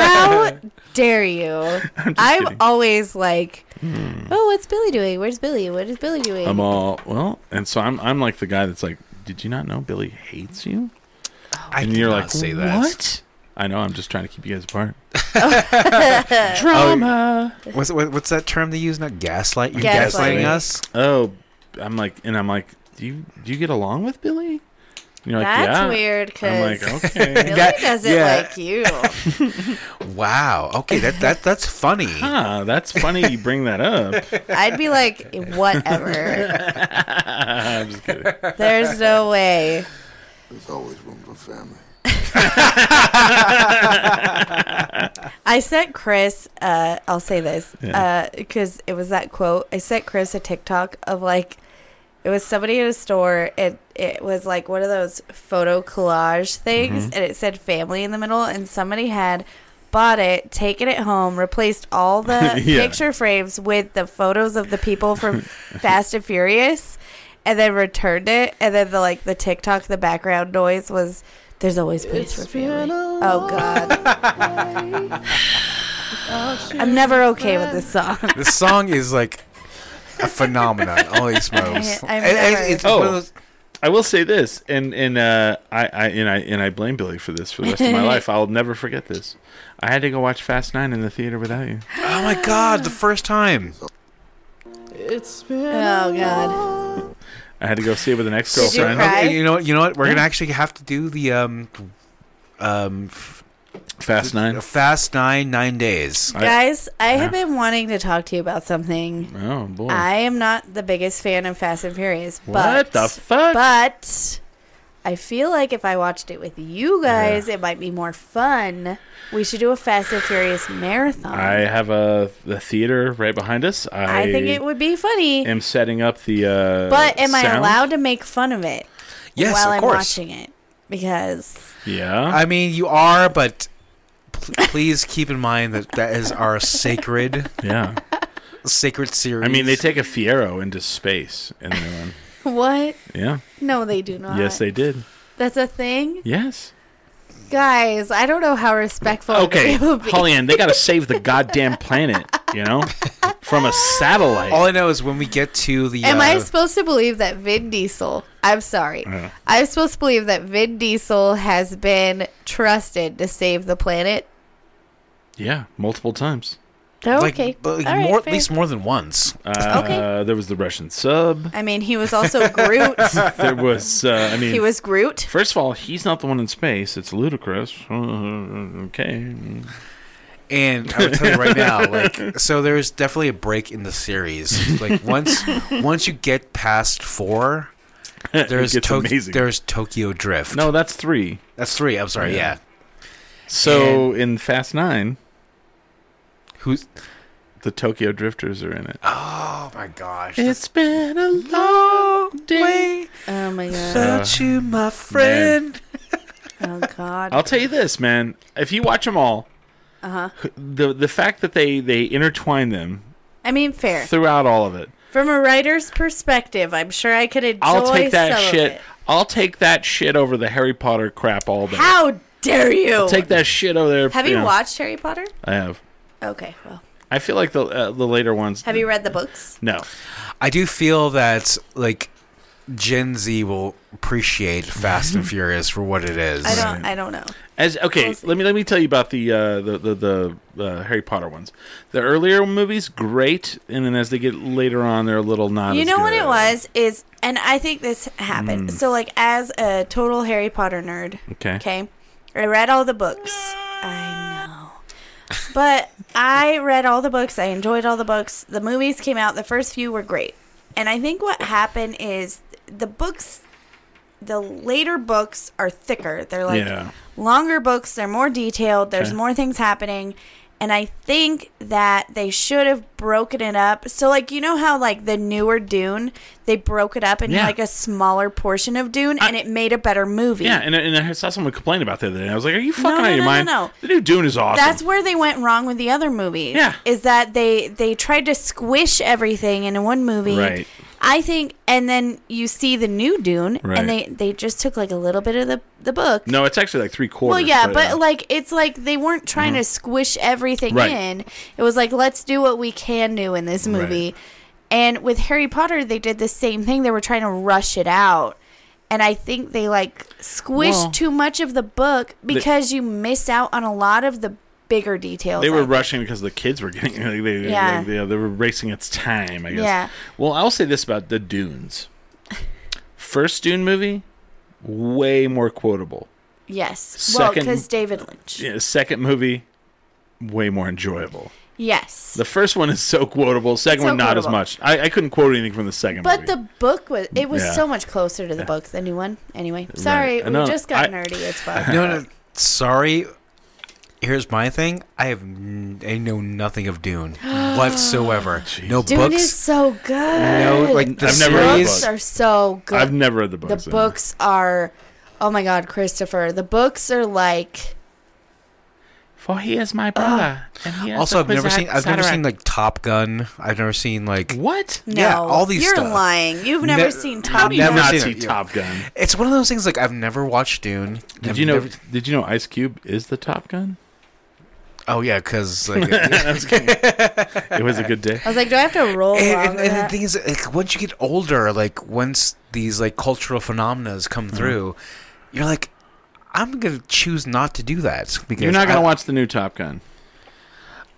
how dare you? *laughs* I'm I'm always like, hmm. oh, what's Billy doing? Where's Billy? What is Billy doing? I'm all well, and so I'm I'm like the guy that's like, did you not know Billy hates you? Oh, I and you're cannot like, say that. what? I know. I'm just trying to keep you guys apart. *laughs* Oh, Drama. What's what, what's that term they use? Not gaslight. You're Gaslighting. gaslighting us. Oh, I'm like, and I'm like, do you do you get along with Billy? And you're like, That's yeah. weird I'm because like, *laughs* okay. Billy That- doesn't yeah. like you. *laughs* Wow. Okay, that that that's funny. *laughs* Huh, that's funny you bring that up. I'd be like, whatever. I'm just kidding. There's no way. There's always room for family. I sent Chris. Uh, I'll say this Yeah. because it was that quote. I sent Chris a TikTok of like it was somebody in a store. It it was like one of those photo collage things, Mm-hmm. and it said family in the middle, and somebody had bought it, taken it home, replaced all the *laughs* Yeah. picture frames with the photos of the people from *laughs* Fast and Furious, and then returned it, and then the like the TikTok, the background noise was. There's always place for family. Oh God. *laughs* I'm never okay with this song. This song is like a phenomenon. Holy smokes! I- I've And- and it's Oh. one of those- I will say this, and and uh, I, I and I and I blame Billy for this for the rest of my *laughs* life. I'll never forget this. I had to go watch Fast Nine in the theater without you. oh my god, the first time. It's oh God. *laughs* I had to go see it with an ex Did you girlfriend. cry? Okay, you know what? You know what? We're gonna actually have to do the um, um, f- Fast Nine. fast nine nine days. Guys, I have been wanting to talk to you about something. Oh boy. I am not the biggest fan of Fast and Furious, what but the fuck? but I feel like if I watched it with you guys, it might be more fun. We should do a Fast and Furious marathon. I have a the theater right behind us. I, I think it would be funny. am setting up the. Uh, But am I sound. allowed to make fun of it Yes, while of I'm course. watching it? Because Yeah. I mean, you are, but pl- please keep in mind that that is our sacred, yeah. sacred series. I mean, they take a Fiero into space in the new one. what? Yeah. No, they do not. Yes, they did. That's a thing, Yes. guys. I don't know how respectful. Okay, it would be. Holly Ann, they got to save the goddamn planet, *laughs* you know, from a satellite. All I know is when we get to the. Am uh, I supposed to believe that Vin Diesel? I'm sorry. Uh. I'm supposed to believe that Vin Diesel has been trusted to save the planet. yeah, multiple times. Oh, like, okay. but like All right, more, at fair. least more than once. Uh, Okay. There was the Russian sub. I mean, he was also Groot. *laughs* There was, uh, I mean, he was Groot. first of all, he's not the one in space. It's ludicrous. *laughs* Okay. And I would tell you right now, *laughs* like, so there's definitely a break in the series. Like once, *laughs* once you get past four, there's gets Tok- amazing. there's Tokyo Drift. No, that's three. that's three. I'm sorry. Yeah. Yeah. So in Fast Nine, Who's? the Tokyo Drifters are in it. Oh my gosh. It's been a long day. Oh my god. without you, my friend. Oh god. I'll tell you this, man. If you watch them all, Uh huh. the the fact that they they intertwine them I mean, fair. throughout all of it, From a writer's perspective, I'm sure I could enjoy I'll take that some shit. I'll take that shit over the Harry Potter crap all day. How dare you? Take that shit over there. Have you know. watched Harry Potter? I have. Okay, well. I feel like the uh, the later ones. Have you read the books? No. I do feel that like Gen Z will appreciate Fast and *laughs* Furious for what it is. I don't. I don't know. As okay, We'll let me let me tell you about the uh, the the the uh, Harry Potter ones. The earlier movies, great, and then as they get later on, they're a little not. You know what it was is, and I think this happened. So, like, as a total Harry Potter nerd, Okay. okay, I read all the books. I know, But I read all the books. I enjoyed all the books. The movies came out. The first few were great. And I think what happened is the books, the later books are thicker. They're like Yeah. longer books. They're more detailed. There's Okay. more things happening. And I think that they should have broken it up. So, like, you know how, like, the newer Dune, they broke it up into, Yeah. like, a smaller portion of Dune, and it made a better movie. Yeah, and, and I saw someone complain about that the other day. I was like, "Are you fucking no, out of your no, no, mind? no. The new Dune is awesome." That's where they went wrong with the other movies. Yeah. Is that they they tried to squish everything into one movie. Right. I think and then you see the new Dune Right. and they they just took like a little bit of the the book. no, it's actually like three quarters. well, yeah, but uh, like it's like they weren't trying to squish everything Right. in. It was like let's do what we can do in this movie. And with Harry Potter, they did the same thing. They were trying to rush it out. And I think they like squished Well- too much of the book because you miss out on a lot of the bigger details. they were think. rushing because the kids were getting. *laughs* Like, they, Yeah. they, they, they were racing its time. I guess. Yeah. Well, I'll say this about the Dunes. First Dune movie, way more quotable. Yes. well, because David Lynch. Yeah, second movie, way more enjoyable. Yes. The first one is so quotable. Second So one, not as much. I, I couldn't quote anything from the second but movie. the book was it was Yeah. so much closer to the book, the new one. Anyway, sorry, I we know. just got I- nerdy as *laughs* fuck. No, no. Sorry. Here's my thing. I have n- I know nothing of Dune *gasps* whatsoever. no books. Dune books. is so good. no, like the I've never read the series. books are so good. I've never read the the books. so- books are oh my god, Christopher. The books are like For he is my brother. and he is Also, the I've never wizard seen. I've never Sarac. seen like Top Gun. I've never seen like. What? no, Yeah, all these You're stuff. lying. You've never Ne- seen How Top do you Never Gun. not seen see it, yeah. Top Gun? It's one of those things like I've never watched Dune. Did I've you know? never- Did you know Ice Cube is the Top Gun? Oh yeah, because like. *laughs* *laughs* It was a good day. I was like, do I have to roll and, along and, with and the thing is, like, once you get older, like once these like cultural phenomena come Mm-hmm. through, you're like, I'm gonna choose not to do that because You're not gonna I, watch the new Top Gun.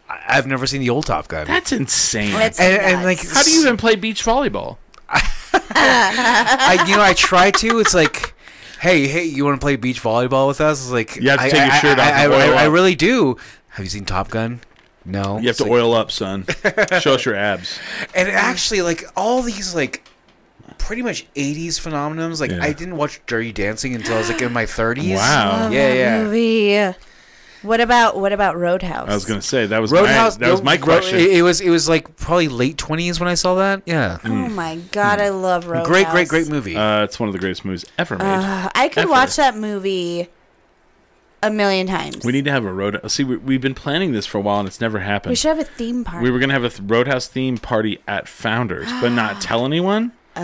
I- I've never seen the old Top Gun. That's insane. It's and, and like. How do you even play beach volleyball? I, you know, I try to. It's like, hey, hey, you want to play beach volleyball with us? It's like, You have to I, take your shirt I, off I, and I, I really do. Have you seen Top Gun? No. You have It's to like- oil up, son. *laughs* Show us your abs. And actually, like all these, like pretty much '80s phenomenons. Like Yeah. I didn't watch Dirty Dancing until I was like in my 30s. Wow. Love Yeah, that yeah. Movie. What about what about Roadhouse? I was gonna say that was Roadhouse. My, that was no, my question. It, it was. It was like probably late 20s when I saw that. Yeah. Oh my god, I love Roadhouse. Great, great, great movie. uh, it's one of the greatest movies ever made. Uh, I could Ever. watch that movie a million times. we need to have a road. See, we, we've been planning this for a while, and it's never happened. We should have a theme party. We were gonna have a th- Roadhouse theme party at Founders, but not *gasps* tell anyone. oh.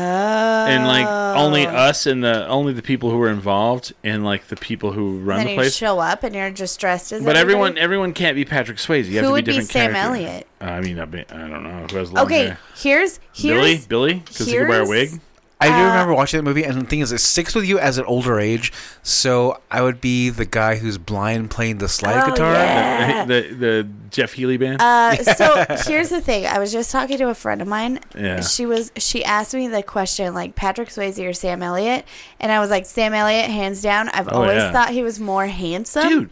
And like only us and the only the people who were involved and like the people who run then the you place. show up and you're just dressed as. But everyone everybody? everyone can't be Patrick Swayze. You have Who to would be be different Sam character. Elliott? Uh, I mean, I, mean, I don't know who has long Okay, hair. here's Billy, here's Billy, because he could wear a wig. I do uh, remember watching that movie, and the thing is, it sticks with you as an older age. So I would be the guy who's blind playing the slide Oh, guitar. yeah. *laughs* The, the the Jeff Healey band. Uh, *laughs* so here's the thing. I was just talking to a friend of mine. Yeah. She was she asked me the question like Patrick Swayze or Sam Elliott, and I was like Sam Elliott, hands down. I've Oh, always yeah. thought he was more handsome. Dude,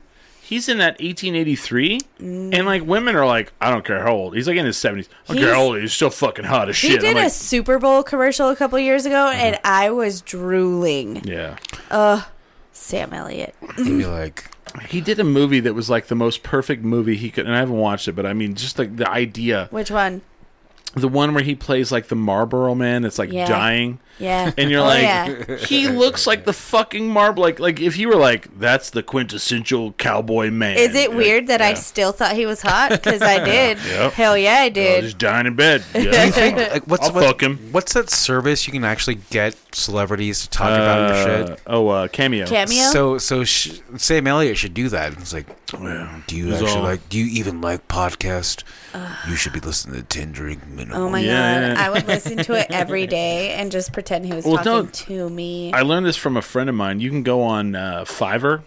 he's in that 1883, and like women are like, I don't care how old. He's like in his 70s. I don't care He's- how old. He's still fucking hot as shit. he did I'm a like, Super Bowl commercial a couple years ago, and I was drooling. yeah. Uh, Sam Elliott. You'd be like, He did a movie that was like the most perfect movie he could, and I haven't watched it, but I mean, just like the idea, Which one? the one where he plays like the Marlboro man that's like Yeah. dying. Yeah. And you're Oh, like, yeah. he looks like the fucking marb. Like, like if you were like, that's the quintessential cowboy man. Is it weird like, that I still thought he was hot? Because I *laughs* did. Yep. Hell yeah, I did. just dying in bed. *laughs* do you Yeah. think like what's I'll what- fuck him. what's that service you can actually get celebrities to talk about your Uh, shit? Oh, uh, cameo. Cameo. So so sh- Sam Elliott should do that. It's like, Yeah. do you actually all- like? Do you even like podcast? you should be listening to Ten Drink Minimum. Oh my Yeah, god. I would listen to it every day and just pretend he was Well, talking no, to me. I learned this from a friend of mine. You can go on uh, Fiverr,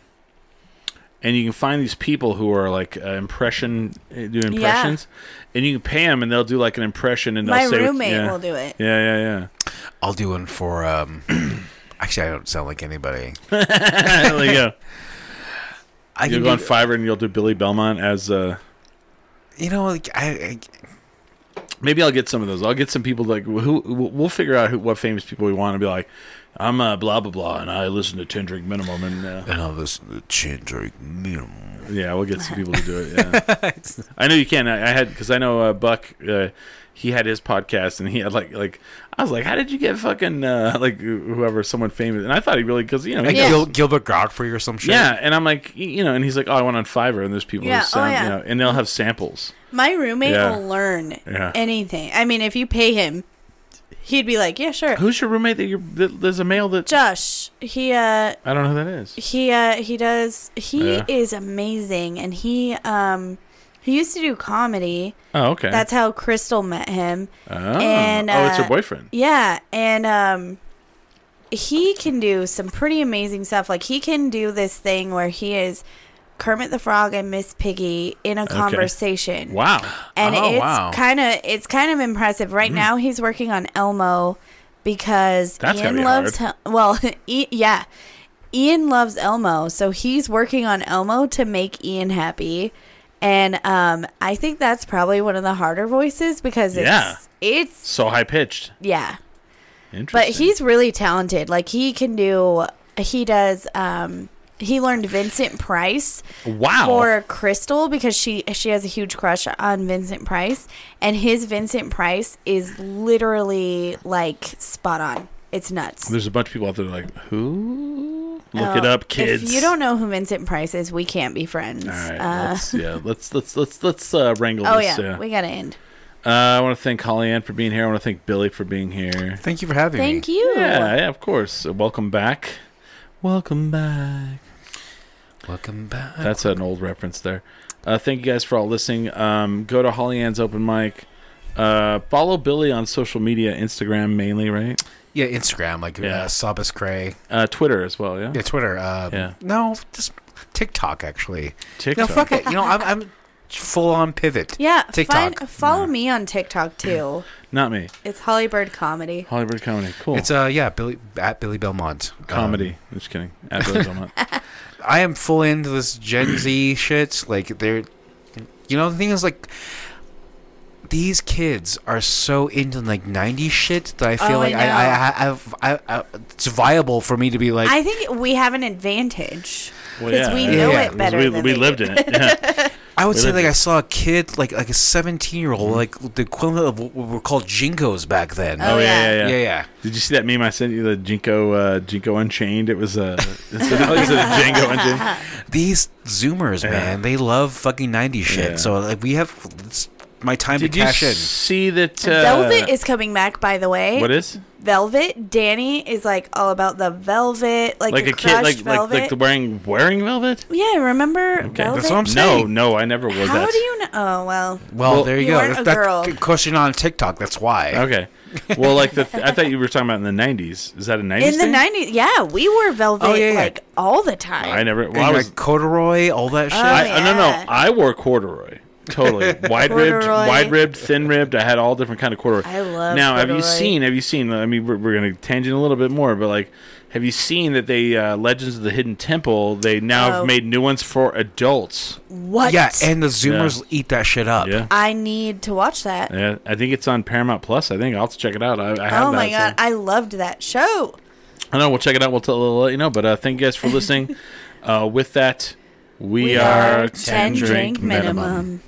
and you can find these people who are like uh, impression uh, do impressions, and you can pay them, and they'll do like an impression, and they'll My say, what- roommate yeah. will do it. Yeah, yeah, yeah. I'll do one for. um *clears throat* Actually, I don't sound like anybody. yeah. *laughs* there you go. I You'll can go on Fiverr, and you'll do Billy Belmont as uh, You know, like I, I Maybe I'll get some of those. I'll get some people like who we'll figure out who, what famous people we want to be like. I'm uh, blah blah blah, and I listen to Ten Drink Minimum, and uh, and I listen to Chandra minimum. yeah, we'll get some people to do it. *laughs* Yeah, I know you can. I, I had because I know uh, Buck. Uh, he had his podcast, and he had like like I was like, how did you get fucking uh, *laughs* like whoever someone famous? And I thought he really because you know Like he Yeah. Gil, Gilbert Godfrey or some shit. Yeah, and I'm like, you know, and he's like, oh, I went on Fiverr, and there's people Yeah, who sound, oh, yeah. you know, and they'll have samples. My roommate Yeah. will learn Yeah. anything. I mean, if you pay him, he'd be like, "Yeah, sure." Who's your roommate that you're? That, there's a male that Josh, he uh I don't know who that is. he uh he does he Yeah. is amazing and he um he used to do comedy. Oh, okay. That's how Crystal met him. oh, and, oh, it's her uh, boyfriend. Yeah, and um he can do some pretty amazing stuff. Like he can do this thing where he is Kermit the Frog and Miss Piggy in a conversation. Wow. and Oh, it's wow. kind of it's kind of impressive. Right Mm-hmm. now, he's working on Elmo because That's Ian be loves him. Well, *laughs* e- yeah, Ian loves Elmo, so he's working on Elmo to make Ian happy. And um, I think that's probably one of the harder voices because it's Yeah. it's So high pitched. yeah. Interesting. But he's really talented. Like he can do. He does. Um, he learned Vincent Price wow. for Crystal because she she has a huge crush on Vincent Price, and his Vincent Price is literally like spot on. It's nuts. There's a bunch of people out there like, who? Look Oh, it up, kids. If you don't know who Vincent Price is, we can't be friends. All right. uh, let's, yeah. Let's let's let's let's uh, wrangle oh this. yeah, we gotta end. Uh, I want to thank Holly Ann for being here. I want to thank Billy for being here. Thank you for having Thank me. Thank you. Yeah, yeah, of course. Welcome back. Welcome back. Welcome back. That's an old reference there. Uh, thank you guys for all listening. Um, go to Holly Ann's open mic. Uh, follow Billy on social media, Instagram mainly, right? yeah, Instagram like Yeah. uh, Sabas Cray. Uh, Twitter as well, yeah. Yeah, Twitter. Uh, Yeah. No, just TikTok actually. TikTok. No, fuck it. You know, I'm, I'm full on pivot. Yeah, TikTok. Find, follow me on TikTok too. *clears throat* Not me. It's Hollybird Comedy. Hollywood comedy. Cool. It's uh yeah, Billy at Billy Belmont. Um, comedy. Just kidding. At Billy Belmont. *laughs* I am full into this Gen Z *clears throat* shit. Like they're, you know, the thing is like. These kids are so into like '90s shit that I feel Oh, I like I, I, I, I, I, it's viable for me to be like, I think we have an advantage Well, yeah, we yeah. know Yeah, it better we, than we they lived do. in it. Yeah. *laughs* I would We say like it. I saw a kid like like a 17 year Mm-hmm. old like the equivalent of what were called JNCOs back then. Oh, Oh, yeah, yeah. yeah, yeah. yeah, yeah. Did you see that meme I sent you? The JNCO, uh, JNCO Unchained. It was *laughs* a, a, a Django Unchained. These Zoomers, Yeah. man, they love fucking 90s shit. Yeah. So like we have it's my time Did to you cash in. see that? Uh, Velvet is coming back, by the way. what is Velvet? Danny is like all about the velvet, like, like the a kid, like like velvet. like the wearing wearing velvet? yeah, remember Okay. velvet? That's what I'm saying. no, no, I never wore How that. do you know? Oh well, Well, Well- there you, You go. weren't That, a that girl. c- question on TikTok. That's why. Okay. Well, like the th- I thought you *laughs* were talking about in the '90s. Is that a '90s? in the nineties, yeah, we wore velvet Oh, yeah, yeah. like all the time. I never. And Well, I was. like corduroy, all that shit. Oh, I, I- no, no. I wore corduroy. Totally *laughs* wide ribbed, wide ribbed, thin ribbed. I had all different kind of corduroy. I love Now, have you seen? Have you seen? I mean, we're, we're going to tangent a little bit more, but like, have you seen that they uh, Legends of the Hidden Temple? They now Oh. have made new ones for adults. What? yeah, and the Zoomers eat that shit up. Yeah. I need to watch that. Yeah, I think it's on Paramount Plus. I think I'll have to check it out. I, I have oh my that, god, I loved that show. I know. We'll check it out. We'll, tell, we'll let you know. But uh, thank you guys for listening. *laughs* uh, with that, we, We are are 10 drink minimum.